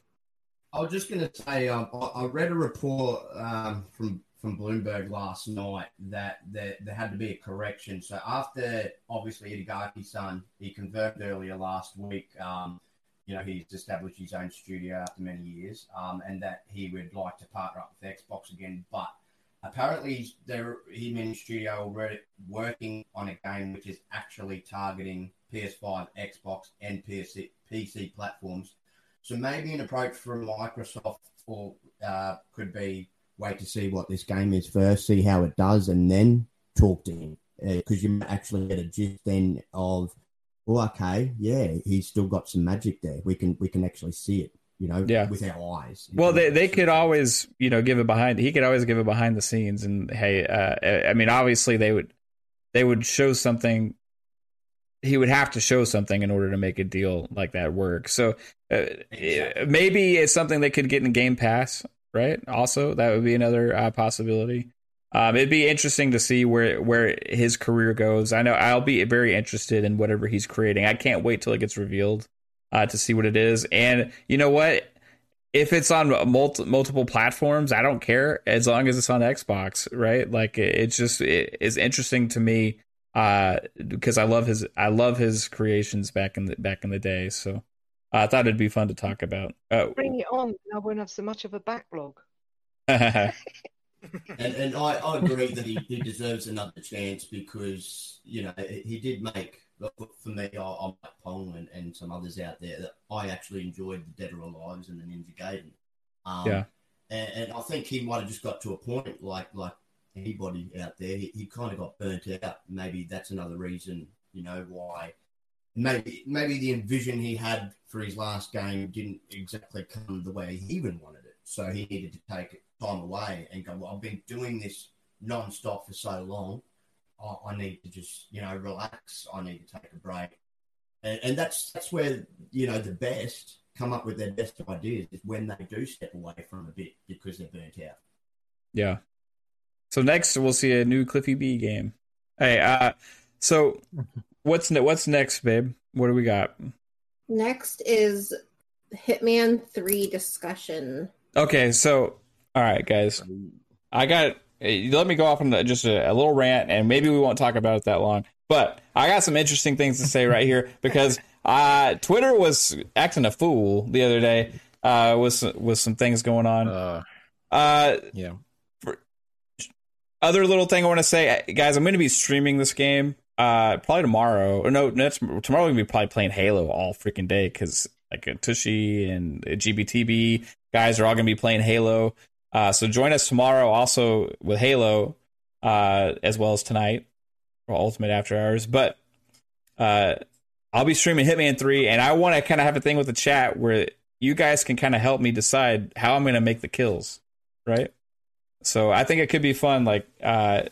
I was just going to say, um, I, I read a report um, from from Bloomberg last night that there, there had to be a correction. So after obviously Itagaki-san, he confirmed earlier last week, um, you know, he's established his own studio after many years, um, and that he would like to partner up with Xbox again. But apparently, he's there him and his studio already working on a game which is actually targeting PS5, Xbox, and PC, PC platforms. So maybe an approach from Microsoft or uh, could be wait to see what this game is first, see how it does, and then talk to him because you might actually get a gist then of, well, okay, yeah, he's still got some magic there. We can we can actually see it, you know, Yeah. with our eyes. Well, they they could always you know give it behind. He could always give it behind the scenes, and hey, uh, I mean, obviously they would they would show something. He would have to show something in order to make a deal like that work. So uh, Exactly. maybe it's something they could get in Game Pass, right? Also, that would be another uh, possibility. Um, it'd be interesting to see where where his career goes. I know I'll be very interested in whatever he's creating. I can't wait till it gets revealed uh, to see what it is. And you know what? If it's on multi- multiple platforms, I don't care as long as it's on Xbox, right? Like it, it's just it is interesting to me uh, because I love his I love his creations back in the back in the day. So I thought it'd be fun to talk about. Uh, Bring it on. I won't have so much of a backlog. And, and I, I agree that he, he deserves another chance because, you know, he did make, for me, I, I like Pong and, and some others out there that I actually enjoyed the Dead or Alive and the Ninja Gaiden. Um, Yeah. And, and I think he might have just got to a point like like anybody out there, he, he kind of got burnt out. Maybe that's another reason, you know, why. Maybe maybe the envision he had for his last game didn't exactly come the way he even wanted it. So he needed to take time away and go, well, I've been doing this non-stop for so long. I, I need to just, you know, relax. I need to take a break. And, and that's that's where, you know, the best come up with their best ideas is when they do step away from a bit because they're burnt out. Yeah. So next we'll see a new Cliffy B game. Hey, uh so what's ne- what's next, babe? What do we got? Next is Hitman 3 discussion. Okay, so all right, guys. I got eh, let me go off on the- just a, a little rant and maybe we won't talk about it that long. But I got some interesting things to say right here because uh Twitter was acting a fool the other day uh with with some things going on. Uh, Uh yeah. other little thing I want to say, guys, I'm going to be streaming this game uh probably tomorrow. Or no, that's tomorrow. We're to be probably playing Halo all freaking day because like Tushy and GBTB guys are all to be playing Halo. Uh, so join us tomorrow also with Halo, uh, as well as tonight for Ultimate After Hours. But uh, I'll be streaming Hitman 3, and I want to kind of have a thing with the chat where you guys can kind of help me decide how I'm to make the kills, right? So I think it could be fun, like uh,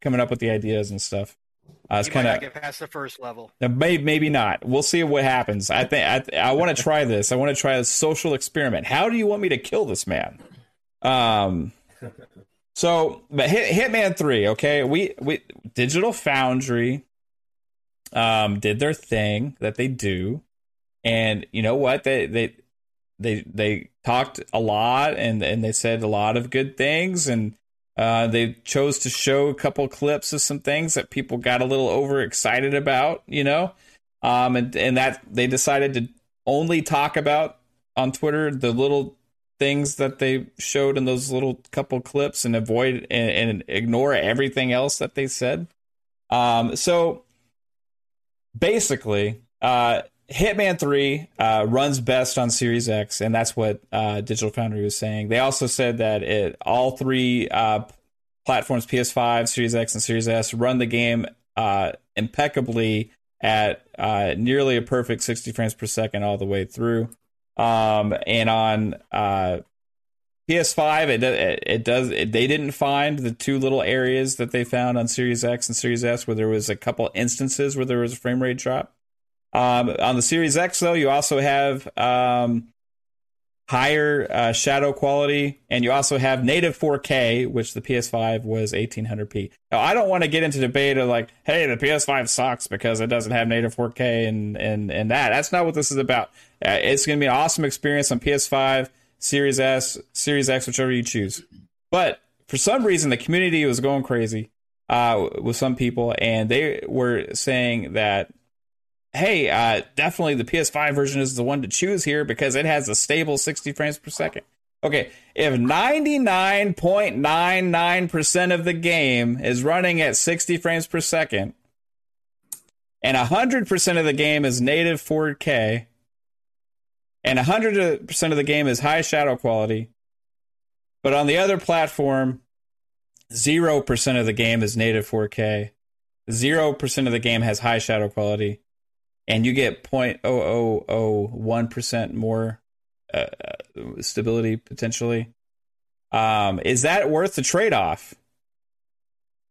coming up with the ideas and stuff. Uh, it's kind of get past the first level. maybe maybe not. We'll see what happens. I think I, I want to try this. I want to try a social experiment. How do you want me to kill this man? Um. So, but Hit, Hitman Three, okay. We we Digital Foundry, um, did their thing that they do, and you know what they they they they talked a lot and and they said a lot of good things and uh, they chose to show a couple clips of some things that people got a little overexcited about, you know, um, and and that they decided to only talk about on Twitter the little things that they showed in those little couple clips and avoid and, and ignore everything else that they said. Um, so basically, uh, Hitman 3 uh, runs best on Series X, and that's what uh, Digital Foundry was saying. They also said that it all three uh, platforms, PS5, Series X, and Series S, run the game uh, impeccably at uh, nearly a perfect 60 frames per second all the way through. Um, and on uh, PS5, it, it it does. It, they didn't find the two little areas that they found on Series X and Series S where there was a couple instances where there was a frame rate drop. Um, on the Series X, though, you also have um, higher uh, shadow quality, and you also have native 4K, which the PS5 was 1800p. Now, I don't want to get into debate of like, hey, the PS5 sucks because it doesn't have native 4K and and and that. That's not what this is about. Uh, it's going to be an awesome experience on PS5, Series S, Series X, whichever you choose. But for some reason, the community was going crazy uh, with some people, and they were saying that, hey, uh, definitely the PS5 version is the one to choose here because it has a stable 60 frames per second. Okay, if 99.99% of the game is running at 60 frames per second, and 100% of the game is native 4K, and 100% of the game is high shadow quality, but on the other platform, 0% of the game is native 4K, 0% of the game has high shadow quality, and you get 0.0001% more uh, stability potentially. Um, is that worth the trade off?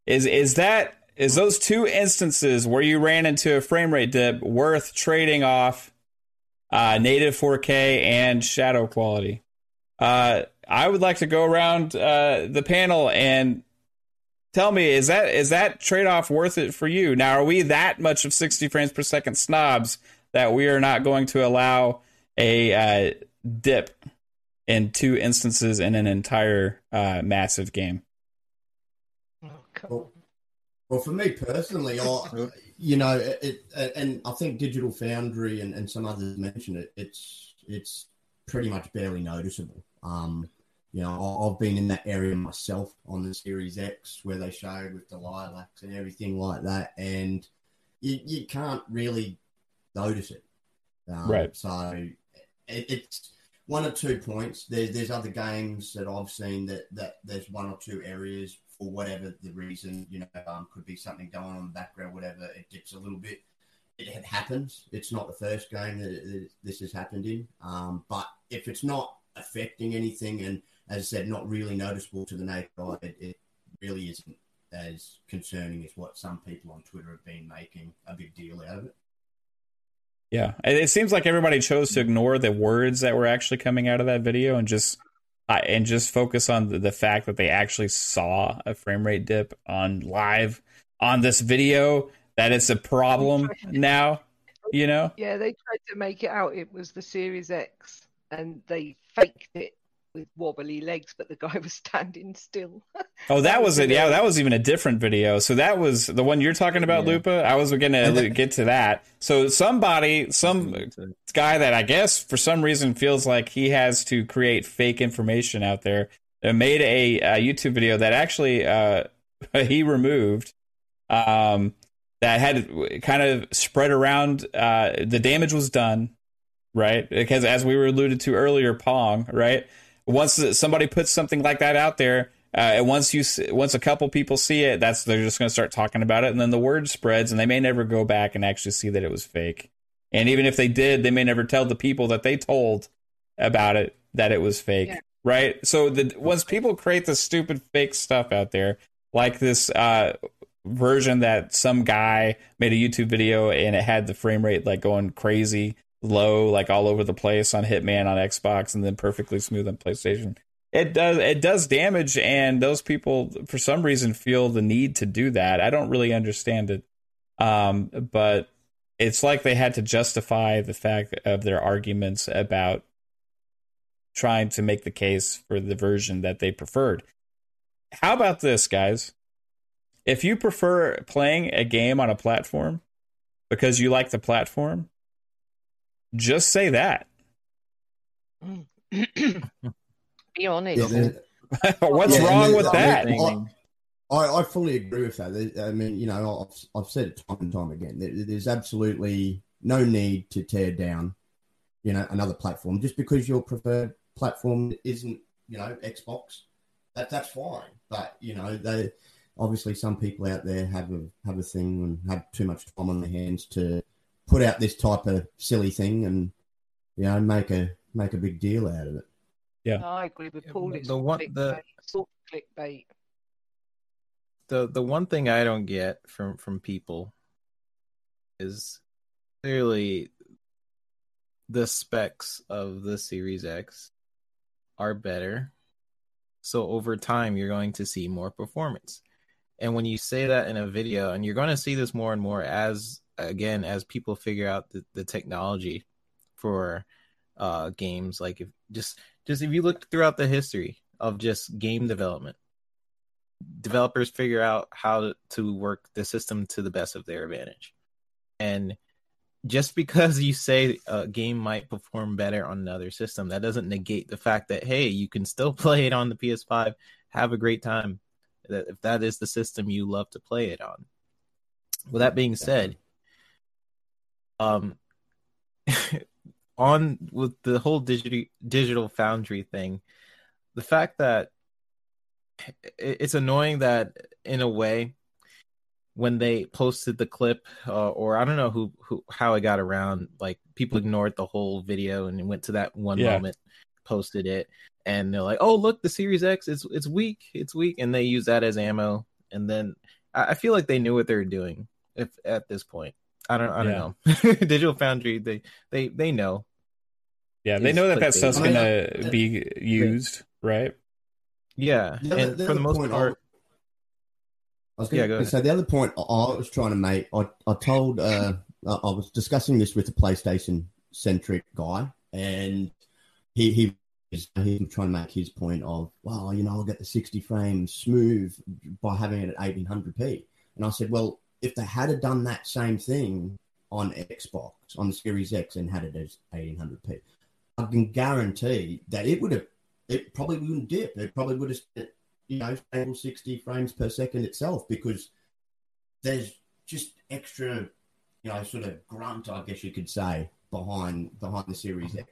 Is is that is those two instances where you ran into a frame rate dip worth trading off uh, native 4K and shadow quality? Uh, I would like to go around uh, the panel and tell me is that is that trade off worth it for you? Now, are we that much of 60 frames per second snobs that we are not going to allow a uh, dip in two instances in an entire uh, massive game. Oh, Well, well, for me personally, I, you know, it, it, and I think Digital Foundry and, and some others mentioned it. It's it's pretty much barely noticeable. Um, you know, I've been in that area myself on the Series X where they showed with the lilacs and everything like that, and you, you can't really notice it. Um, Right. So it, it's one or two points. There's there's other games that I've seen that that there's one or two areas for whatever the reason, you know, um, could be something going on in the background, whatever. It dips a little bit. It, it happens. It's not the first game that, that this has happened in. Um, but if it's not affecting anything, and as I said, not really noticeable to the naked eye, it, it really isn't as concerning as what some people on Twitter have been making a big deal out of it. Yeah, it it seems like everybody chose to ignore the words that were actually coming out of that video and just uh, and just focus on the, the fact that they actually saw a frame rate dip on live on this video. That it's a problem now. You know. Yeah, they tried to make it out it was the Series X and they faked it with wobbly legs, but the guy was standing still. Oh, that That was was it. Yeah, that was even a different video. So that was the one you're talking about, Yeah. Lupa. I was gonna get to that. So somebody, some guy that I guess for some reason feels like he has to create fake information out there, uh, made a, a YouTube video that actually uh, he removed. Um, that had kind of spread around. Uh, the damage was done, right? Because as we were alluded to earlier, Pong, right? Once somebody puts something like that out there, uh, and once you once a couple people see it, that's they're just going to start talking about it, and then the word spreads, and they may never go back and actually see that it was fake. And even if they did, they may never tell the people that they told about it that it was fake, Yeah. right? So the once people create this stupid fake stuff out there, like this uh, version that some guy made a YouTube video and it had the frame rate like going crazy low, like all over the place on Hitman on Xbox, and then perfectly smooth on PlayStation. It does it does damage, and those people for some reason feel the need to do that. I don't really understand it, um, but it's like they had to justify the fact of their arguments about trying to make the case for the version that they preferred. How about this, guys? If you prefer playing a game on a platform because you like the platform, just say that. Be honest. Yeah, there- What's Yeah, wrong with I that? mean, I, I fully agree with that. There- I mean, you know, I've, I've said it time and time again. There, there's absolutely no need to tear down, you know, another platform just because your preferred platform isn't, you know, Xbox. That that's fine. But you know, they obviously some people out there have a have a thing and have too much time on their hands to put out this type of silly thing and you know make a make a big deal out of it. No, I agree with Paul. the- It's the one- clickbait. the- It's all clickbait. the the one thing I don't get from from people is clearly the specs of the Series X are better. So over time you're going to see more performance. And when you say that in a video and you're going to see this more and more as again as people figure out the, the technology for uh games like if just just if you look throughout the history of just game development developers figure out how to work the system to the best of their advantage. And just because you say a game might perform better on another system that doesn't negate the fact that hey you can still play it on the ps5 have a great time if that is the system you love to play it on. With that being said um on with the whole digital digital foundry thing, the fact that it's annoying that in a way when they posted the clip uh, or i don't know who, who how it got around like people ignored the whole video and went to that one yeah. moment posted it and they're like oh look the series x it's it's weak it's weak and they use that as ammo and then i, I feel like they knew what they were doing if at this point i don't i don't yeah. know digital foundry they they they know yeah, they know that that stuff's gonna I be used, right? Yeah, the and for the most part. I was going yeah, to say the other point I was trying to make. I, I told uh, I was discussing this with a PlayStation centric guy, and he he was trying to make his point of, well, you know, I'll get the 60 frames smooth by having it at 1800p. And I said, well, if they had done that same thing on Xbox on the Series X and had it as 1800p, I can guarantee that it would have, it probably wouldn't dip. It probably would have, you know, stable 60 frames per second itself because there's just extra, you know, sort of grunt, I guess you could say, behind behind the Series X.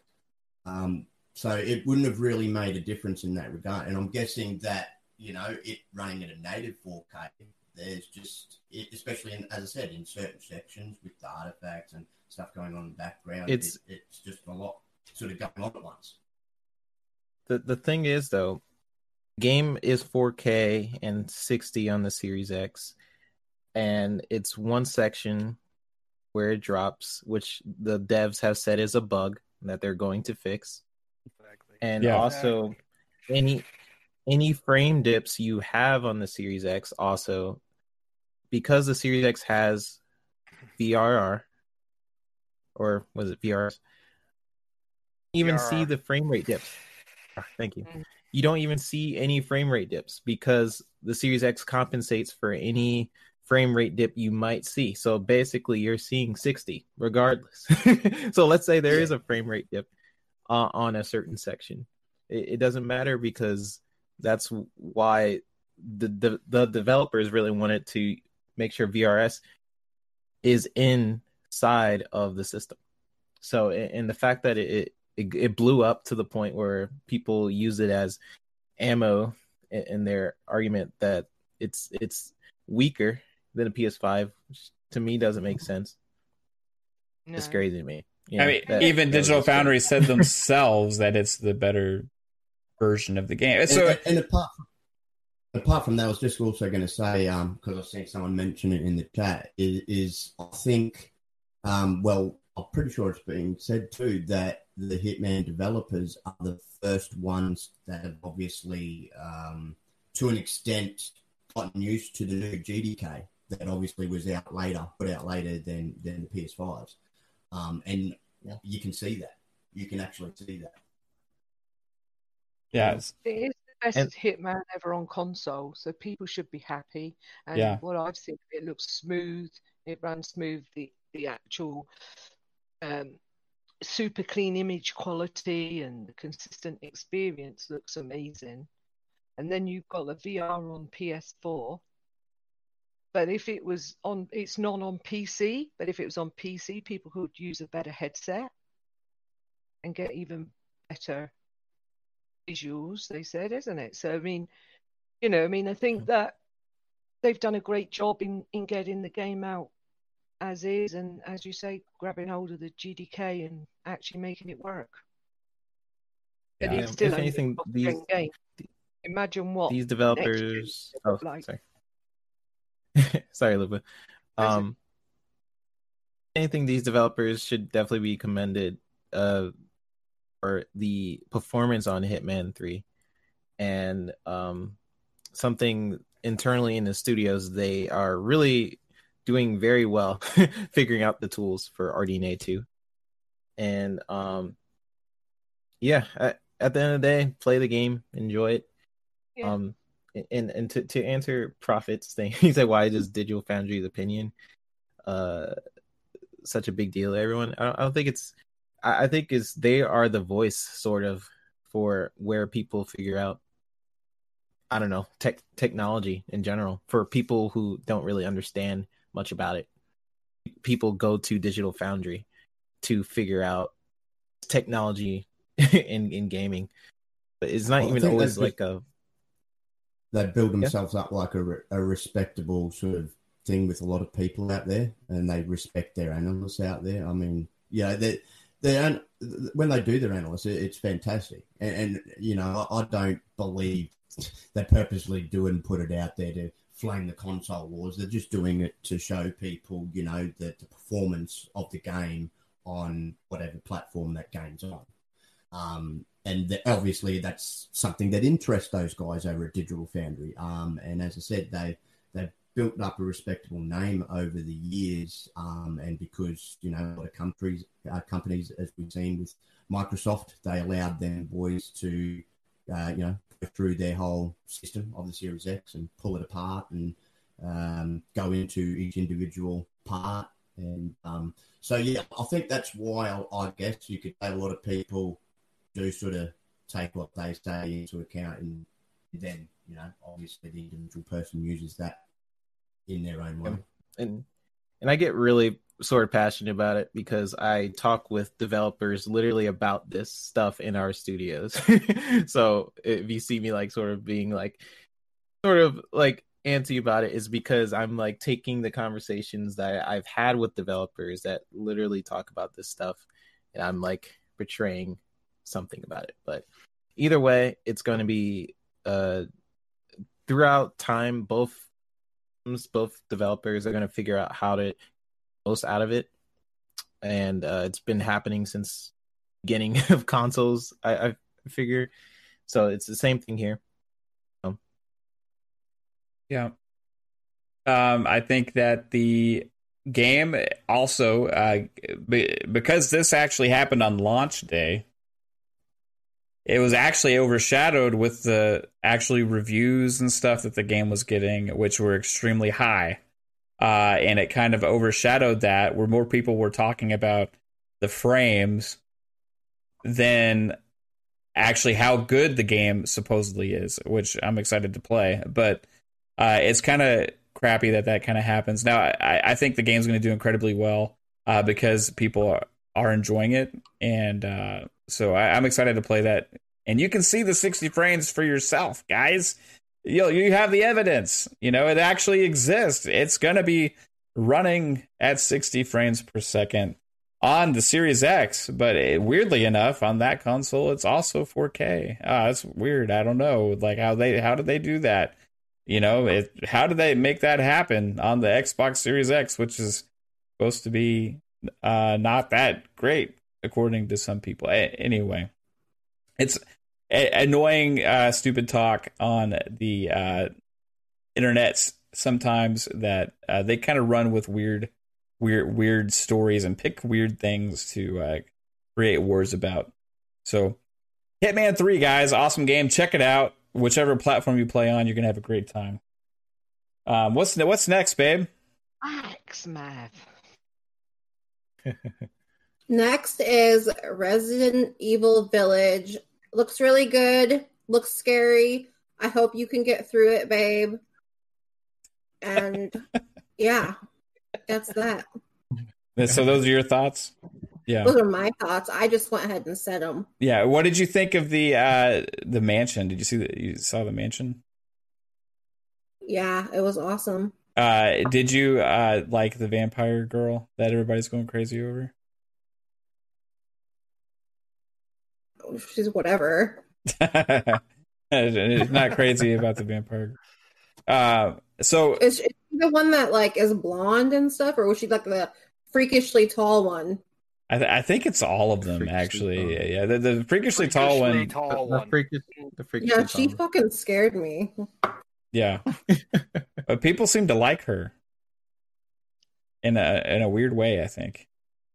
Um, so it wouldn't have really made a difference in that regard. And I'm guessing that, you know, it running at a native 4K, there's just, it, especially in, as I said, in certain sections with the artifacts and stuff going on in the background, it's, it, it's just a lot sort of going on at once. The the thing is though, game is 4K and 60 on the Series X, and it's one section where it drops, which the devs have said is a bug that they're going to fix. Exactly. And yeah. also exactly. any any frame dips you have on the Series X also because the Series X has VRR or was it VRs? even see the frame rate dips. Oh, thank you. Mm. You don't even see any frame rate dips because the Series X compensates for any frame rate dip you might see. So basically, you're seeing 60 regardless. so let's say there is a frame rate dip uh, on a certain section. It, it, doesn't matter because that's why the, the the developers really wanted to make sure VRS is inside of the system. So, and the fact that it, it, it blew up to the point where people use it as ammo in, in their argument that it's it's weaker than a PS5, which to me doesn't make sense. No. It's crazy to me. You know, I mean, that, even that Digital Foundry said themselves that it's the better version of the game. And, so, and, and apart from, apart from that, I was just also going to say because um, I've seen someone mention it in the chat is, is I think um, well I'm pretty sure it's been said too that the Hitman developers are the first ones that have obviously, um, to an extent, gotten used to the new GDK that obviously was out later, put out later than than the PS5s, um, and yeah. you can see that. You can actually see that. Yeah, it is the best Hitman ever on console, so people should be happy. And yeah. what I've seen, it looks smooth. It runs smooth. The the actual um, super clean image quality and the consistent experience looks amazing. And then you've got the VR on PS4. But if it was on, it's not on PC, but if it was on PC, people could use a better headset and get even better visuals, they said, isn't it? So, I mean, you know, I mean, I think that they've done a great job in, in getting the game out as is, and as you say, grabbing hold of the GDK and actually making it work. Yeah, it's still if anything, these game. Imagine what these developers. Oh, like. sorry, sorry, Lupa. Um, anything these developers should definitely be commended uh, for the performance on Hitman Three, and um, something internally in the studios they are really doing very well figuring out the tools for RDNA 2. And um, yeah, at, at the end of the day, play the game, enjoy it. Yeah. Um, and and to to answer Prophet's thing, he said, "Why does Digital Foundry's opinion uh such a big deal to everyone?" I don't, I don't think it's. I, think is they are the voice sort of for where people figure out. I don't know tech technology in general for people who don't really understand much about it. People go to Digital Foundry to figure out technology in in gaming, but it's not Well, even always like a they build themselves up like a, a respectable sort of thing with a lot of people out there, and they respect their analysts out there. I mean, yeah, they they when they do their analysis, it, it's fantastic, and, and you know, I, I don't believe they purposely do it and put it out there to flame the console wars. They're just doing it to show people, you know, that the performance of the game on whatever platform that game's on. Um, and that obviously that's something that interests those guys over at Digital Foundry. Um, and as I said, they built up a respectable name over the years, um, and because you know a lot of countries, uh, companies, as we've seen with Microsoft, they allowed them boys to, uh, you know, go through their whole system of the Series X and pull it apart and um, go into each individual part. And um, so, yeah, I think that's why I, I guess you could say a lot of people do sort of take what they say into account, and then you know, obviously, the individual person uses that in their own way. and and I get really sort of passionate about it because I talk with developers literally about this stuff in our studios. so if you see me like sort of being like sort of like antsy about it is because I'm like taking the conversations that I've had with developers that literally talk about this stuff and I'm like portraying something about it. But either way, it's going to be uh throughout time both both developers are going to figure out how to most out of it. And uh, it's been happening since beginning of consoles I, I figure. So it's the same thing here. Yeah. Um, I think that the game also, uh, be, because this actually happened on launch day, it was actually overshadowed with the actually reviews and stuff that the game was getting, which were extremely high. Uh, and it kind of overshadowed that, where more people were talking about the frames than actually how good the game supposedly is, which I'm excited to play. But uh, it's kind of crappy that that kind of happens. Now, I, I think the game's going to do incredibly well uh, because people are, are enjoying it, and uh, so I, I'm excited to play that. And you can see the 60 frames for yourself, guys. You you have the evidence. You know it actually exists. It's going to be running at 60 frames per second on the Series X, but it, weirdly enough, on that console, it's also 4K. Ah, that's weird. I don't know, like how they how did they do that? You know, it, how did they make that happen on the Xbox Series X, which is supposed to be uh, not that great according to some people? A- anyway, it's a- annoying, uh, stupid talk on the uh, internet sometimes that uh, they kind of run with weird, weird, weird stories and pick weird things to uh, create wars about. So, Hitman Three, guys, awesome game. Check it out whichever platform you play on, you're gonna have a great time. Um, what's what's next, babe? Axe Mav. Next is Resident Evil Village. Looks really good. Looks scary. I hope you can get through it, babe. And yeah, that's that. So those are your thoughts. Yeah, Those are my thoughts. I just went ahead and said them. yeah. What did you think of the uh the mansion? Did you see that? You saw the mansion? Yeah, it was awesome. Uh, did you uh like the vampire girl that everybody's going crazy over? She's whatever. it's not crazy about the vampire. Uh, so Is she the one that like is blonde and stuff, or was she like the freakishly tall one? I, th- I think it's all of them Freakishly actually. tall. Yeah, yeah. The, the freakishly tall one. tall the one. freakish, the freakish Yeah, she tall. fucking scared me. Yeah, but people seem to like her in a in a weird way. I think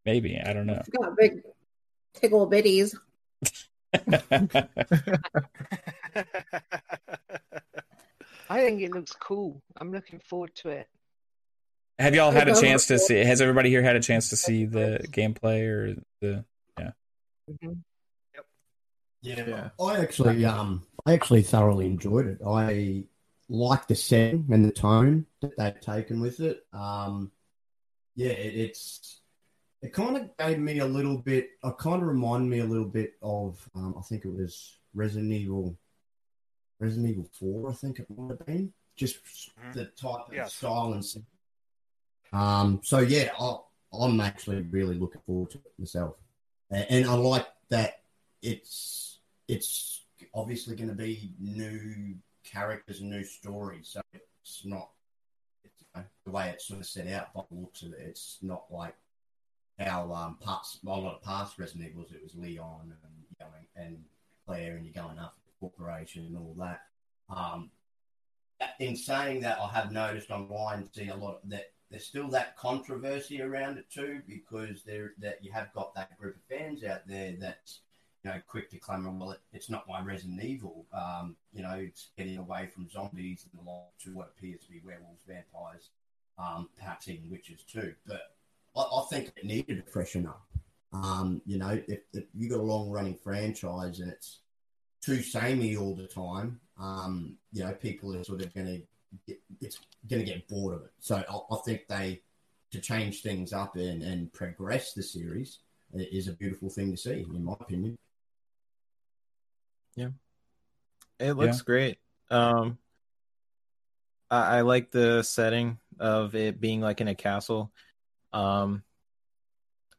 maybe I don't know. She got big tickle bitties. I think it looks cool. I'm looking forward to it. Have y'all had a chance to see? Has everybody here had a chance to see the gameplay or the? Mhm. Yeah, Yeah. I actually, um, I actually thoroughly enjoyed it. I like the setting and the tone that they've taken with it. Um, yeah, it, it's it kind of gave me a little bit. It kind of reminded me a little bit of, um, I think it was Resident Evil, Resident Evil Four. I think it might have been just Mhm. the type of Yes. style and. Um, so yeah, I, I'm actually really looking forward to it myself, and, and I like that it's it's obviously going to be new characters and new stories. So it's not it's, you know, the way it's sort of set out by the looks of it. It's not like how um, parts well, of past Resident Evils. It was Leon and you know, and Claire, and you're going after the corporation and all that. Um, in saying that, I have noticed online see a lot of that. There's still that controversy around it too, because there that you have got that group of fans out there that's you know quick to clamour. Well, it, it's not my Resident Evil. Um, you know, it's getting away from zombies and the like to what appears to be werewolves, vampires, um, perhaps even witches too. But I, I think it needed to freshen up. Um, you know, if, if you got a long running franchise and it's too samey all the time, um, you know, people are sort of going to get, it's going to get bored of it. So I, I think they to change things up and, and progress the series is a beautiful thing to see, in my opinion. Yeah, it looks great. Um, I, I like the setting of it being like in a castle. Um,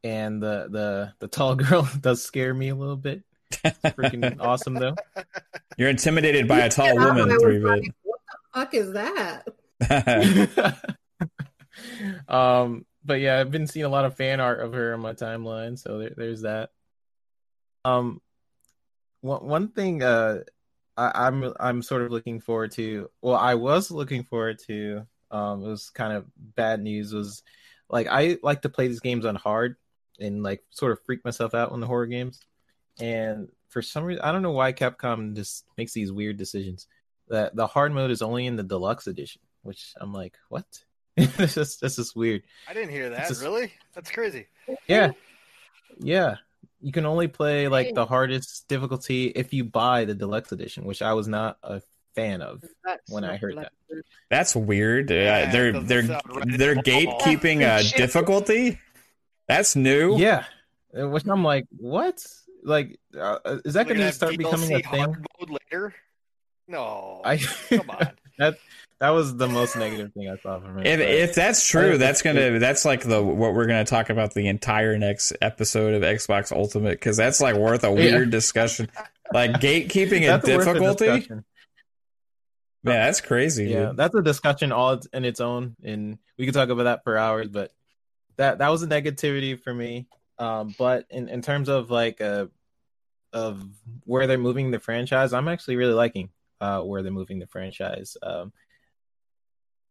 and the the the tall girl does scare me a little bit. Freaking awesome though. You're intimidated by a tall Yeah, woman, three like, what the fuck is that? um, but yeah, I've been seeing a lot of fan art of her on my timeline, so there, there's that. Um, one one thing uh, I, I'm I'm sort of looking forward to. Well, I was looking forward to. Um, it was kind of bad news. Was like I like to play these games on hard and like sort of freak myself out on the horror games, and for some reason I don't know why Capcom just makes these weird decisions. That the hard mode is only in the deluxe edition, which I'm like, what? this is this is weird. I didn't hear that. just- Really? That's crazy. Yeah, yeah. You can only play like the hardest difficulty if you buy the deluxe edition, which I was not a fan of. That's When I heard that. That's weird. Uh, Yeah, they're it doesn't they're right they're at all. gatekeeping uh, difficulty. That's new. Yeah, Uh, which I'm like, what? Like, uh, is that going to have start becoming a thing? mode later? No. I Come on. that that was the most negative thing I saw from it. If if that's true, that's gonna that's like the what we're gonna talk about the entire next episode of Xbox Ultimate because that's like worth a weird discussion. Like gatekeeping and that's a difficulty. Man, that's crazy. Yeah, dude. that's a discussion all in its own, and we could talk about that for hours. But that that was a negativity for me. Um, but in in terms of like uh of where they're moving the franchise, I'm actually really liking uh where they're moving the franchise. Um,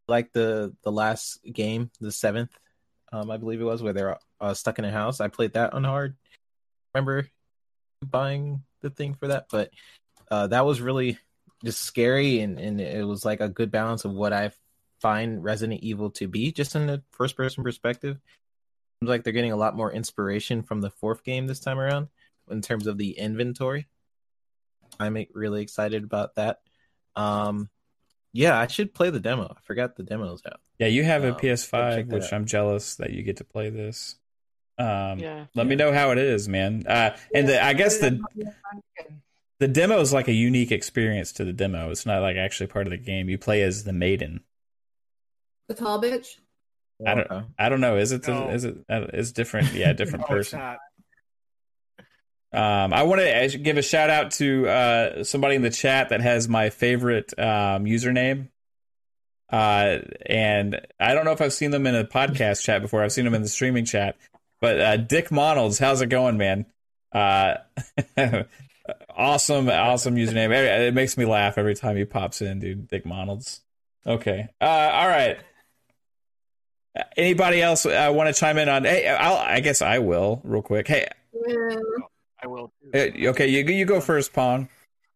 like the the last game, the seventh, um, I believe it was, where they're uh, stuck in a house. I played that on hard. Remember buying the thing for that, but uh, that was really just scary and, and it was like a good balance of what I find Resident Evil to be, just in the first person perspective. Seems like they're getting a lot more inspiration from the fourth game this time around in terms of the inventory. I'm really excited about that. Um, yeah, I should play the demo. I forgot the demo's out. Yeah, you have a Um, check PS5, which out. I'm jealous that you get to play this. Um, Yeah. Let me know how it is, man. Uh, and the, I guess the the demo is like a unique experience to the demo. It's not like actually part of the game. You play as the maiden. The tall bitch. I don't- Okay. I don't know. Is it? No. Is it? uh, It's different. Yeah, different No, person. Um, I want to give a shout out to uh, somebody in the chat that has my favorite um, username. Uh, and I don't know if I've seen them in a podcast chat before. I've seen them in the streaming chat. But uh, Dick Monalds, how's it going, man? Uh, awesome, awesome username. It it makes me laugh every time he pops in, dude. Dick Monalds. Okay. Uh, all right. Anybody else uh, want to chime in on? Hey, I'll, I guess I will real quick. Hey, Yeah. I will. too. Okay, you you go first, Pong.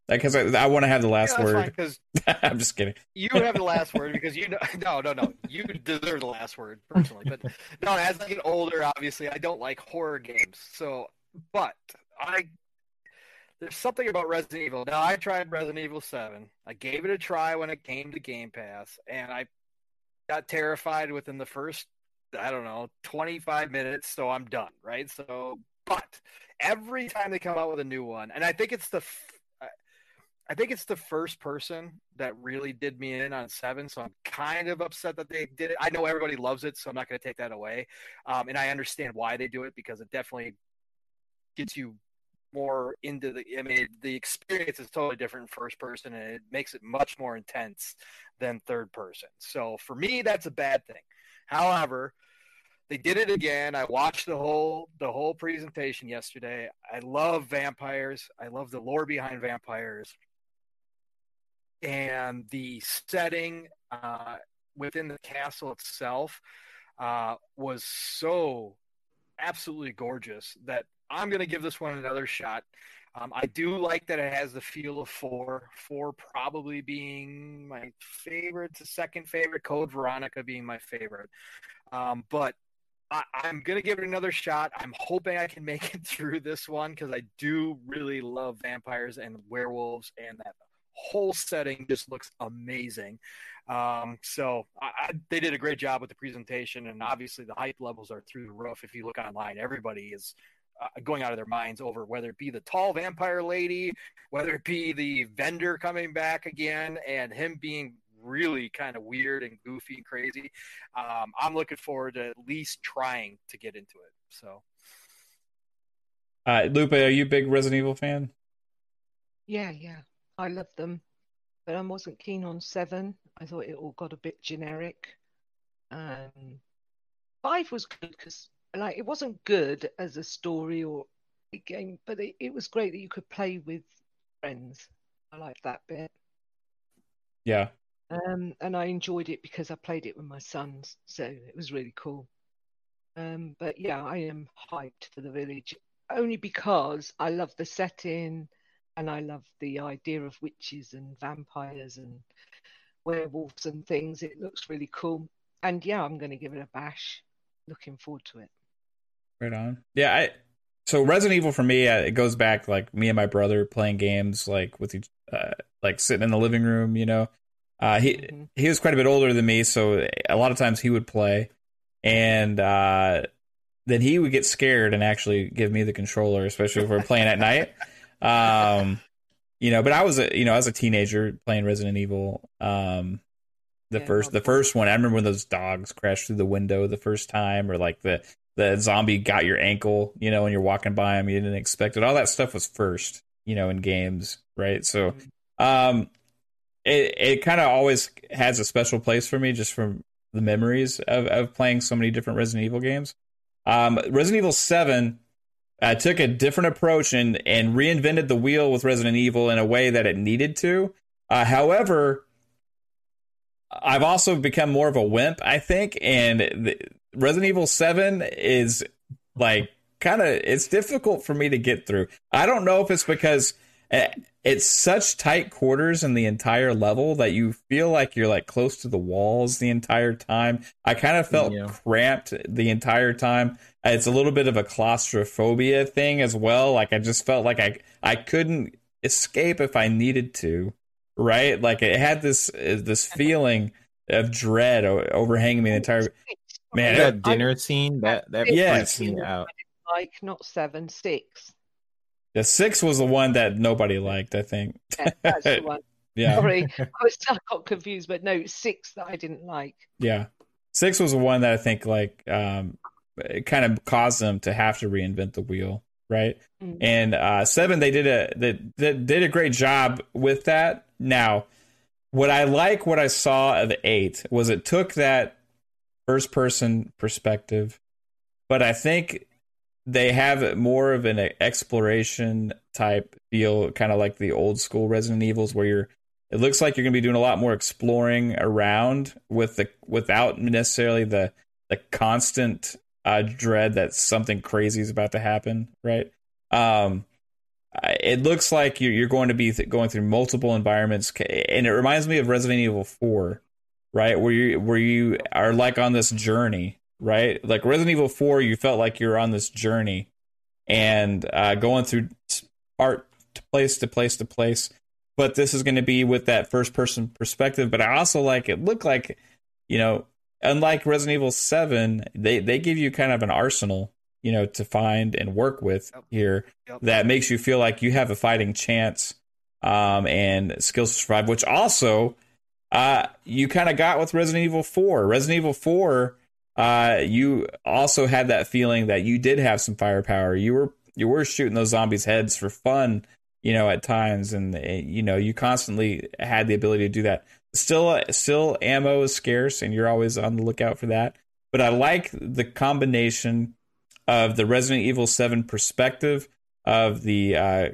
Because I, I want to have the last word. because I'm just kidding. you have the last word because you know no no no you deserve the last word personally but no as i get older obviously i don't like horror games so but i there's something about resident evil. Now i tried resident evil 7 i gave it a try when it came to game pass and i got terrified within the first i don't know 25 minutes so i'm done right? So but every time they come out with a new one and i think it's the f- I think it's the first person that really did me in on seven, so I'm kind of upset that they did it. I know everybody loves it, so I'm not going to take that away, um, and I understand why they do it because it definitely gets you more into the. I mean, the experience is totally different first person, and it makes it much more intense than third person. So for me, that's a bad thing. However, they did it again. I watched the whole the whole presentation yesterday. I love vampires. I love the lore behind vampires and the setting uh, within the castle itself uh, was so absolutely gorgeous that I'm going to give this one another shot. Um, I do like that it has the feel of four, four probably being my favorite, the second favorite, Code Veronica being my favorite. Um, but I, I'm going to give it another shot. I'm hoping I can make it through this one because I do really love vampires and werewolves and that whole setting just looks amazing. Um, so I, I, they did a great job with the presentation, and obviously the hype levels are through the roof. If you look online, everybody is uh, going out of their minds over whether it be the tall vampire lady, whether it be the vendor coming back again, and him being really kind of weird and goofy and crazy. Um, I'm looking forward to at least trying to get into it. So. Uh, Lupe, are you a big Resident Evil fan? Yeah, yeah. I love them, but I wasn't keen on seven. I thought it all got a bit generic. Um, five was good because, like, it wasn't good as a story or a game, but it, it was great that you could play with friends. I liked that bit. Yeah. Um, and I enjoyed it because I played it with my sons, so it was really cool. Um, but yeah, I am hyped for the village only because I love the setting and I love the idea of witches and vampires and werewolves and things. It looks really cool. And yeah, I'm going to give it a bash. Looking forward to it. Right on. Yeah, I so Resident Evil for me uh, it goes back like me and my brother playing games like with each uh, like sitting in the living room, you know. Uh, he mm-hmm. he was quite a bit older than me, so a lot of times he would play, and uh, then he would get scared and actually give me the controller, especially if we're playing at night. Um, you know, but I was a you know as a teenager playing Resident Evil. Um, the yeah, first the first one, I remember when those dogs crashed through the window the first time, or like the the zombie got your ankle, you know, when you're walking by him, you didn't expect it. All that stuff was first, you know, in games, right? So, mm-hmm. um, it it kind of always has a special place for me, just from the memories of of playing so many different Resident Evil games. Um, Resident Evil Seven uh, took a different approach and and reinvented the wheel with Resident Evil in a way that it needed to. Uh, however, I've also become more of a wimp, I think, and the, Resident Evil Seven is like kind of it's difficult for me to get through. I don't know if it's because eh, it's such tight quarters in the entire level that you feel like you're like close to the walls the entire time. I kind of felt yeah. cramped the entire time. It's a little bit of a claustrophobia thing as well. Like I just felt like I I couldn't escape if I needed to, right? Like it had this uh, this feeling of dread overhanging me the entire. Man, that dinner scene that that yes. freaked me out. Like not seven, six. The six was the one that nobody liked. I think. Yeah, that's the one. yeah. Sorry, I was I got confused, but no, six that I didn't like. Yeah, six was the one that I think like um it kind of caused them to have to reinvent the wheel, right? Mm-hmm. And uh, seven, they did a they, they did a great job with that. Now, what I like, what I saw of eight was it took that first person perspective, but I think they have more of an exploration type feel, kind of like the old school Resident Evils, where you're. It looks like you're going to be doing a lot more exploring around with the without necessarily the the constant uh, dread that something crazy is about to happen, right? Um, it looks like you're, going to be going through multiple environments, and it reminds me of Resident Evil Four, right? Where you where you are like on this journey, right? Like Resident Evil Four, you felt like you're on this journey, and uh, going through art to place to place to place. But this is going to be with that first person perspective. But I also like it looked like, you know, unlike Resident Evil Seven, they they give you kind of an arsenal you know to find and work with yep. here yep. that makes you feel like you have a fighting chance um, and skills to survive which also uh, you kind of got with resident evil 4 resident evil 4 uh, you also had that feeling that you did have some firepower. You were you were shooting those zombies heads for fun you know at times and eh, you know you constantly had the ability to do that. Still still ammo is scarce and you're always on the lookout for that. But i like the combination of the Resident Evil 7 perspective of the uh,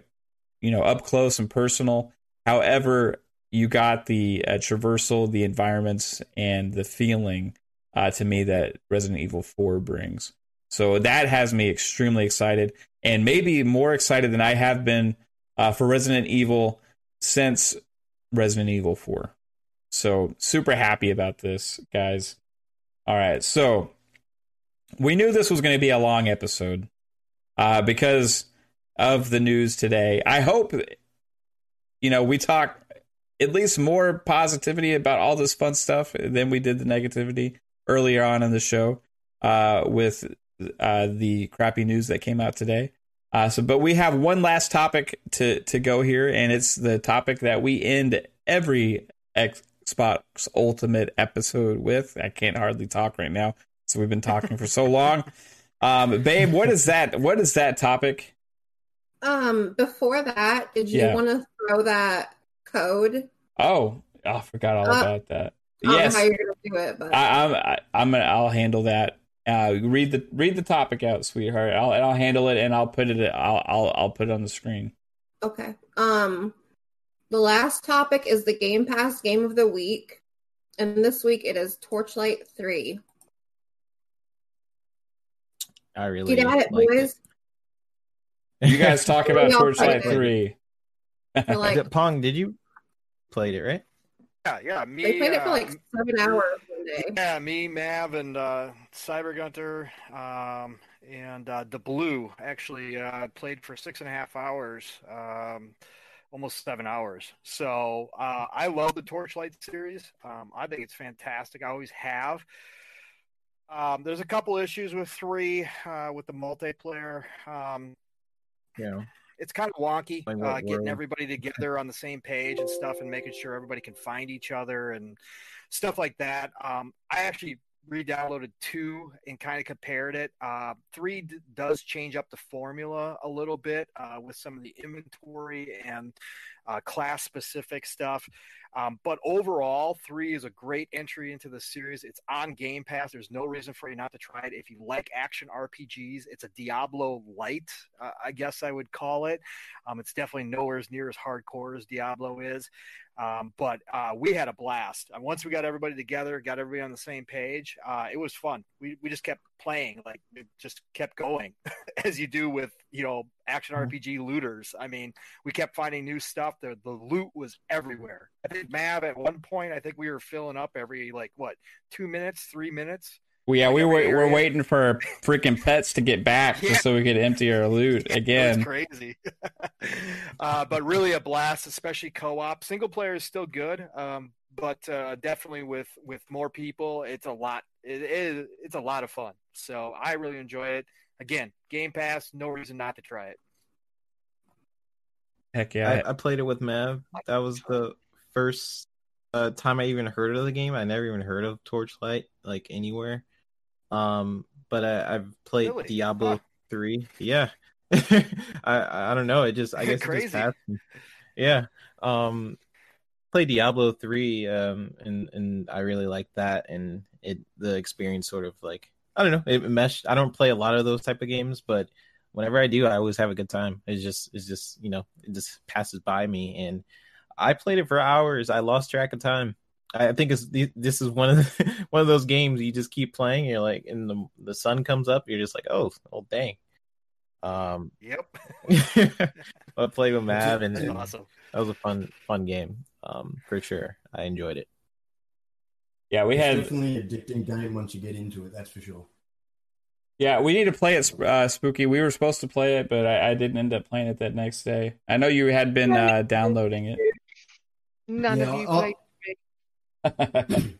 you know up close and personal. However, you got the uh, traversal, the environments, and the feeling uh, to me that Resident Evil 4 brings. So that has me extremely excited, and maybe more excited than I have been uh, for Resident Evil since Resident Evil 4. So super happy about this, guys. All right, so we knew this was going to be a long episode uh, because of the news today. I hope, you know, we talk at least more positivity about all this fun stuff than we did the negativity earlier on in the show uh, with uh, the crappy news that came out today. Uh, so, but we have one last topic to to go here, and it's the topic that we end every Xbox Ultimate episode with. I can't hardly talk right now. So we've been talking for so long. Um, babe, what is that? What is that topic? Um, before that, did you yeah. want to throw that code? Oh, I forgot all uh, about that. I yes, how you're gonna do it, but I, I'm I, I'm gonna I'll handle that. Uh, read the read the topic out, sweetheart. I'll I'll handle it and I'll put it I'll I'll I'll put it on the screen. Okay. Um, the last topic is the Game Pass Game of the Week, and this week it is Torchlight Three. I really get at it, boys. It. You guys talk about Torchlight Three. like, Pong, did you played it right? Yeah, yeah. Me, they played uh, it for like uh, seven hours one day. Yeah, me, Mav, and uh, Cyber Gunter, um, and uh, the Blue actually uh, played for six and a half hours, um, almost seven hours. So uh, I love the Torchlight series. Um, I think it's fantastic. I always have. Um, there's a couple issues with three uh, with the multiplayer. Um, yeah, it's kind of wonky uh, getting everybody together on the same page and stuff, and making sure everybody can find each other and stuff like that. Um, I actually re-downloaded two and kind of compared it. Uh, three d- does change up the formula a little bit uh, with some of the inventory and uh, class specific stuff. Um, but overall, three is a great entry into the series. It's on Game Pass. There's no reason for you not to try it. If you like action RPGs, it's a Diablo light, uh, I guess I would call it. Um, it's definitely nowhere as near as hardcore as Diablo is. Um, but uh, we had a blast. Once we got everybody together, got everybody on the same page, uh, it was fun. We, we just kept playing, like it just kept going, as you do with you know action mm-hmm. RPG looters. I mean, we kept finding new stuff. The the loot was everywhere. I think Mav at one point, I think we were filling up every like what two minutes, three minutes. Well, yeah, we were we're waiting for freaking pets to get back yeah. just so we could empty our loot again. crazy, uh, but really a blast, especially co-op. Single player is still good, um, but uh, definitely with with more people, it's a lot. It is it's a lot of fun. So I really enjoy it. Again, Game Pass, no reason not to try it. Heck yeah! I, I played it with Mav. That was the first uh, time I even heard of the game. I never even heard of Torchlight like anywhere. Um, but I, have played really? Diablo huh. three. Yeah, I I don't know. It just I guess crazy. It just yeah. Um, played Diablo three. Um, and and I really like that, and it the experience sort of like I don't know. It meshed. I don't play a lot of those type of games, but whenever I do, I always have a good time. It's just it's just you know it just passes by me, and I played it for hours. I lost track of time. I think it's this is one of the, one of those games you just keep playing. You're like, and the the sun comes up, you're just like, oh, oh, dang. Um, Yep. I played with Mav, and, awesome. that was a fun fun game. Um, for sure, I enjoyed it. Yeah, we it's had. definitely an addicting game once you get into it. That's for sure. Yeah, we need to play it, uh, Spooky. We were supposed to play it, but I, I didn't end up playing it that next day. I know you had been uh, downloading it. None Yeah, of you I'll- played. I,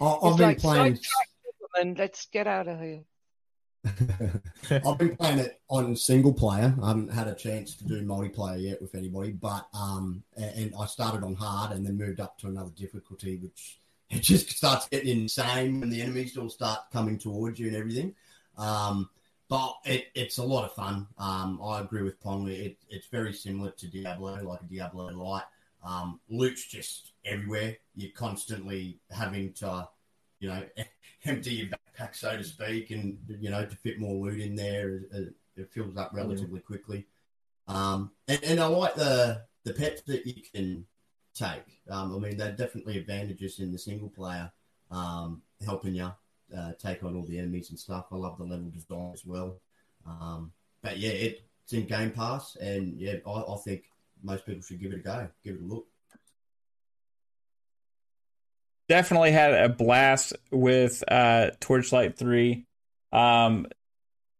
I've It's been like playing. sidetrack woman. Let's get out of here. I've been playing it on single player. I haven't had a chance to do multiplayer yet with anybody, but um, and, and I started on hard and then moved up to another difficulty, which it just starts getting insane when the enemies all start coming towards you and everything. Um, but it, it's a lot of fun. Um, I agree with Pong. It, it's very similar to Diablo, like a Diablo light. Um, loot's just everywhere. You're constantly having to, you know, empty your backpack, so to speak, and you know to fit more loot in there. It, it fills up relatively quickly. Um, and, and I like the the pets that you can take. Um, I mean, there are definitely advantages in the single player, um, helping you uh, take on all the enemies and stuff. I love the level design as well. Um, but yeah, it, it's in Game Pass, and yeah, I, I think most people should give it a go, give it a look. Definitely had a blast with uh, Torchlight 3. Um,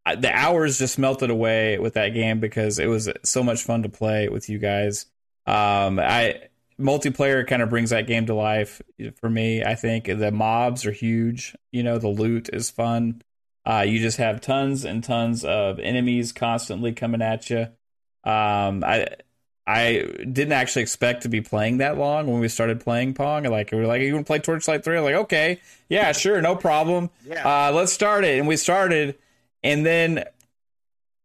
the hours just melted away with that game because it was so much fun to play with you guys. Um, I multiplayer kind of brings that game to life for me. I think the mobs are huge. You know, the loot is fun. Uh, you just have tons and tons of enemies constantly coming at you. Um, I I didn't actually expect to be playing that long when we started playing Pong. Like we were like, "You want to play Torchlight 3? I'm like, okay, yeah, sure, no problem. Yeah. Uh, let's start it. And we started, and then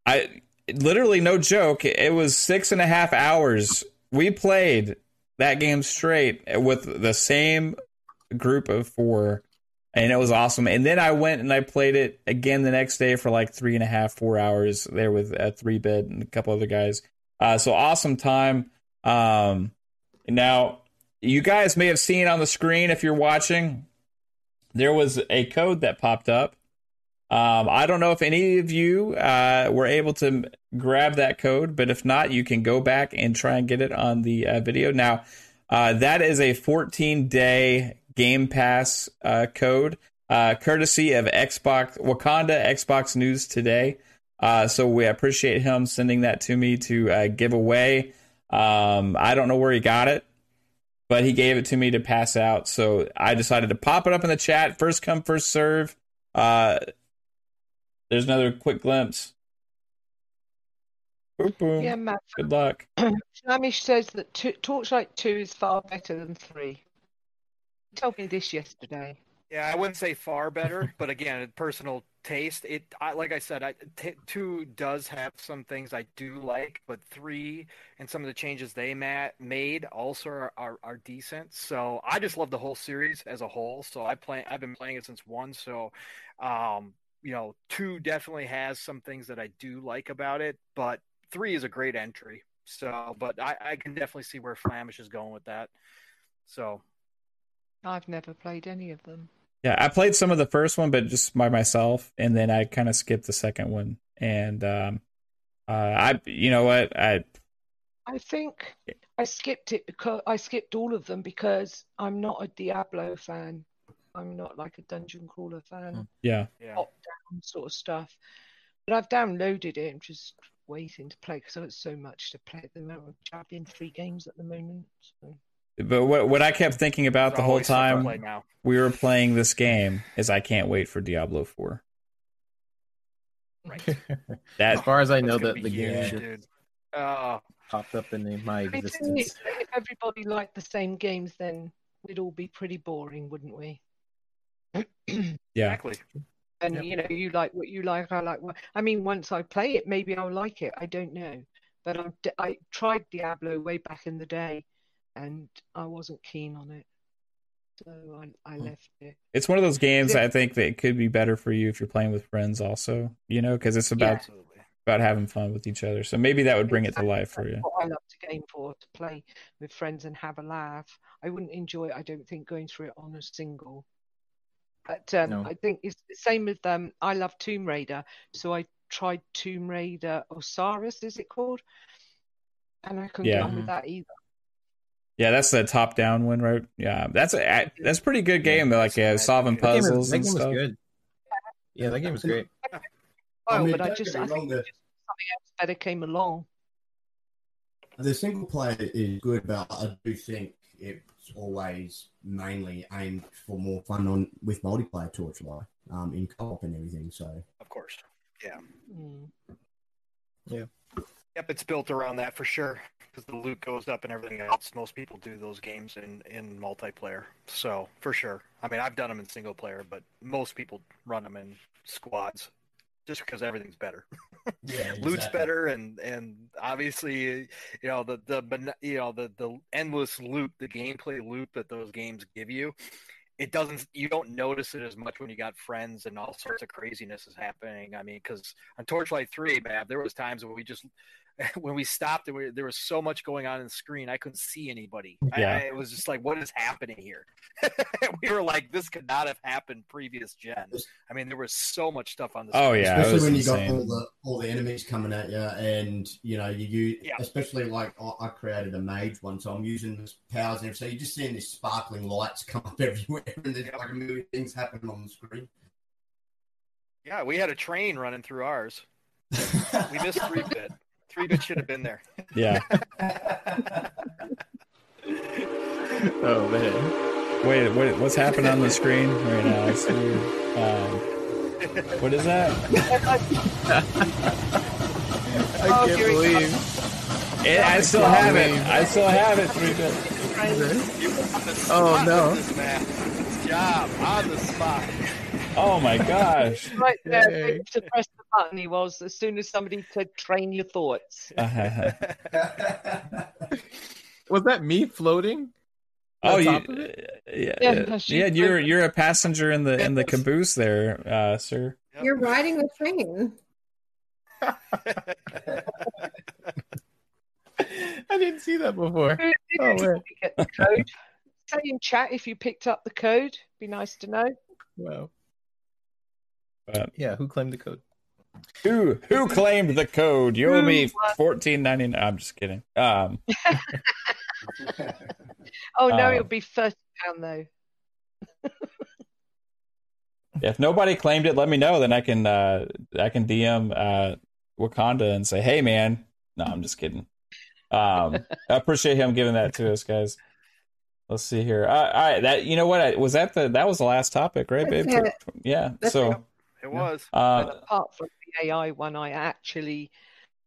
I literally no joke. It was six and a half hours. We played that game straight with the same group of four, and it was awesome. And then I went and I played it again the next day for like three and a half, four hours there with a three bit and a couple other guys. Uh, so awesome time. Um, now you guys may have seen on the screen if you're watching, there was a code that popped up. Um, I don't know if any of you uh, were able to grab that code, but if not, you can go back and try and get it on the uh, video. Now, uh, that is a 14 day Game Pass uh, code, uh, courtesy of Xbox Wakanda Xbox News Today. Uh, so we appreciate him sending that to me to give away. Um, I don't know where he got it, but he gave it to me to pass out. So I decided to pop it up in the chat. First come, first serve. Uh, there's another quick glimpse. Boom, boom. Yeah, Matt. Good luck. Flamish says that two, Torchlight 2 is far better than 3. He told me this yesterday. Yeah, I wouldn't say far better, but again, personal taste. It, I, like I said, I, t- two does have some things I do like, but three and some of the changes they ma- made also are, are, are decent. So I just love the whole series as a whole. So I play, I've been playing it since one. So, um, you know, two definitely has some things that I do like about it, but three is a great entry. So, but I, I can definitely see where Flamish is going with that. So I've never played any of them. Yeah, I played some of the first one, but just by myself, and then I kind of skipped the second one. And um, uh, I, you know what, I I think I skipped it because I skipped all of them because I'm not a Diablo fan. I'm not like a dungeon crawler fan, hmm. yeah, yeah. top down sort of stuff. But I've downloaded it. I'm just waiting to play because I've got so much to play at the moment. I'm in three games at the moment. So. but what what I kept thinking about the whole always stuff to time now. we were playing this game is I can't wait for Diablo Four. Right. That as far as I know, that be the huge, game dude. Oh, popped up in my I existence. if everybody liked the same games, then we'd all be pretty boring, wouldn't we? yeah, exactly. And Yep. you know, you like what you like, I like what. I mean, once I play it, maybe I'll like it. I don't know, but I I tried Diablo way back in the day, and I wasn't keen on it, so I I Hmm. left it. it's one of those games Yeah. I think that could be better for you if you're playing with friends, also. You know, because it's about Absolutely. about having fun with each other. So maybe that would bring it to life for you. That's what I love to game for to play with friends and have a laugh. I wouldn't enjoy it. I don't think going through it on a single. But um, No. I think it's the same with um. I love Tomb Raider, so I tried Tomb Raider Osiris, is it called? And I couldn't Yeah. get on with that either. Yeah, that's the top down one, right? Yeah, that's a that's a pretty good game. Like uh, solving That game was- puzzles that and game was stuff. good. Yeah, that game was great. Oh, mean, but I just I me think wrong, the- something else better came along. The single player is good, but I do think it's always mainly aimed for more fun on with multiplayer Torchlight, um, in co-op and everything. So Of course. Yeah. Mm. Yep, it's built around that for sure because the loot goes up and everything else. Most people do those games in in multiplayer, so for sure. I mean, I've done them in single player, but most people run them in squads just because everything's better. yeah, Loot's better, and and obviously, you know the the you know the the endless loot, the gameplay loop that those games give you. It doesn't. You don't notice it as much when you got friends and all sorts of craziness is happening. I mean, because on Torchlight Three, man, there was times when we just when we stopped and we, there was so much going on in the screen, I couldn't see anybody. Yeah. I, it was just like, what is happening here? we were like, this could not have happened previous gen. I mean, there was so much stuff on the. Oh, screen. yeah, especially was when you got all the all the enemies coming at you, and you know you, you Yeah. especially like I, I created a mage one, so I'm using this powers and so you're just seeing these sparkling lights come up everywhere, and there's like a million things happening on the screen. Yeah, we had a train running through ours. We missed three bit. Three bit should have been there. Yeah. Oh man. Wait, what, what's happening on the screen right now? It's weird. Um, what is that? I Oh, can't here believe. It, I still have it. I still have it. Three bit. You were on the Oh, no. this man. Good job on the spot. Oh my gosh. Right there, Yay. to press the button. He was as soon as somebody could train your thoughts. Uh, Was that me floating? oh, On you, top of it? yeah, Yeah, yeah, no, yeah. You're you're a passenger in the in the caboose there, uh, sir. You're riding the train. I didn't see that before. Oh, you get the code? Say in chat if you picked up the code. Be nice to know. Wow. But Yeah, who claimed the code? who who claimed the code? You owe Who me fourteen ninety nine. I'm just kidding. Um, Oh no, Uh, it'll be thirty pound though. if nobody claimed it, let me know. Then I can uh, I can DM uh, Wakanda and say, "Hey, man." No, I'm just kidding. Um, I appreciate him giving that to us, guys. Let's see here. Uh, all right, that you know what I, was that the that was the last topic, right, babe? That's it. Yeah. That's so, It was. uh, apart from the AI one, I actually,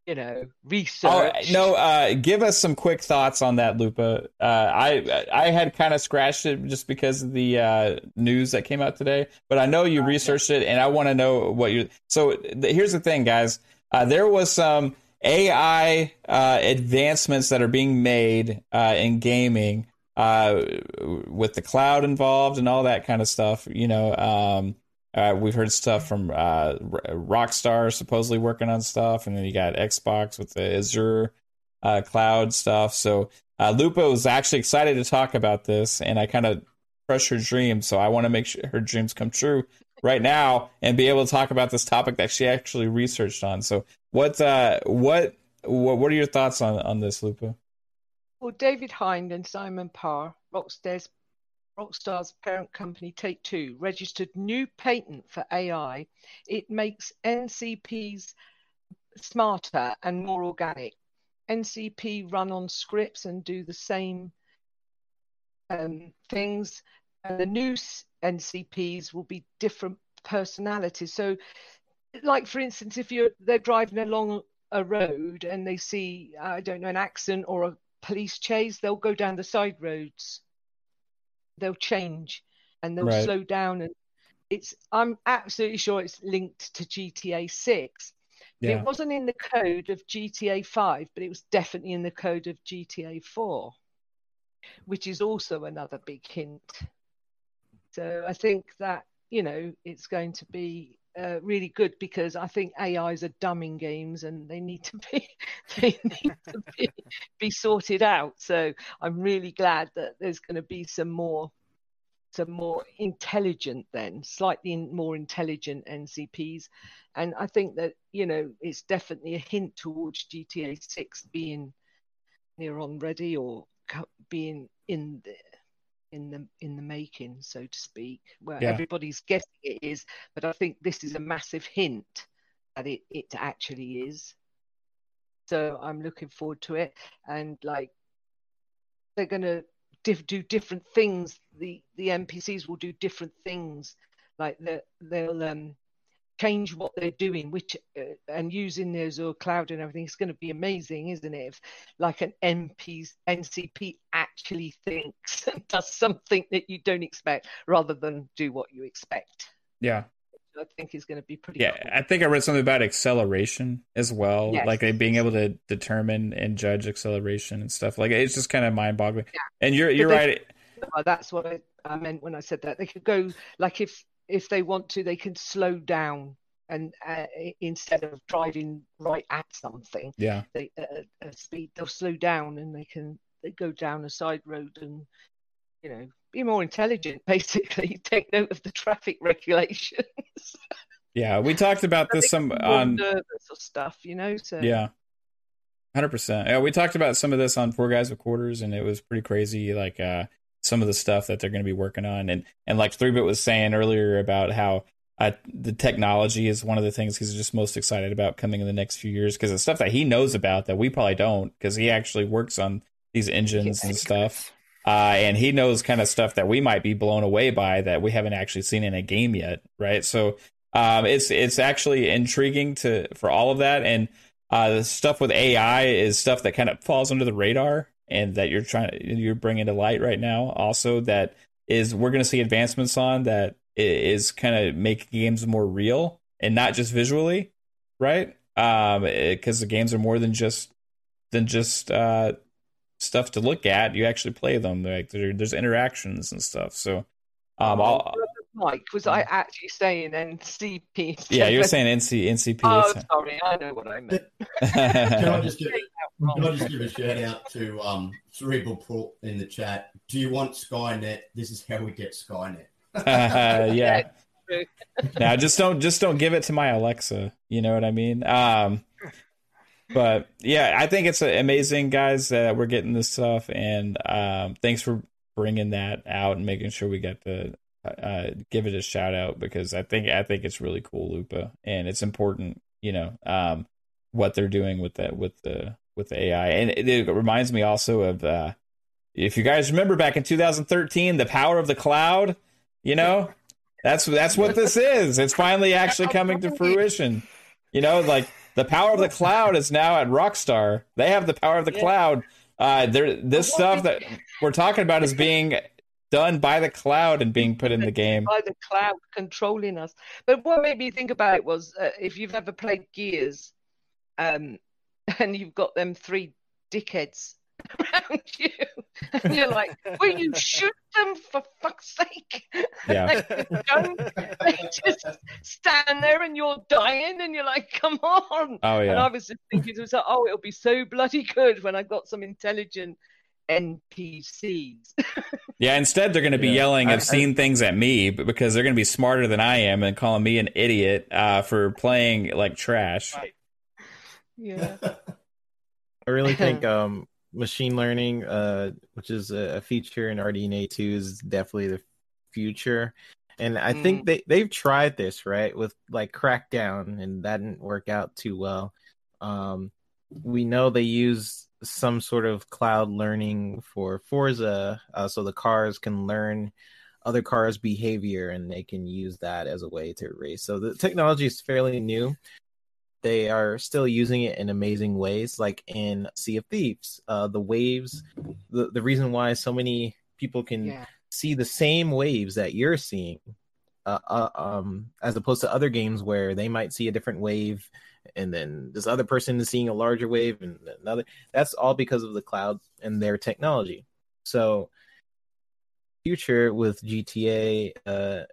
you know, Oh researched. no! Uh, give us some quick thoughts on that, Lupa. Uh, I I had kind of scratched it just because of the uh, news that came out today, but I know you researched it, and I want to know what you. So th- here's the thing, guys. Uh, there was some AI uh, advancements that are being made uh, in gaming uh, with the cloud involved and all that kind of stuff. You know, um, uh, we've heard stuff from uh, Rockstar supposedly working on stuff, and then you got Xbox with the Azure uh, cloud stuff. So uh, Lupa was actually excited to talk about this, and I kind of crushed her dreams. So I want to make sure her dreams come true right now and be able to talk about this topic that she actually researched on. So what uh, what what what are your thoughts on on this, Lupa? Well, David Hind and Simon Parr, Rockstar's, Rockstar's parent company Take Two, registered new patent for AI. It makes NCPs smarter and more organic. NCP run on scripts and do the same um, things. And the new NCPs will be different personalities. So, like for instance, if you're they're driving along a road and they see I don't know an accident or a police chase, they'll go down the side roads. They'll change and they'll Right. slow down and it's I'm absolutely sure it's linked to GTA 6. Yeah. It wasn't in the code of GTA 5, but it was definitely in the code of GTA 4, which is also another big hint. So I think that, you know, it's going to be uh, really good because I think AIs are dumb in games and they need to be they need to be, be sorted out. So I'm really glad that there's going to be some more some more intelligent then slightly more intelligent ncps and i think that you know it's definitely a hint towards gta 6 being near on ready or being in the in the in the making so to speak. Where Yeah. everybody's guessing it is but i think this is a massive hint that it, it actually is. So i'm looking forward to it. And like they're going to diff- do different things. The the npcs will do different things. Like they they'll um change what they're doing which uh, and using the azure cloud and everything it's going to be amazing isn't it if like an MP, ncp actually thinks and does something that you don't expect rather than do what you expect Yeah. i think is going to be pretty Yeah, cool. I think I read something about acceleration as well, Yes. like being able to determine and judge acceleration and stuff. Like it's just kind of mind boggling. Yeah. And you're you're they- right. That's what I, I meant when I said that. They could go like if if they want to, they can slow down and uh, instead of driving right at something, Yeah, they uh, at speed they'll slow down and they can they go down a side road and you know be more intelligent. Basically, take note of the traffic regulations. yeah. We talked about this some can be more on stuff, you know. So yeah, hundred percent. Yeah, we talked about some of this on Four Guys with Quarters, and it was pretty crazy. Like uh, some of the stuff that they're going to be working on, and and like Three Bit was saying earlier about how. Uh, the technology is one of the things he's just most excited about coming in the next few years because it's stuff that he knows about that we probably don't because he actually works on these engines and stuff. uh, and he knows kind of stuff that we might be blown away by that we haven't actually seen in a game yet, right? So um, it's it's actually intriguing to for all of that, and uh, the stuff with AI is stuff that kind of falls under the radar, and that you're trying you're bringing to light right now. Also, that is we're going to see advancements on that is kind of making games more real and not just visually, right? Um, because the games are more than just than just uh stuff to look at. You actually play them. Like there, there's interactions and stuff. So, um, Oh, I'll, Mike, was I actually saying NCP? yeah, you're saying NC NCP. Oh, sorry, I know what I meant. Can I just give, Wrong. Can I just give a shout out to um, Cerebral Port in the chat? Do you want Skynet? This is how we get Skynet. yeah. now just don't just don't give it to my Alexa. You know what I mean? Um, but yeah, I think it's amazing, guys, that we're getting this stuff, and um, thanks for bringing that out and making sure we got to uh, give it a shout out because I think I think it's really cool, Lupa, and it's important. You know, um, what they're doing with that with the with AI, and it, it reminds me also of uh, if you guys remember back in 2013, the power of the cloud. You know, that's that's what this is. It's finally actually coming to fruition. You know, like the power of the cloud is now at Rockstar. They have the power of the cloud. Uh, there, this stuff that we're talking about is being done by the cloud and being put in the game. by the cloud controlling us. But what made me think about it was uh, if you've ever played Gears, um, and you've got them three dickheads around you, and you're like, "Will you shoot them for fuck's sake?" Yeah. Like, don't they just stand there and you're dying, and you're like, "Come on!" Oh yeah. And I was just thinking to myself, "Oh, it'll be so bloody good when I got some intelligent NPCs." yeah. Instead, they're going to be Yeah. yelling I- obscene things at me b- because they're going to be smarter than I am and calling me an idiot uh, for playing like trash. Right. Yeah. I really think um, machine learning, uh, which is a, feature in RDNA two, is definitely the future. And I think they they've tried this right with like Crackdown, and that didn't work out too well. Um, we know they use some sort of cloud learning for Forza, uh, so the cars can learn other cars' behavior, and they can use that as a way to race. So the technology is fairly new they are still using it in amazing ways, like in Sea of Thieves. Uh, the waves, the, the reason why so many people can Yeah. see the same waves that you're seeing, uh, uh, um, as opposed to other games where they might see a different wave, and then this other person is seeing a larger wave, and another. That's all because of the cloud and their technology. So, future with GTA, uh,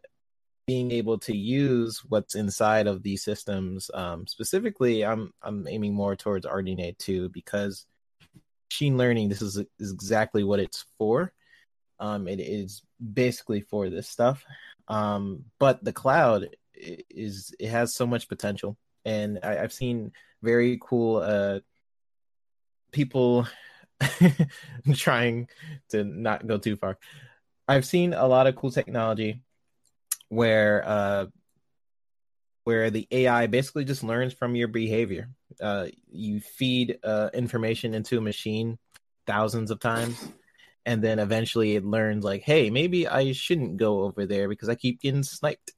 being able to use what's inside of these systems. Um, specifically, I'm I'm aiming more towards RDNA two because machine learning. This is, is exactly what it's for. Um, it is basically for this stuff. Um, but the cloud is it has so much potential, and I, I've seen very cool uh people trying to not go too far. I've seen a lot of cool technology where uh where the AI basically just learns from your behavior. Uh, you feed uh, information into a machine thousands of times, and then eventually it learns like, hey, maybe I shouldn't go over there because I keep getting sniped,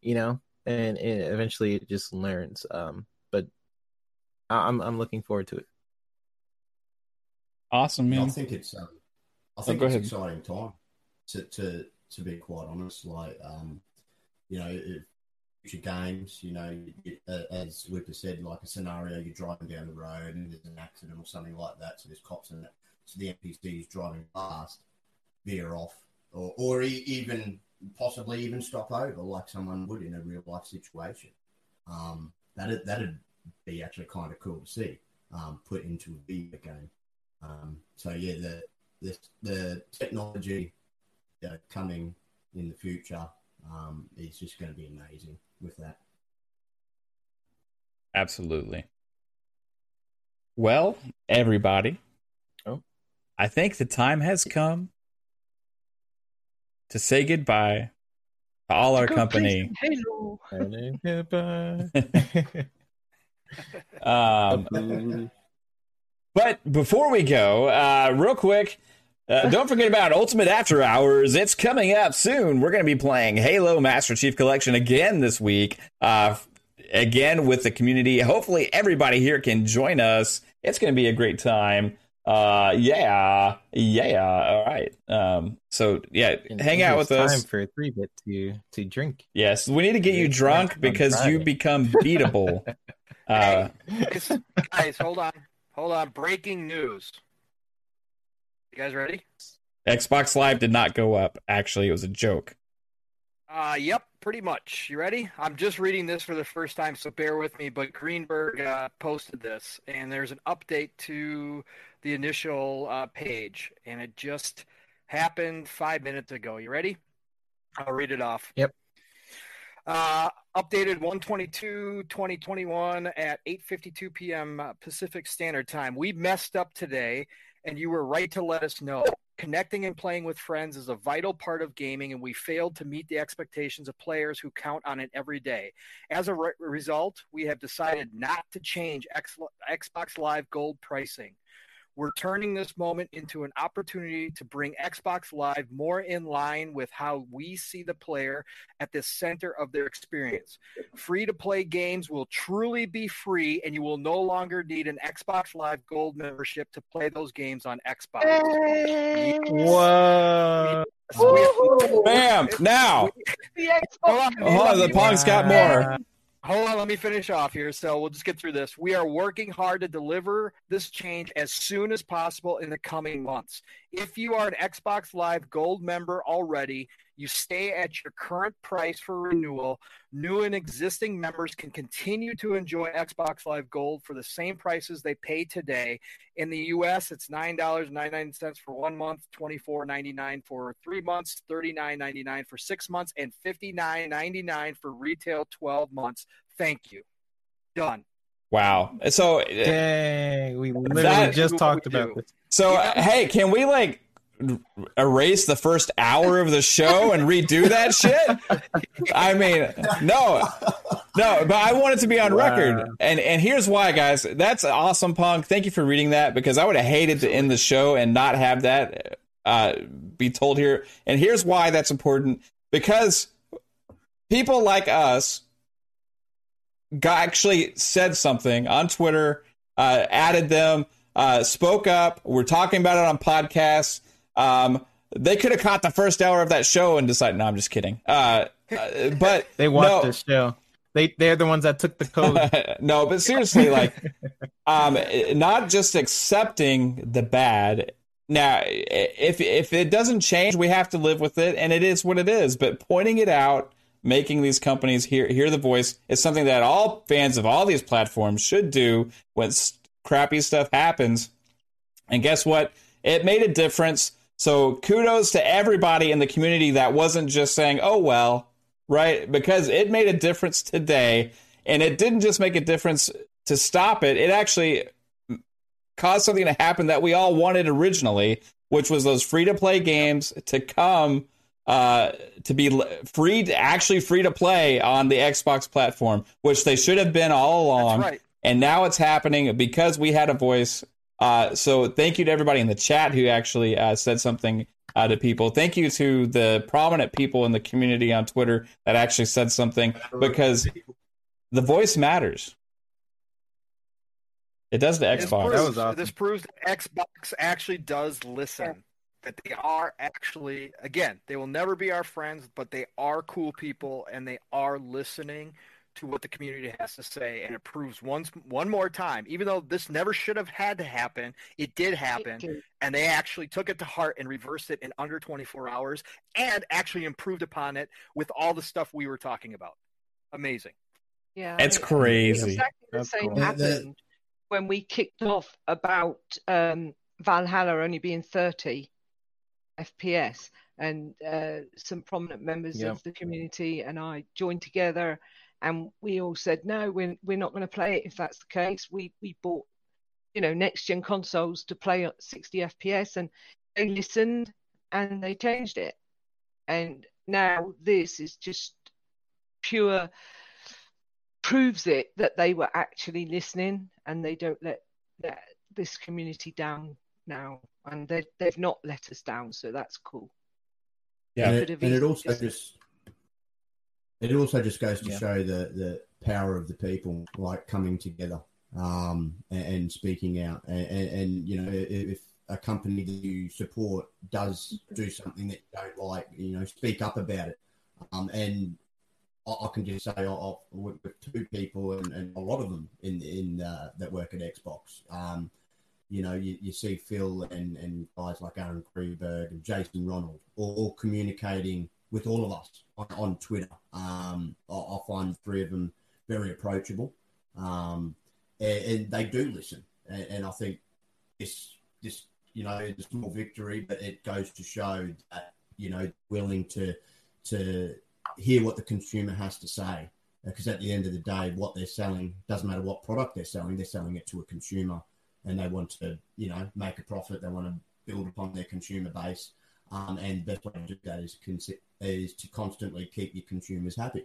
you know. And, and eventually it just learns. Um, but I'm I'm looking forward to it. Awesome, man. I think it's um, I think go it's ahead. exciting time to to to be quite honest. Like um, you know, future games, you know, as Lucas said, like a scenario, you're driving down the road and there's an accident or something like that. So there's cops in it. So the NPC is driving fast, veer off, or or even possibly even stop over like someone would in a real life situation. Um, that that'd be actually kind of cool to see um, put into a video game. Um, so yeah, the the, the technology uh, coming in the future um, is just going to be amazing with that. Absolutely. Well, everybody. Oh. I think the time has come to say goodbye to all our Go company. play some Halo. Um, but before we go, uh, real quick, uh, don't forget about Ultimate After Hours. It's coming up soon. We're going to be playing Halo Master Chief Collection again this week. Uh, again with the community. Hopefully, everybody here can join us. It's going to be a great time. Uh, yeah, yeah. All right. Um, so yeah, And hang out is with us. Time for a three bit to to drink. Yes, we need to get you drunk on because you become beatable. uh, Guys, guys, hold on. Hold on. Breaking news. You guys ready? Xbox Live did not go up. Actually, it was a joke. Uh, yep, pretty much. You ready? I'm just reading this for the first time, so bear with me. But Greenberg uh, posted this, and there's an update to the initial uh, page, and it just happened five minutes ago. You ready? I'll read it off. Yep. Uh, updated 122 2021 at 8:52 p.m. uh, Pacific Standard Time. We messed up today, and you were right to let us know. Connecting and playing with friends is a vital part of gaming, and we failed to meet the expectations of players who count on it every day. As a re- result, we have decided not to change X- Xbox Live Gold pricing. We're turning this moment into an opportunity to bring Xbox Live more in line with how we see the player at the center of their experience. Free to play games will truly be free, and you will no longer need an Xbox Live Gold membership to play those games on Xbox. Whoa! Woohoo! Bam! Now, The Xbox oh, the let me- Pong's got more. Hold on, let me finish off here. So we'll just get through this. We are working hard to deliver this change as soon as possible in the coming months. If you are an Xbox Live Gold member already, you stay at your current price for renewal. New and existing members can continue to enjoy Xbox Live Gold for the same prices they pay today. In the US, it's $9.99 for one month, $24.99 for three months, $39.99 for six months, and $59.99 for retail 12 months. Thank you. Done. wow. So, Dang, we literally That- just talked we do. about this. so hey, can we like erase the first hour of the show and redo that shit? I mean, no, no, but I want it to be on Wow. record. And and here's why, guys. That's awesome, Pong. Thank you for reading that because I would have hated to end the show and not have that uh, be told here. And here's why that's important because people like us got actually said something on Twitter, uh, added them, uh, spoke up. We're talking about it on podcasts. Um, they could have caught the first hour of that show and decided, no, I'm just kidding. Uh, uh, but They watched no, the show. They they're the ones that took the code. no, but seriously, like, um, not just accepting the bad. Now, if if it doesn't change, we have to live with it, and it is what it is. But pointing it out, making these companies hear hear the voice, is something that all fans of all these platforms should do when crappy stuff happens. And guess what? It made a difference. So kudos to everybody in the community that wasn't just saying, "Oh well," right? Because it made a difference today, and it didn't just make a difference to stop it. It actually caused something to happen that we all wanted originally, which was those free to play games to come uh, to be free, to, actually free to play on the Xbox platform, which they should have been all along. That's right. And now it's happening because we had a voice. Uh, so thank you to everybody in the chat who actually uh, said something uh, to people. Thank you to the prominent people in the community on Twitter that actually said something because the voice matters. It does to This Xbox. proves, That was awesome. this proves that Xbox actually does listen. That they are actually, again, they will never be our friends, but they are cool people and they are listening to what the community has to say. And it proves once, one more time, even though this never should have had to happen, it did happen. And they actually took it to heart and reversed it in under 24 hours and actually improved upon it with all the stuff we were talking about. Amazing. Yeah, It's I mean, crazy. Exactly the That's same cool. Yeah, the- happened when we kicked off about um, Valhalla only being 30 FPS, and uh, some prominent members Yep. of the community and I joined together, and we all said, no, we're we're not going to play it if that's the case. We we bought, you know, next gen consoles to play at 60 FPS, and they listened and they changed it, and now this is just pure proves it that they were actually listening and they don't let, let this community down now and they, they've not let us down so that's cool Yeah. and it, and it also just- just it also just goes to Yeah. show the the power of the people like coming together um and, and speaking out and, and, and you know if, a company that you support does do something that you don't like you know speak up about it um and I, I can just say I- I've worked with two people and, and a lot of them in in uh, that work at Xbox um you know, you, you see Phil and, and guys like Aaron Greenberg and Jason Ronald all communicating with all of us on, on Twitter. Um, I, I find three of them very approachable, um, and, and they do listen. And, and I think this this you know is a small victory, but it goes to show that you know willing to to hear what the consumer has to say. Because at the end of the day, what they're selling doesn't matter what product they're selling; they're selling it to a consumer and they want to, you know, make a profit. They want to build upon their consumer base, um, and the best way to do that is consi- is to constantly keep your consumers happy.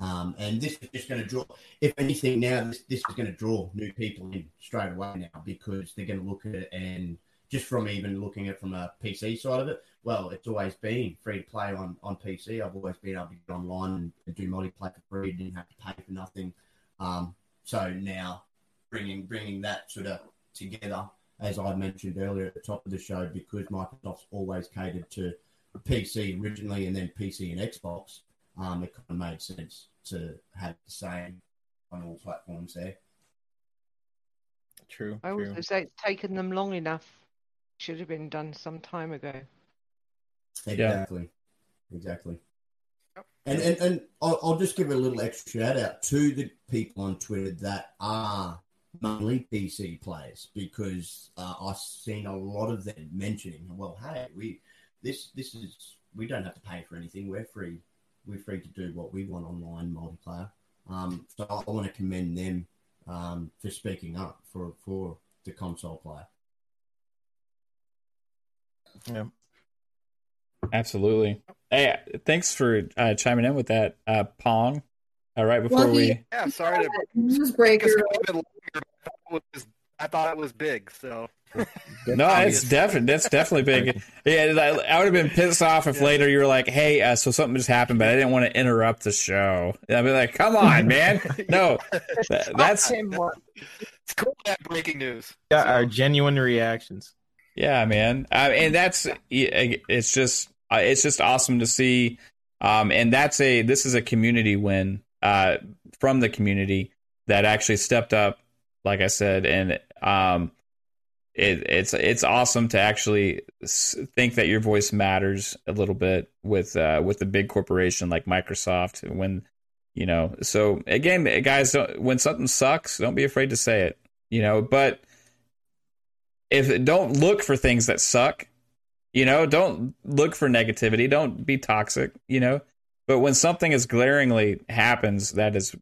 Um, and this is just going to draw, if anything, now this, this is going to draw new people in straight away now because they're going to look at it and just from even looking at it from a PC side of it, well, it's always been free to play on, on PC. I've always been able to get online and, do multiplayer for free, didn't have to pay for nothing. Um, so now bringing bringing that sort of together, as I mentioned earlier at the top of the show, because Microsoft's always catered to PC originally and then PC and Xbox, um, it kind of made sense to have the same on all platforms there. True. i true. also say it's taken them long enough should have been done some time ago Exactly. Exactly. Yep. And and, and I'll, I'll just give a little extra shout out to the people on Twitter that are mainly PC players because uh, I've seen a lot of them mentioning, well, hey, we this this is we don't have to pay for anything. We're free. We're free to do what we want online multiplayer. Um, so I, I want to commend them um, for speaking up for for the console player. Yeah. Absolutely. Hey, thanks for uh, chiming in with that, uh, Pong. Uh, right before Well, he- we, Yeah, sorry to News make breaker. Was, I thought it was big, so no, it's definitely that's definitely big. Yeah, I, I would have been pissed off if later you were like, "Hey, uh, so something just happened, but I didn't want to interrupt the show." And I'd be like, "Come on, man, no, that, that's Tim, it's cool to have breaking news. Yeah, So- our genuine reactions. Yeah, man. Uh, and that's it's just uh, it's just awesome to see. Um, and that's a this is a community win uh, from the community that actually stepped up, like I said, and um, it, it's it's awesome to actually think that your voice matters a little bit with uh, with a big corporation like Microsoft when you know. So again, guys, when something sucks, don't be afraid to say it. You know, but if don't look for things that suck You know, don't look for negativity. Don't be toxic. You know, but when something is glaringly happens that is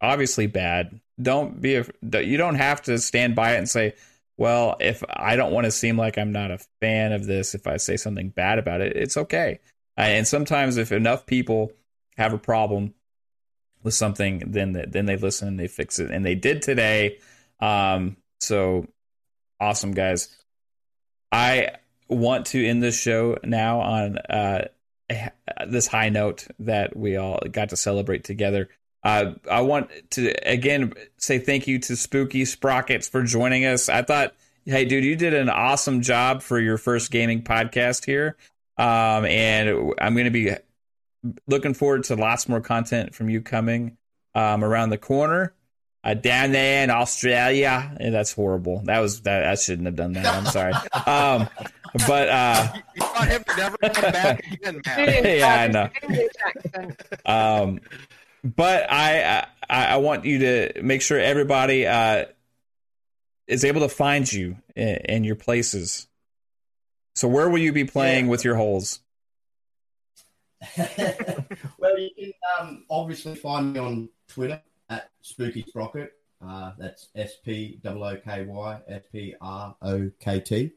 obviously bad, don't be. A, you don't have to stand by it and say, "Well, if I don't want to seem like I'm not a fan of this, if I say something bad about it, it's okay." And sometimes, if enough people have a problem with something, then then they listen and they fix it, and they did today. Um, so awesome, guys! I want to end this show now on uh, this high note that we all got to celebrate together. Uh, I want to again say thank you to Spooky Sprockets for joining us. I thought, hey, dude, you did an awesome job for your first gaming podcast here. Um, and I'm going to be looking forward to lots more content from you coming um, around the corner. Uh, down there in Australia, and that's horrible. That was that. I shouldn't have done that. I'm sorry. Um, but uh, you want him to never come back again, man. yeah, I know. Um, but I, I I want you to make sure everybody uh is able to find you in, in your places. So where will you be playing yeah. with your holes? well, you can um, obviously find me on Twitter at Spooky Sprocket. Uh, that's S P O O K Y S P R O K T.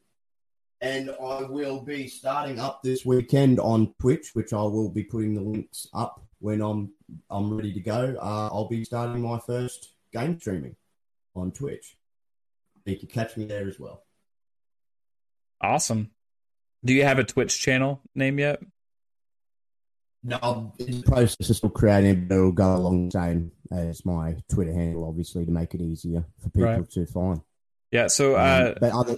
And I will be starting up this weekend on Twitch, which I will be putting the links up when I'm I'm ready to go. Uh, I'll be starting my first game streaming on Twitch. You can catch me there as well. Awesome. Do you have a Twitch channel name yet? No, in the process of still creating, but it'll go along the same as my Twitter handle, obviously, to make it easier for people right. to find. Yeah. So, uh, um, but other,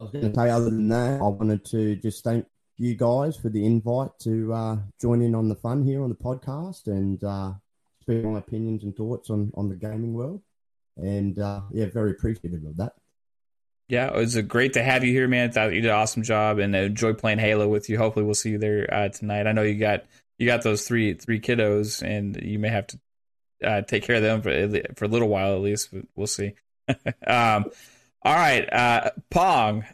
I was going to say, other than that, I wanted to just thank you guys for the invite to uh, join in on the fun here on the podcast and uh, speak my opinions and thoughts on on the gaming world. And uh, yeah, very appreciative of that. Yeah, it was great to have you here, man. Thought you did an awesome job, and enjoy playing Halo with you. Hopefully, we'll see you there uh, tonight. I know you got you got those three three kiddos, and you may have to uh, take care of them for for a little while at least. We'll see. um, all right, uh, Pong.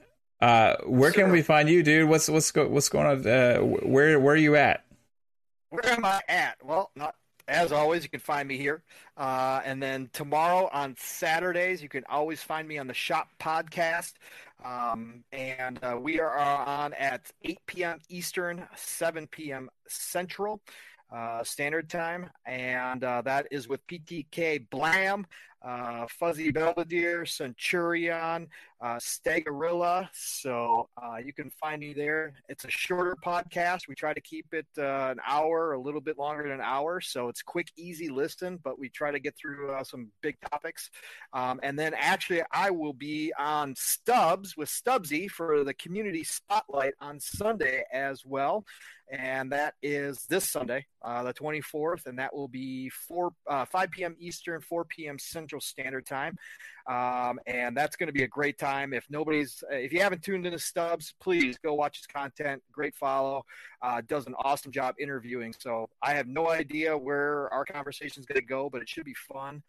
Uh, where sure. can we find you, dude? What's what's go, what's going on? Uh, where where are you at? Where am I at? Well, not as always, you can find me here. Uh, and then tomorrow on Saturdays, you can always find me on the Shop Podcast. Um, and uh, we are on at 8 p.m. Eastern, 7 p.m. Central uh, Standard Time. And uh, that is with PTK Blam uh, Fuzzy Belvedere, Centurion, uh, Stagorilla. So uh, you can find me there. It's a shorter podcast. We try to keep it uh, an hour, a little bit longer than an hour. So it's quick, easy listen, but we try to get through uh, some big topics. Um, and then actually, I will be on Stubbs with Stubbsy for the community spotlight on Sunday as well and that is this Sunday, uh, the 24th, and that will be 4 uh, 5 p.m. Eastern, 4 p.m. Central Standard Time, um, and that's going to be a great time. If nobody's, if you haven't tuned into Stubbs, please go watch his content. Great follow, uh, does an awesome job interviewing. So I have no idea where our conversation is going to go, but it should be fun.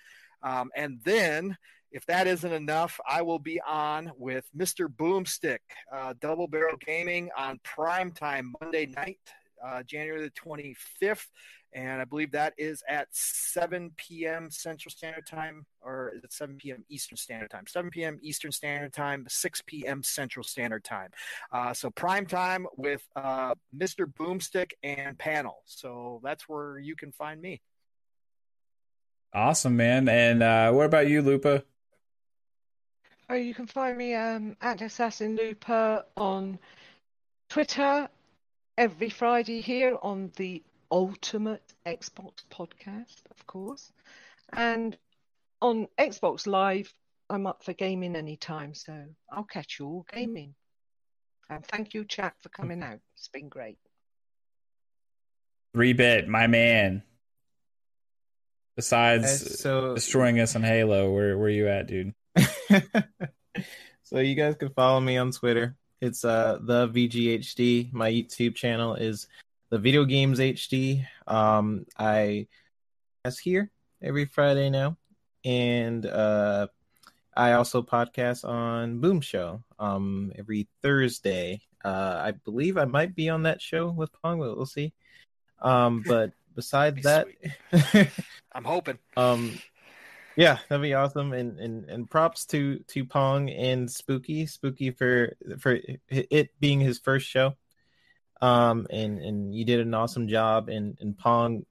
Um, and then if that isn't enough, I will be on with Mr. Boomstick, uh, Double Barrel Gaming on prime time Monday night, uh, January the 25th. And I believe that is at 7 p.m. Central Standard Time, or is it 7 p.m. Eastern Standard Time? 7 p.m. Eastern Standard Time, 6 p.m. Central Standard Time. Uh, so prime time with uh, Mr. Boomstick and panel. So that's where you can find me. Awesome, man. And uh, what about you, Lupa? Oh, you can find me um, at Assassin Lupa on Twitter every Friday here on the Ultimate Xbox podcast, of course. And on Xbox Live, I'm up for gaming anytime, so I'll catch you all gaming. And thank you, chat, for coming out. It's been great. Three bit, my man. Besides so, destroying us on Halo, where where you at, dude? so you guys can follow me on Twitter. It's uh the VGHD. My YouTube channel is the Video Games HD. Um, I guess here every Friday now, and uh, I also podcast on Boom Show um, every Thursday. Uh, I believe I might be on that show with Pong, but we'll see. Um, but besides that, I'm hoping. Um, yeah, that'd be awesome. And and and props to to Pong and Spooky, Spooky for for it being his first show. Um, and and you did an awesome job. And and Pong,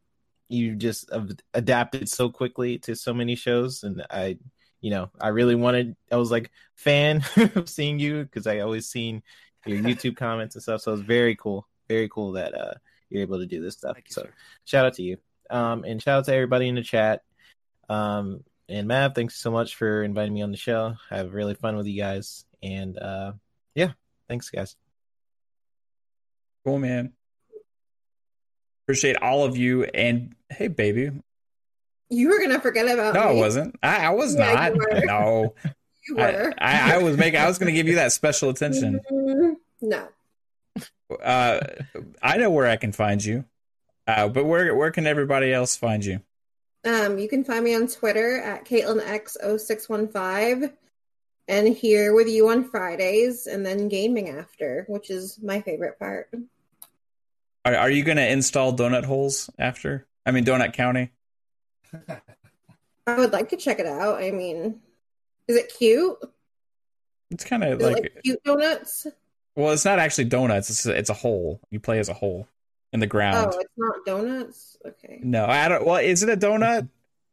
you just adapted so quickly to so many shows, and I you know, I really wanted. I was like fan of seeing you because I always seen your YouTube comments and stuff. So it's very cool, very cool that uh you're able to do this stuff. so shout out to you, um, and shout out to everybody in the chat. Um, and Mav, thanks so much for inviting me on the show. I have really fun with you guys, and uh, yeah, thanks guys. Cool, man. Appreciate all of you, and hey, baby, you were gonna forget about me. no, me. I wasn't. I, I was yeah, not. No. you were. I, I, I, was making. I was gonna give you that special attention. Mm, no. Uh, I know where I can find you. Uh, but where where can everybody else find you? Um, you can find me on Twitter at CaitlinX0615 and here with you on Fridays and then gaming after, which is my favorite part. Are, are you going to install donut holes after? I mean, Donut County? I would like to check it out. I mean, is it cute? It's kind of like, like, cute donuts. Well, it's not actually donuts. It's a, it's a hole. You play as a hole in the ground. Oh, it's not donuts. Okay. No, I don't. Well, is it a donut?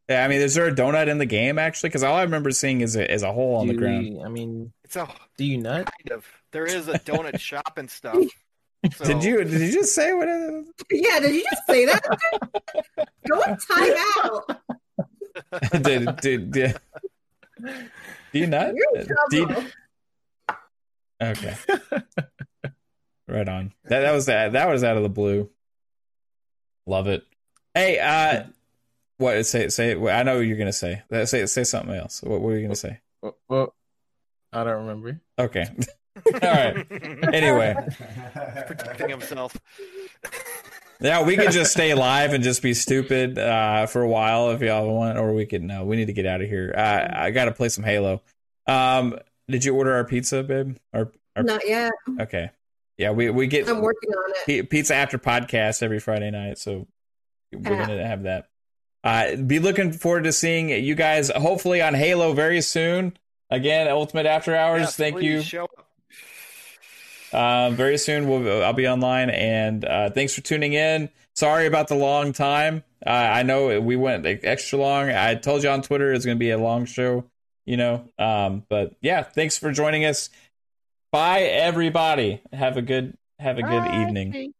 Yeah, I mean, is there a donut in the game actually? Because all I remember seeing is a is a hole on do the ground. You, I mean, it's a. Do you nut? Kind of. There is a donut shop and stuff. So. Did you did you just say what? It is? Yeah, did you just say that? Don't time out. did, did, did, do you not? Do you, okay. Right on. That that was that that was out of the blue. Love it. Hey, uh what say say I know what you're gonna say. Say say something else. What, what were you gonna say? Well, well I don't remember. Okay. All right. Anyway, protecting himself. Yeah, we could just stay live and just be stupid uh, for a while if y'all want, or we could. No, we need to get out of here. Uh, I got to play some Halo. Um, did you order our pizza, babe? Our, our not yet. Okay. Yeah, we we get. I'm working on it. Pizza after podcast every Friday night, so we're yeah. gonna have that. Uh, be looking forward to seeing you guys hopefully on Halo very soon. Again, Ultimate After Hours. Yes, thank you. Show uh, very soon, we'll, I'll be online. And uh, thanks for tuning in. Sorry about the long time. Uh, I know we went extra long. I told you on Twitter it's going to be a long show, you know. Um, but yeah, thanks for joining us. Bye, everybody. Have a good have a good Bye. evening. Hey,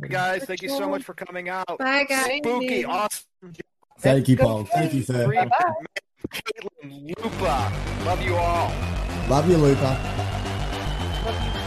guys, thank you so much for coming out. Bye, guys. Spooky, awesome. Thank you, Paul. Thank you, sir. Caitlin, Lupa. Love you all. Love you, Lupa.